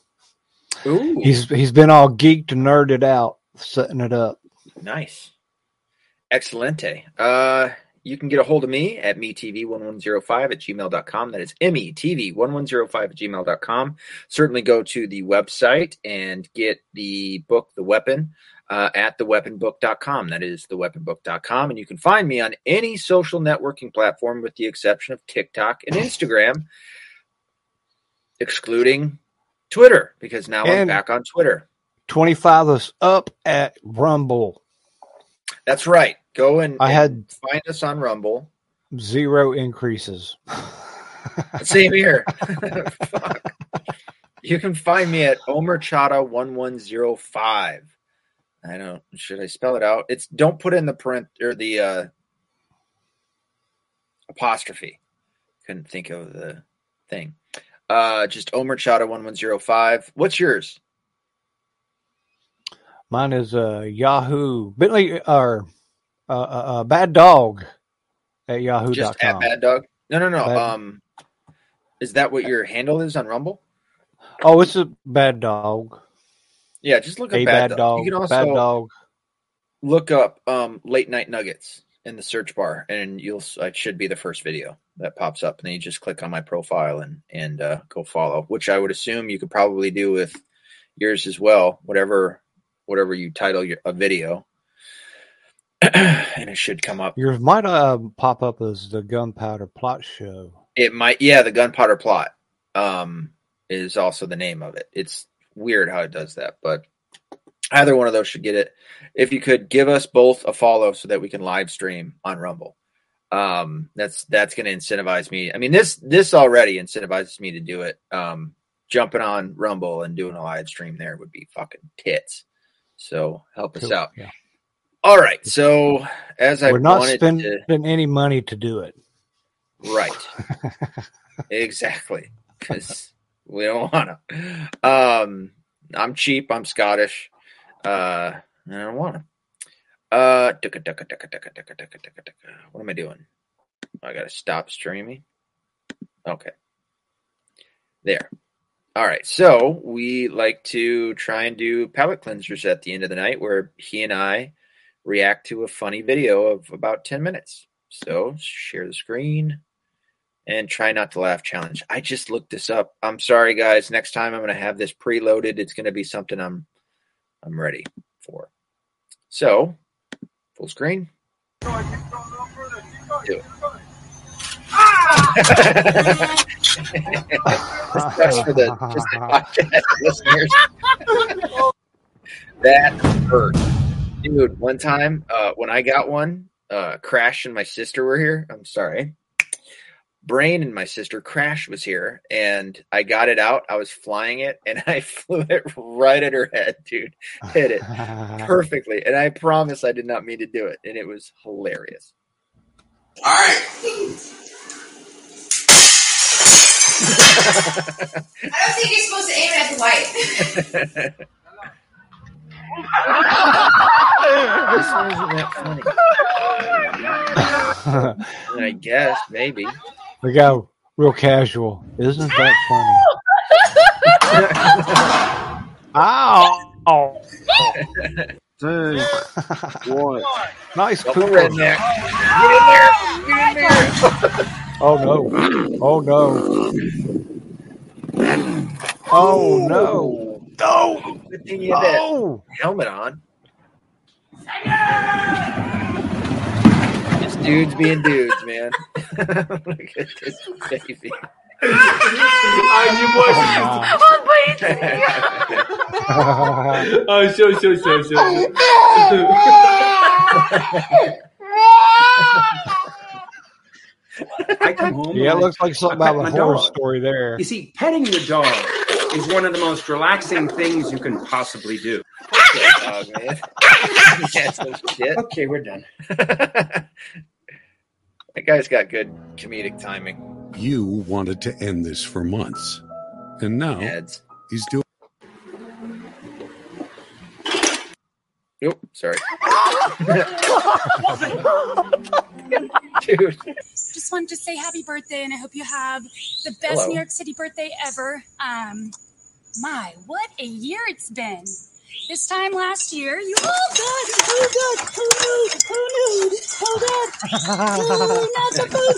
Speaker 4: Ooh,
Speaker 1: He's he's been all geeked and nerded out setting it up.
Speaker 4: nice. Excelente. Uh, you can get a hold of me at metv1105 at gmail.com. That is metv1105 at gmail.com. Certainly go to the website and get the book, The Weapon, uh, at theweaponbook.com. That is theweaponbook.com. And you can find me on any social networking platform with the exception of TikTok and Instagram, excluding Twitter, because now I'm back on Twitter.
Speaker 1: Twenty five is up at Rumble.
Speaker 4: That's right. Go and,
Speaker 1: I
Speaker 4: and
Speaker 1: had
Speaker 4: find us on Rumble.
Speaker 1: zero increases.
Speaker 4: Same here. Fuck. You can find me at Omerchata1105. I don't should I spell it out? It's don't put in the print or the uh apostrophe. Couldn't think of the thing. Uh just Omerchata1105. What's yours?
Speaker 1: Mine is uh, Yahoo Bentley or uh, uh, Bad Dog at yahoo.com.
Speaker 4: Just at Bad Dog? No, no, no.
Speaker 1: Bad-
Speaker 4: Um is that what your handle is on Rumble?
Speaker 1: Oh, it's a Bad Dog.
Speaker 4: Yeah, just look up
Speaker 1: A
Speaker 4: Bad,
Speaker 1: Bad,
Speaker 4: Dog.
Speaker 1: Dog.
Speaker 4: You can also
Speaker 1: Bad Dog.
Speaker 4: look up um, late night nuggets in the search bar and you'll it should be the first video that pops up and then you just click on my profile and and uh, go follow which i would assume you could probably do with yours as well whatever whatever you title your a video and it should come up.
Speaker 1: Yours might uh, pop up as the Gunpowder Plot Show.
Speaker 4: it might yeah the gunpowder plot um is also the name of it. It's weird how it does that but either one of those should get it. If you could give us both a follow so that we can live stream on rumble. Um that's that's going to incentivize me. I mean this this already incentivizes me to do it. Um jumping on rumble and doing a live stream there would be fucking tits. So help us
Speaker 1: Cool.
Speaker 4: out.
Speaker 1: Yeah.
Speaker 4: All right. So as I
Speaker 1: we're not spending
Speaker 4: to,
Speaker 1: any money to do it.
Speaker 4: Right. exactly. Because we don't want to. Um, I'm cheap. I'm Scottish. Uh, I don't want to. Uh, what am I doing? I gotta stop streaming. Okay. There. All right. So we like to try and do palate cleansers at the end of the night, where he and I react to a funny video of about 10 minutes. So share the screen and try not to laugh challenge. I just looked this up. I'm sorry guys. Next time I'm going to have this preloaded. It's going to be something I'm I'm ready for. So, full screen. Do it. That's for the just the podcast listeners. that hurt. Dude, one time uh, when I got one, uh, Crash and my sister were here. I'm sorry. Brain and my sister Crash was here, and I got it out. I was flying it, and I flew it right at her head, dude. Hit it perfectly, and I promise I did not mean to do it, and it was hilarious.
Speaker 8: All right. I don't think you're supposed to aim it at the white.
Speaker 4: this isn't that funny. I guess maybe.
Speaker 1: we go real casual. Isn't that funny? Ow!
Speaker 9: Two, one.
Speaker 1: nice
Speaker 4: Double
Speaker 1: Cooper.
Speaker 4: redneck. Get in there! Get in there!
Speaker 1: Oh no! Oh no! Oh no! No.
Speaker 4: Good thing you no. had that helmet on. Just dudes being dudes, man. Look at this baby.
Speaker 10: Ai, que bosta! Ai, show, show, show, show.
Speaker 11: I come home.
Speaker 1: Yeah, it looks like something out of a horror
Speaker 11: dog.
Speaker 1: story there.
Speaker 11: You see, petting your dog is one of the most relaxing things you can possibly do.
Speaker 4: Dog, man. That's no shit.
Speaker 11: Okay, we're done.
Speaker 4: that guy's got good comedic timing.
Speaker 12: You wanted to end this for months. And now
Speaker 4: Ads.
Speaker 12: he's doing
Speaker 4: Nope, sorry. Dude.
Speaker 13: Just wanted to say happy birthday, and I hope you have the best
Speaker 4: Hello.
Speaker 13: New York City birthday ever. Um, my, what a year it's been! This time last year, you oh god, oh god, oh nude, oh nude, oh god, oh not the boob.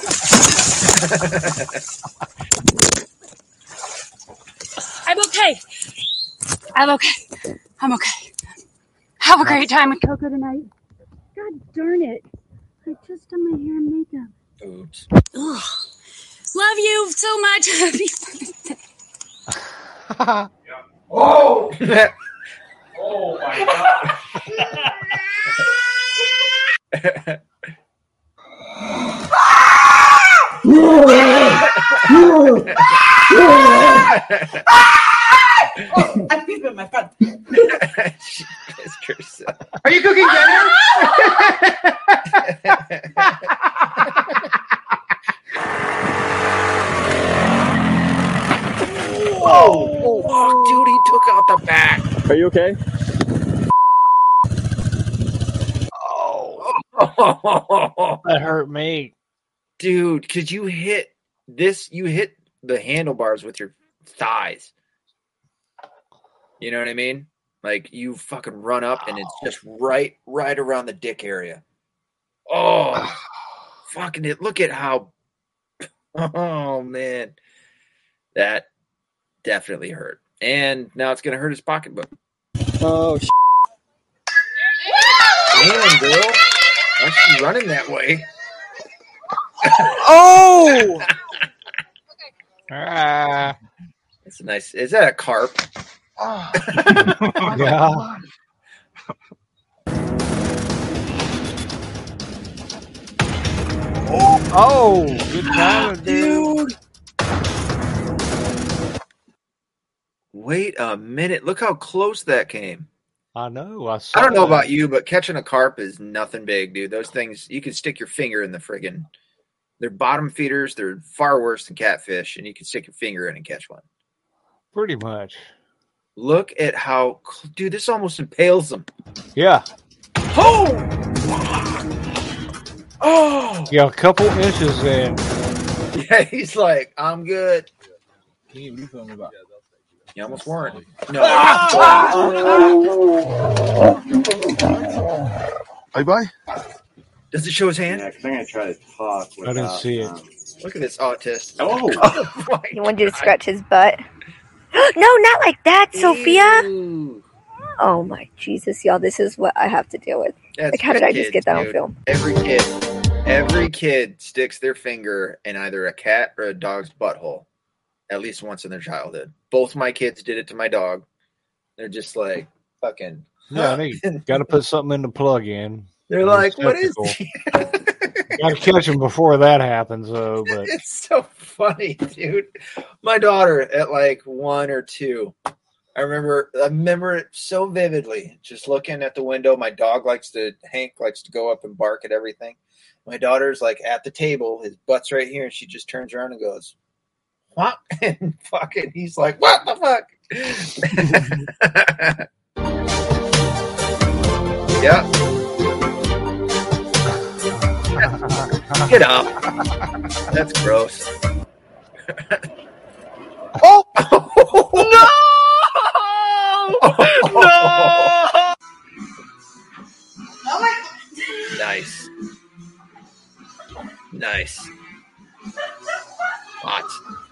Speaker 13: I'm okay. I'm okay. I'm okay. Have a great time with Coco tonight. God darn it! I just done my hair and makeup.
Speaker 4: Oops.
Speaker 13: Ugh. Love you so much. Happy birthday.
Speaker 4: Oh!
Speaker 10: Oh my god.
Speaker 5: I peed in my pants.
Speaker 4: She pissed herself.
Speaker 5: Are you cooking dinner?
Speaker 4: Whoa! Oh, dude, he took out the back.
Speaker 9: Are you okay?
Speaker 4: Oh,
Speaker 1: That hurt me.
Speaker 4: dude, could you hit this? You hit the handlebars with your thighs. You know what I mean? Like you fucking run up and it's just right, right around the dick area. Oh, fucking it! Look at how. Oh man, that definitely hurt, and now it's gonna hurt his pocketbook.
Speaker 9: Oh, sh-
Speaker 4: Damn, girl, why she running that way?
Speaker 1: Oh! ah,
Speaker 4: It's a nice. Is that a carp?
Speaker 1: yeah. Oh, good timing, dude.
Speaker 4: Wait a minute! Look how close that came.
Speaker 1: I know. I, saw
Speaker 4: I don't know
Speaker 1: that.
Speaker 4: about you, but catching a carp is nothing big, dude. Those things you can stick your finger in the friggin' they're bottom feeders. They're far worse than catfish, and you can stick your finger in and catch one.
Speaker 1: Pretty much.
Speaker 4: Look at how, dude. This almost impales them.
Speaker 1: Yeah.
Speaker 4: Oh, oh,
Speaker 1: Yeah, a couple inches in.
Speaker 4: yeah. He's like, I'm good.
Speaker 9: you tell me about.
Speaker 4: You almost weren't. No.
Speaker 9: Bye bye.
Speaker 4: Does it show his hand?
Speaker 9: Yeah, 'cause I'm gonna try to talk.
Speaker 1: I didn't see it.
Speaker 4: Look at this autist.
Speaker 9: Oh.
Speaker 4: oh my
Speaker 14: You want to do to scratch his butt? no, not like that, Sophia.
Speaker 4: Ew.
Speaker 14: Oh my Jesus, y'all! This is what I have to deal with.
Speaker 4: That's
Speaker 14: like, how did
Speaker 4: just
Speaker 14: I just
Speaker 4: kids,
Speaker 14: get that on
Speaker 4: dude.
Speaker 14: film?
Speaker 4: Every kid, every kid sticks their finger in either a cat or a dog's butthole, at least once in their childhood. Both my kids did it to my dog. They're just like fucking.
Speaker 1: Yeah, they got to put something in the plug in.
Speaker 4: They're like, what is?
Speaker 1: Got to catch them before that happens, though. But
Speaker 4: It's so funny, dude. My daughter at like one or two. I remember I remember it so vividly. Just looking at the window, my dog likes to Hank likes to go up and bark at everything. My daughter's like at the table, his butt's right here, and she just turns around and goes, And fucking he's like, What the fuck? yeah. Get up. That's gross. oh no! No! Nice. Nice. Hot.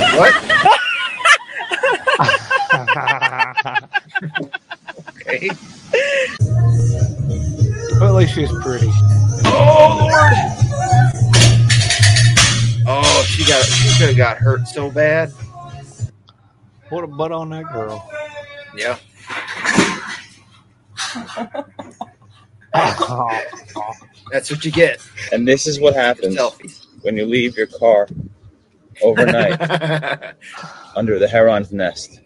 Speaker 4: What? right?
Speaker 1: But at least she's pretty.
Speaker 4: Oh Lord! Oh, she got she could have got hurt so bad.
Speaker 1: What a butt on that girl.
Speaker 4: Yeah. That's what you get.
Speaker 9: And this is what happens when you leave your car overnight under the heron's nest.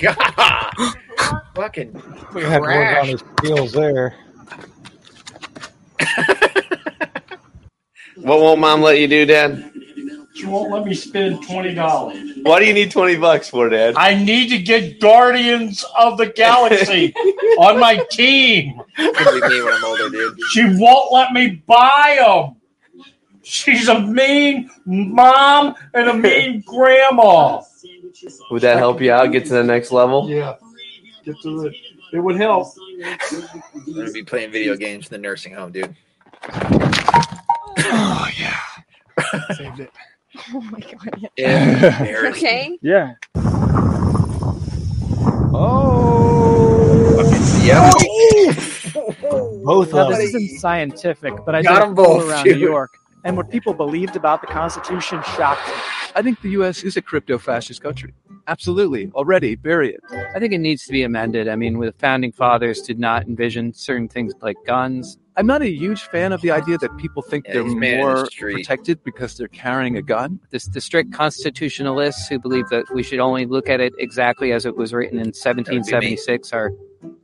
Speaker 4: God. Fucking
Speaker 1: We had to work on his skills there.
Speaker 15: What won't mom let you do, Dad?
Speaker 16: She won't let me spend twenty dollars.
Speaker 15: Why do you need 20 bucks for, Dad?
Speaker 16: I need to get Guardians of the Galaxy on my team.
Speaker 4: It's me when I'm older, dude.
Speaker 16: She won't let me buy them. She's a mean mom and a mean grandma.
Speaker 15: Would that help you out, get to the next level?
Speaker 16: Yeah. Get to it. It would help.
Speaker 4: I'm gonna be playing video games in the nursing home, dude.
Speaker 1: Oh yeah.
Speaker 16: Saved it.
Speaker 14: Oh my god.
Speaker 4: Embarrassing.
Speaker 14: Okay.
Speaker 9: Yeah.
Speaker 1: Oh.
Speaker 4: Yeah. Oh.
Speaker 1: Both
Speaker 17: Now,
Speaker 1: of
Speaker 17: this isn't scientific, but I
Speaker 4: Got
Speaker 17: them a
Speaker 4: 'em
Speaker 17: poll
Speaker 4: both,
Speaker 17: around
Speaker 4: dude.
Speaker 17: New York, and what people believed about the Constitution shocked me.
Speaker 18: I think the U.S. is a crypto fascist country. Absolutely. Already. Bury it.
Speaker 17: I think it needs to be amended. I mean, the founding fathers did not envision certain things like guns.
Speaker 18: I'm not a huge fan of the idea that people think
Speaker 4: Yeah,
Speaker 18: they're
Speaker 4: he's the
Speaker 18: more protected because they're carrying a gun.
Speaker 17: The, the strict constitutionalists who believe that we should only look at it exactly as it was written in 1776 are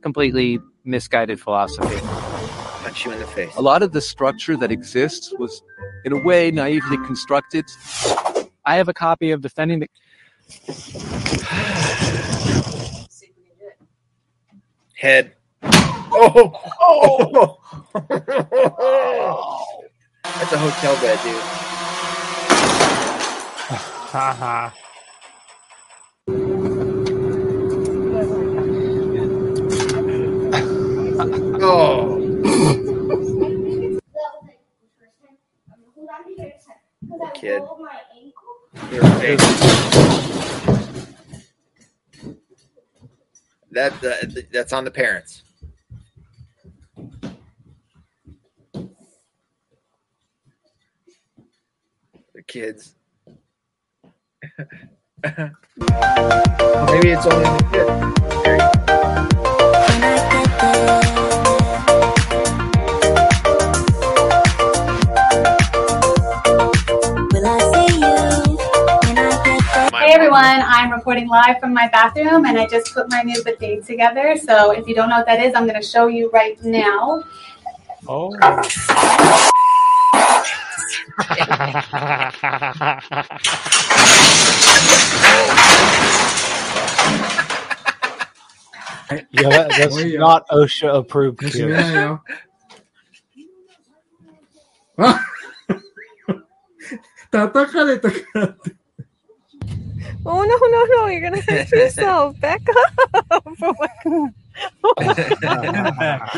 Speaker 17: completely misguided philosophy.
Speaker 4: Punch you in the face.
Speaker 18: A lot of the structure that exists was, in a way, naively constructed.
Speaker 17: I have a copy of Defending the
Speaker 4: Head. Oh. Oh. oh. That's a hotel bed, dude.
Speaker 1: Haha.
Speaker 4: Oh. Kid. That, that that's on the parents. The kids. Maybe it's only the kid. There you go.
Speaker 13: Hey everyone, I'm recording live from my bathroom and I just put my new bidet together. So if you don't know what that is, I'm going to show you right now.
Speaker 1: Oh yeah, that, that's not OSHA approved.
Speaker 14: Oh no no no! You're gonna hurt yourself. Back up! Oh my god!
Speaker 19: Get back.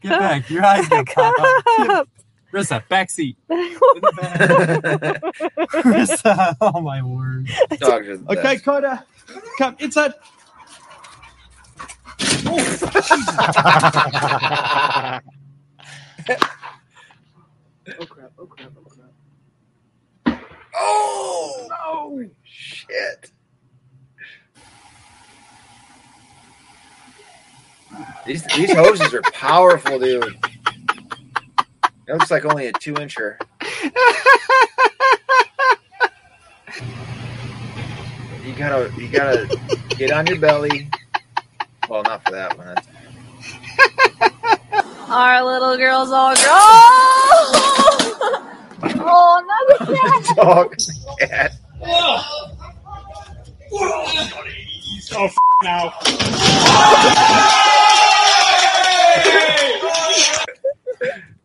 Speaker 19: Get back. Your eyes
Speaker 14: back up.
Speaker 19: Rissa, back seat. Rissa, oh my word.
Speaker 4: Dogs are the
Speaker 19: Okay,
Speaker 4: best.
Speaker 19: Coda, come inside.
Speaker 18: Oh crap! Oh crap! Oh crap!
Speaker 4: Oh no! Shit! These these hoses are powerful, dude. It looks like only a two incher. You gotta you gotta get on your belly. Well, not for that one.
Speaker 14: Our little girl's all grown. oh, another cat.
Speaker 4: dog, cat.
Speaker 16: Oh, f- now.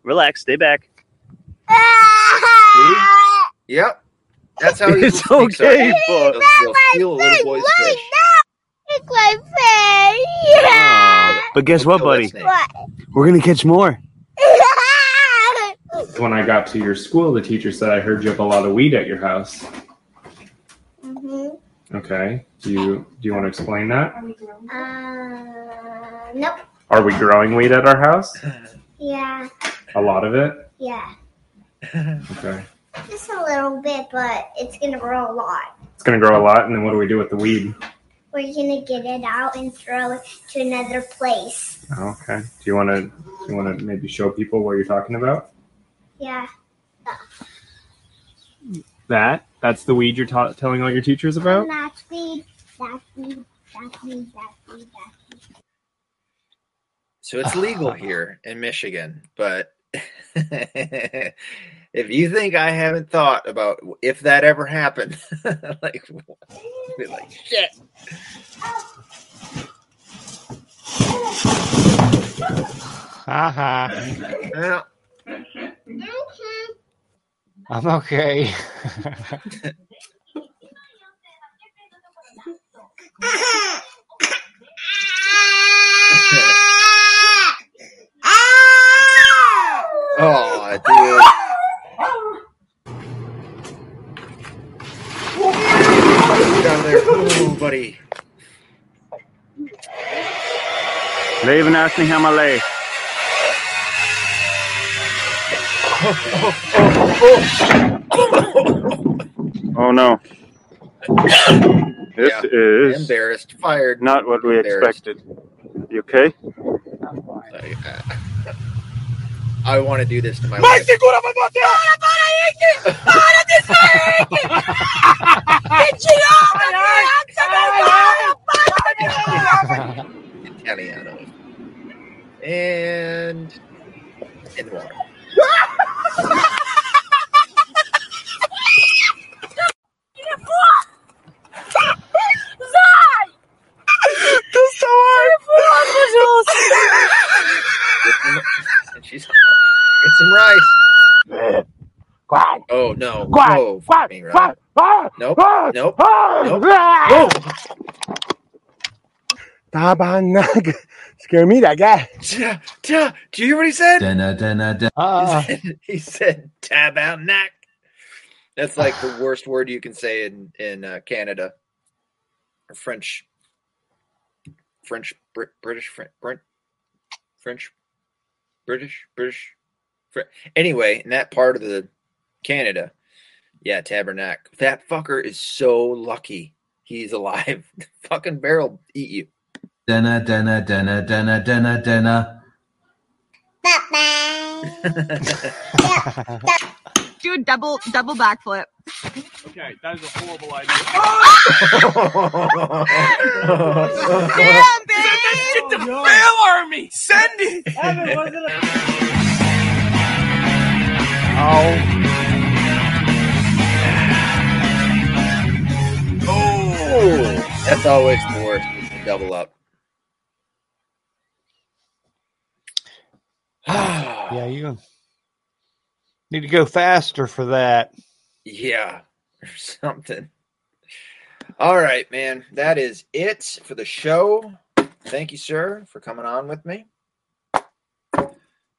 Speaker 20: Relax, stay back.
Speaker 4: See? Yep. That's how
Speaker 20: It's
Speaker 4: evil snakes
Speaker 20: okay,
Speaker 4: are.
Speaker 20: Buck.
Speaker 4: They'll, they'll steal a little boy's fish.
Speaker 14: It's my face. Yeah.
Speaker 20: But guess what, buddy?
Speaker 14: What?
Speaker 20: We're gonna catch more.
Speaker 11: When I got to your school, the teacher said I heard you have a lot of weed at your house.
Speaker 21: hmm
Speaker 11: Okay. Do you do you want to explain that?
Speaker 21: Uh, nope.
Speaker 11: Are we growing weed at our house?
Speaker 21: Yeah,
Speaker 11: A lot of it.
Speaker 21: yeah.
Speaker 11: Okay.
Speaker 21: Just a little bit, but it's gonna grow a lot.
Speaker 11: It's gonna grow a lot, and then what do we do with the weed?
Speaker 21: We're gonna get it out and throw it to another place.
Speaker 11: Okay. Do you want to do you want to maybe show people what you're talking about?
Speaker 21: Yeah.
Speaker 11: That that's the weed you're ta- telling all your teachers about.
Speaker 21: That's weed. That's weed. That's weed. That's weed. That's weed.
Speaker 4: So it's legal here in Michigan, but if you think I haven't thought about if that ever happened, like, be like shit.
Speaker 1: Haha. I'm okay.
Speaker 4: oh, dude. Out there, oh, buddy.
Speaker 6: They even asked me how my leg. Oh no. This is
Speaker 4: Embarrassed, fired.
Speaker 6: not what we expected. You okay?
Speaker 4: I want to do this to my
Speaker 5: Vai
Speaker 4: wife.
Speaker 5: segura, vai bater! Para, para aí, Henrique! Para de sair, Henrique! Idiota, criança,
Speaker 4: Italiano. And in the water.
Speaker 5: Das
Speaker 4: Get some, and she's get some rice. Oh no!
Speaker 5: Quack,
Speaker 4: oh,
Speaker 5: quack,
Speaker 4: me,
Speaker 5: quack,
Speaker 4: right?
Speaker 5: quack,
Speaker 4: Nope.
Speaker 5: quack,
Speaker 4: Nope.
Speaker 5: quack,
Speaker 4: Nope.
Speaker 5: quack.
Speaker 4: Whoa.
Speaker 5: Tabarnak. Scare me, that guy.
Speaker 4: Ta- ta- Do you hear what he said?
Speaker 1: Uh,
Speaker 4: He said, he said tabarnak. That's like the worst word you can say in in uh, Canada or French. French, Brit, British, French, French, British, British. Fr- anyway, in that part of the Canada, yeah, tabernac. That fucker is so lucky he's alive. Fucking bear will eat you.
Speaker 22: Dana, dana, dana, dana, dana, dana.
Speaker 14: Do a double double backflip.
Speaker 19: Okay, that is a horrible idea.
Speaker 5: Damn, babe! Get the oh, fail army! Send it!
Speaker 4: Oh, that's always the worst. Double up.
Speaker 1: yeah, you need to go faster for that.
Speaker 4: Yeah, or something. All right, man. That is it for the show. Thank you, sir, for coming on with me.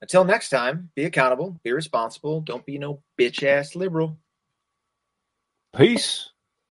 Speaker 4: Until next time, be accountable, be responsible, don't be no bitch ass liberal.
Speaker 1: Peace.